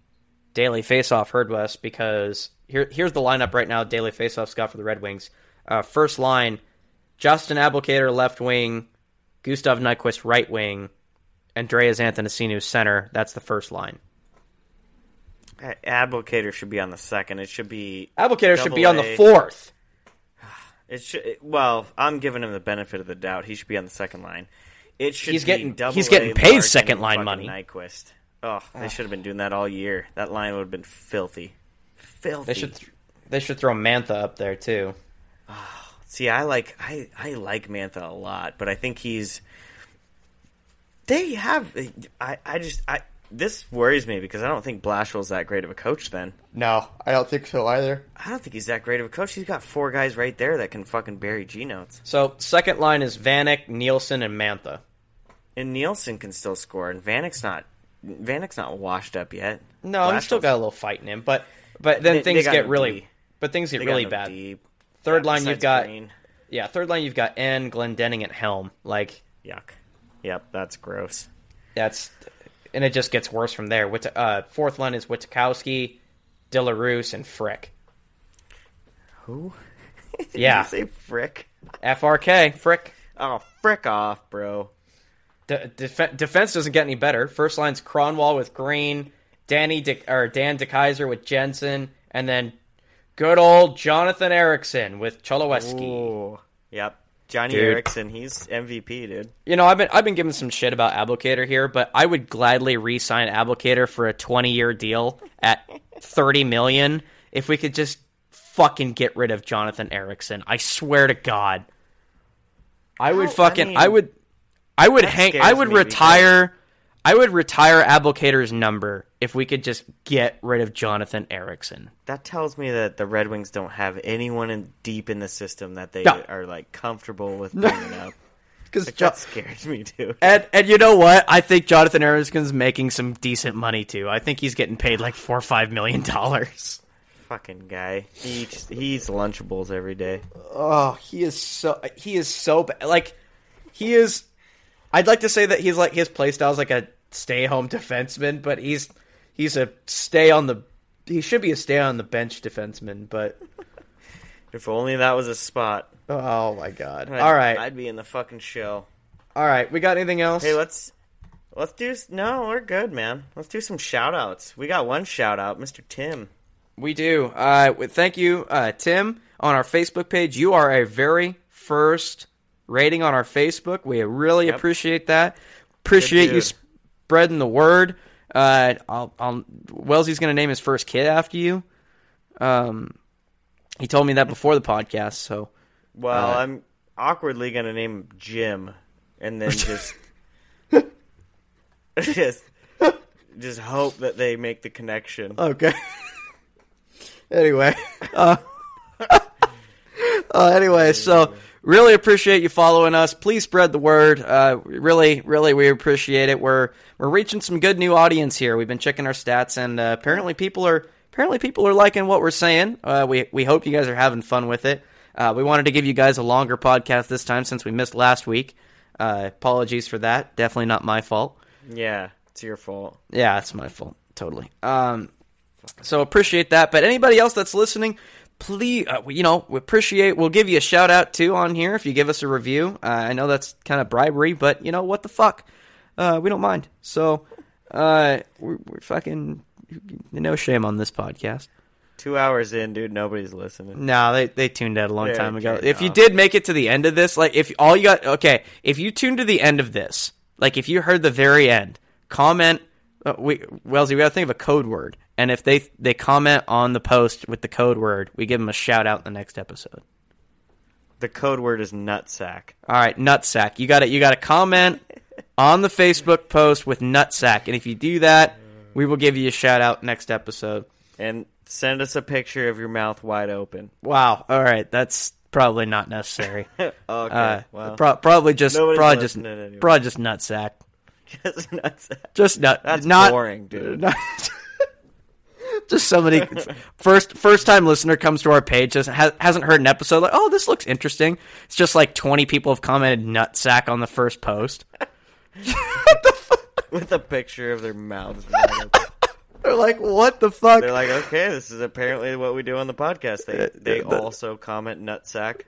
Daily Faceoff heard us because here here's the lineup right now. Daily Faceoff's got for the Red Wings. Uh, first line: Justin Abdelkader left wing, Gustav Nyquist right wing, Andreas Athanasiou center. That's the first line. Abdelkader should be on the second. It should be. Abdelkader should be on the fourth. It should. Well, I'm giving him the benefit of the doubt. He should be on the second line. It should. He's be getting- double he's getting A, paid Larkin, second line money. Nyquist. Oh, they should have been doing that all year. That line would have been filthy. Filthy. They should th- they should throw Mantha up there too. See, I like I I like Mantha a lot, but I think he's. They have. I I just I this worries me because I don't think Blashill's that great of a coach. Then No, I don't think so either. I don't think he's that great of a coach. He's got four guys right there that can fucking bury G notes. So second line is Vanek, Nielsen, and Mantha. And Nielsen can still score, and Vanek's not. Vanek's not washed up yet. No, he's still got a little fight in him, but but then They- they things got get no really D. but things get they really no bad. deep. Third Yeah, line you've got Green. yeah, third line you've got N, Glendening, and Helm. Like Yuck. Yep, that's gross. that's and it just gets worse from there. With uh, fourth line is Witkowski, Dillaroos, and Frick. Who? Did Yeah. you say frick? FRK, Frick. Oh, frick off, bro. De- def- defense doesn't get any better. First line's Kronwall with Green, Danny De- or Dan DeKeyser with Jensen, and then good old Jonathan Ericsson with Cholowski. Ooh. Yep. Johnny Dude. Ericsson, he's MVP, dude. You know, I've been I've been giving some shit about Abdelkader here, but I would gladly re-sign Abdelkader for a 20-year deal at 30 million if we could just fucking get rid of Jonathan Ericsson. I swear to God. I would How- fucking I, mean, would I would hang I would retire I would retire Abdelkader's number if we could just get rid of Jonathan Ericsson. That tells me that the Red Wings don't have anyone in, deep in the system that they No. are like comfortable with bringing up. Cuz Like, that scares me, too. And and you know what? I think Jonathan Ericsson's making some decent money too. I think he's getting paid like four or five million dollars. Fucking guy. He just, he eats Lunchables every day. Oh, he is so he is so bad. Like he is. I'd like to say that he's like his play style is like a stay home defenseman, but he's he's a stay on the. He should be a stay on the bench defenseman, but If only that was a spot. oh my god! I'd- All right, I'd be in the fucking show. all right. We got anything else? Hey, let's let's do. No, we're good, man. Let's do some shout outs. We got one shout out, Mr. Tim. We do. Uh, thank you, uh, Tim, on our Facebook page. You are a very first rating on our Facebook. We really Yep. appreciate that. Appreciate you spreading the word. Uh, I'll, I'll, Wellesley's going to name his first kid after you. Um, he told me that before the podcast. So Well, Uh, I'm awkwardly gonna name him Jim, and then just just just hope that they make the connection. okay. anyway, uh, uh, anyway, so really appreciate you following us. Please spread the word. Uh, really, really, we appreciate it. We're we're reaching some good new audience here. We've been checking our stats, and uh, apparently people are apparently people are liking what we're saying. Uh, we we hope you guys are having fun with it. Uh, we wanted to give you guys a longer podcast this time since we missed last week. Uh, apologies for that. Definitely not my fault. Yeah, it's your fault. Yeah, it's my fault. Totally. Um, so appreciate that. But anybody else that's listening, please, uh, you know, we appreciate. We'll give you a shout out too on here if you give us a review. Uh, I know that's kind of bribery, but you know what the fuck, uh, we don't mind. So, uh, we're, we're fucking no shame on this podcast. Two hours in, dude, nobody's listening. No, they they tuned out a long Yeah, time ago. If you no. did make it to the end of this, like if all you got okay, if you tuned to the end of this, like if you heard the very end, comment. Uh, we Wellesley, we got to think of a code word, and if they they comment on the post with the code word, we give them a shout out in the next episode. The code word is nutsack. All right, nutsack. You got to you got to comment on the Facebook post with nutsack, and if you do that, we will give you a shout out next episode. And send us a picture of your mouth wide open. Wow. All right, that's probably not necessary. okay, Uh, well, pro- probably just probably just anyway. probably just nutsack. just nutsack. Just nut. That's not boring, dude. not- just somebody first first time listener comes to our page doesn't ha- hasn't heard an episode like oh this looks interesting. It's just like twenty people have commented nutsack on the first post. With a picture of their mouths. They're like what the fuck? They're like, okay, this is apparently what we do on the podcast. They they the- also comment nutsack.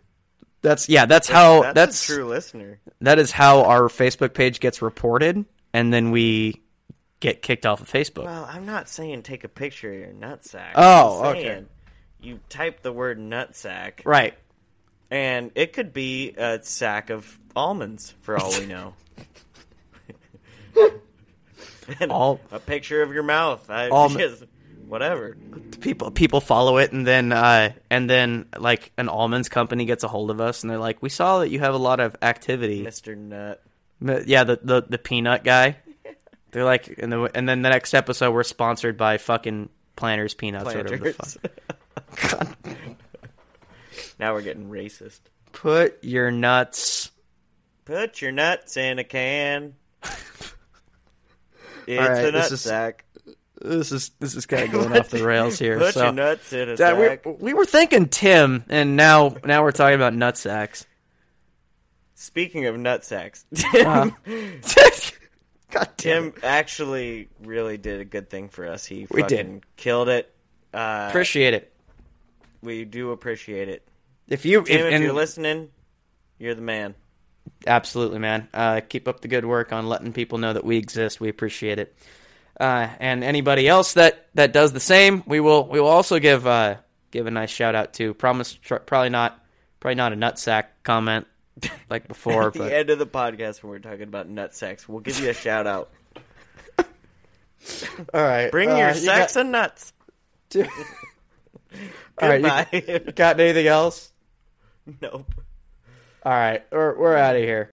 that's yeah. That's how that's, that's, true listener. that is how our Facebook page gets reported, and then we get kicked off of Facebook. Well, I'm not saying take a picture of your nutsack. Oh, I'm okay. You type the word nutsack, right. and it could be a sack of almonds for all we know. and All- a picture of your mouth. I Alm- just whatever. people people follow it and then uh and then like an almonds company gets a hold of us and they're like we saw that you have a lot of activity Mr. Nut. Yeah the the, the peanut guy they're like and, the, and then the next episode we're sponsored by fucking planters peanuts or whatever the Planters. fuck now we're getting racist. put your nuts Put your nuts in a can. It's right, a this is- nutsack. this is this is kind of going off the rails here Put so your nuts in a Dad, sack. we, we were thinking Tim, and now now we're talking about nut sacks. Speaking of nut sacks, uh, Tim, God damn Tim actually really did a good thing for us. He We fucking did. killed it. Uh, Appreciate it. we do appreciate it. If you Tim, if, and- you're listening, you're the man. Absolutely, man. Uh, keep up the good work on letting people know that we exist. We appreciate it. Uh, and anybody else that, that does the same, we will we will also give uh, give a nice shout out to. Promise, tr- probably not probably not a nutsack comment like before, At the but end of the podcast when we're talking about nut sex, we'll give you a shout out. all right. Bring uh, your you sex and nuts. Got, all right, you Goodbye. got anything else? nope. All right, we're we're out of here.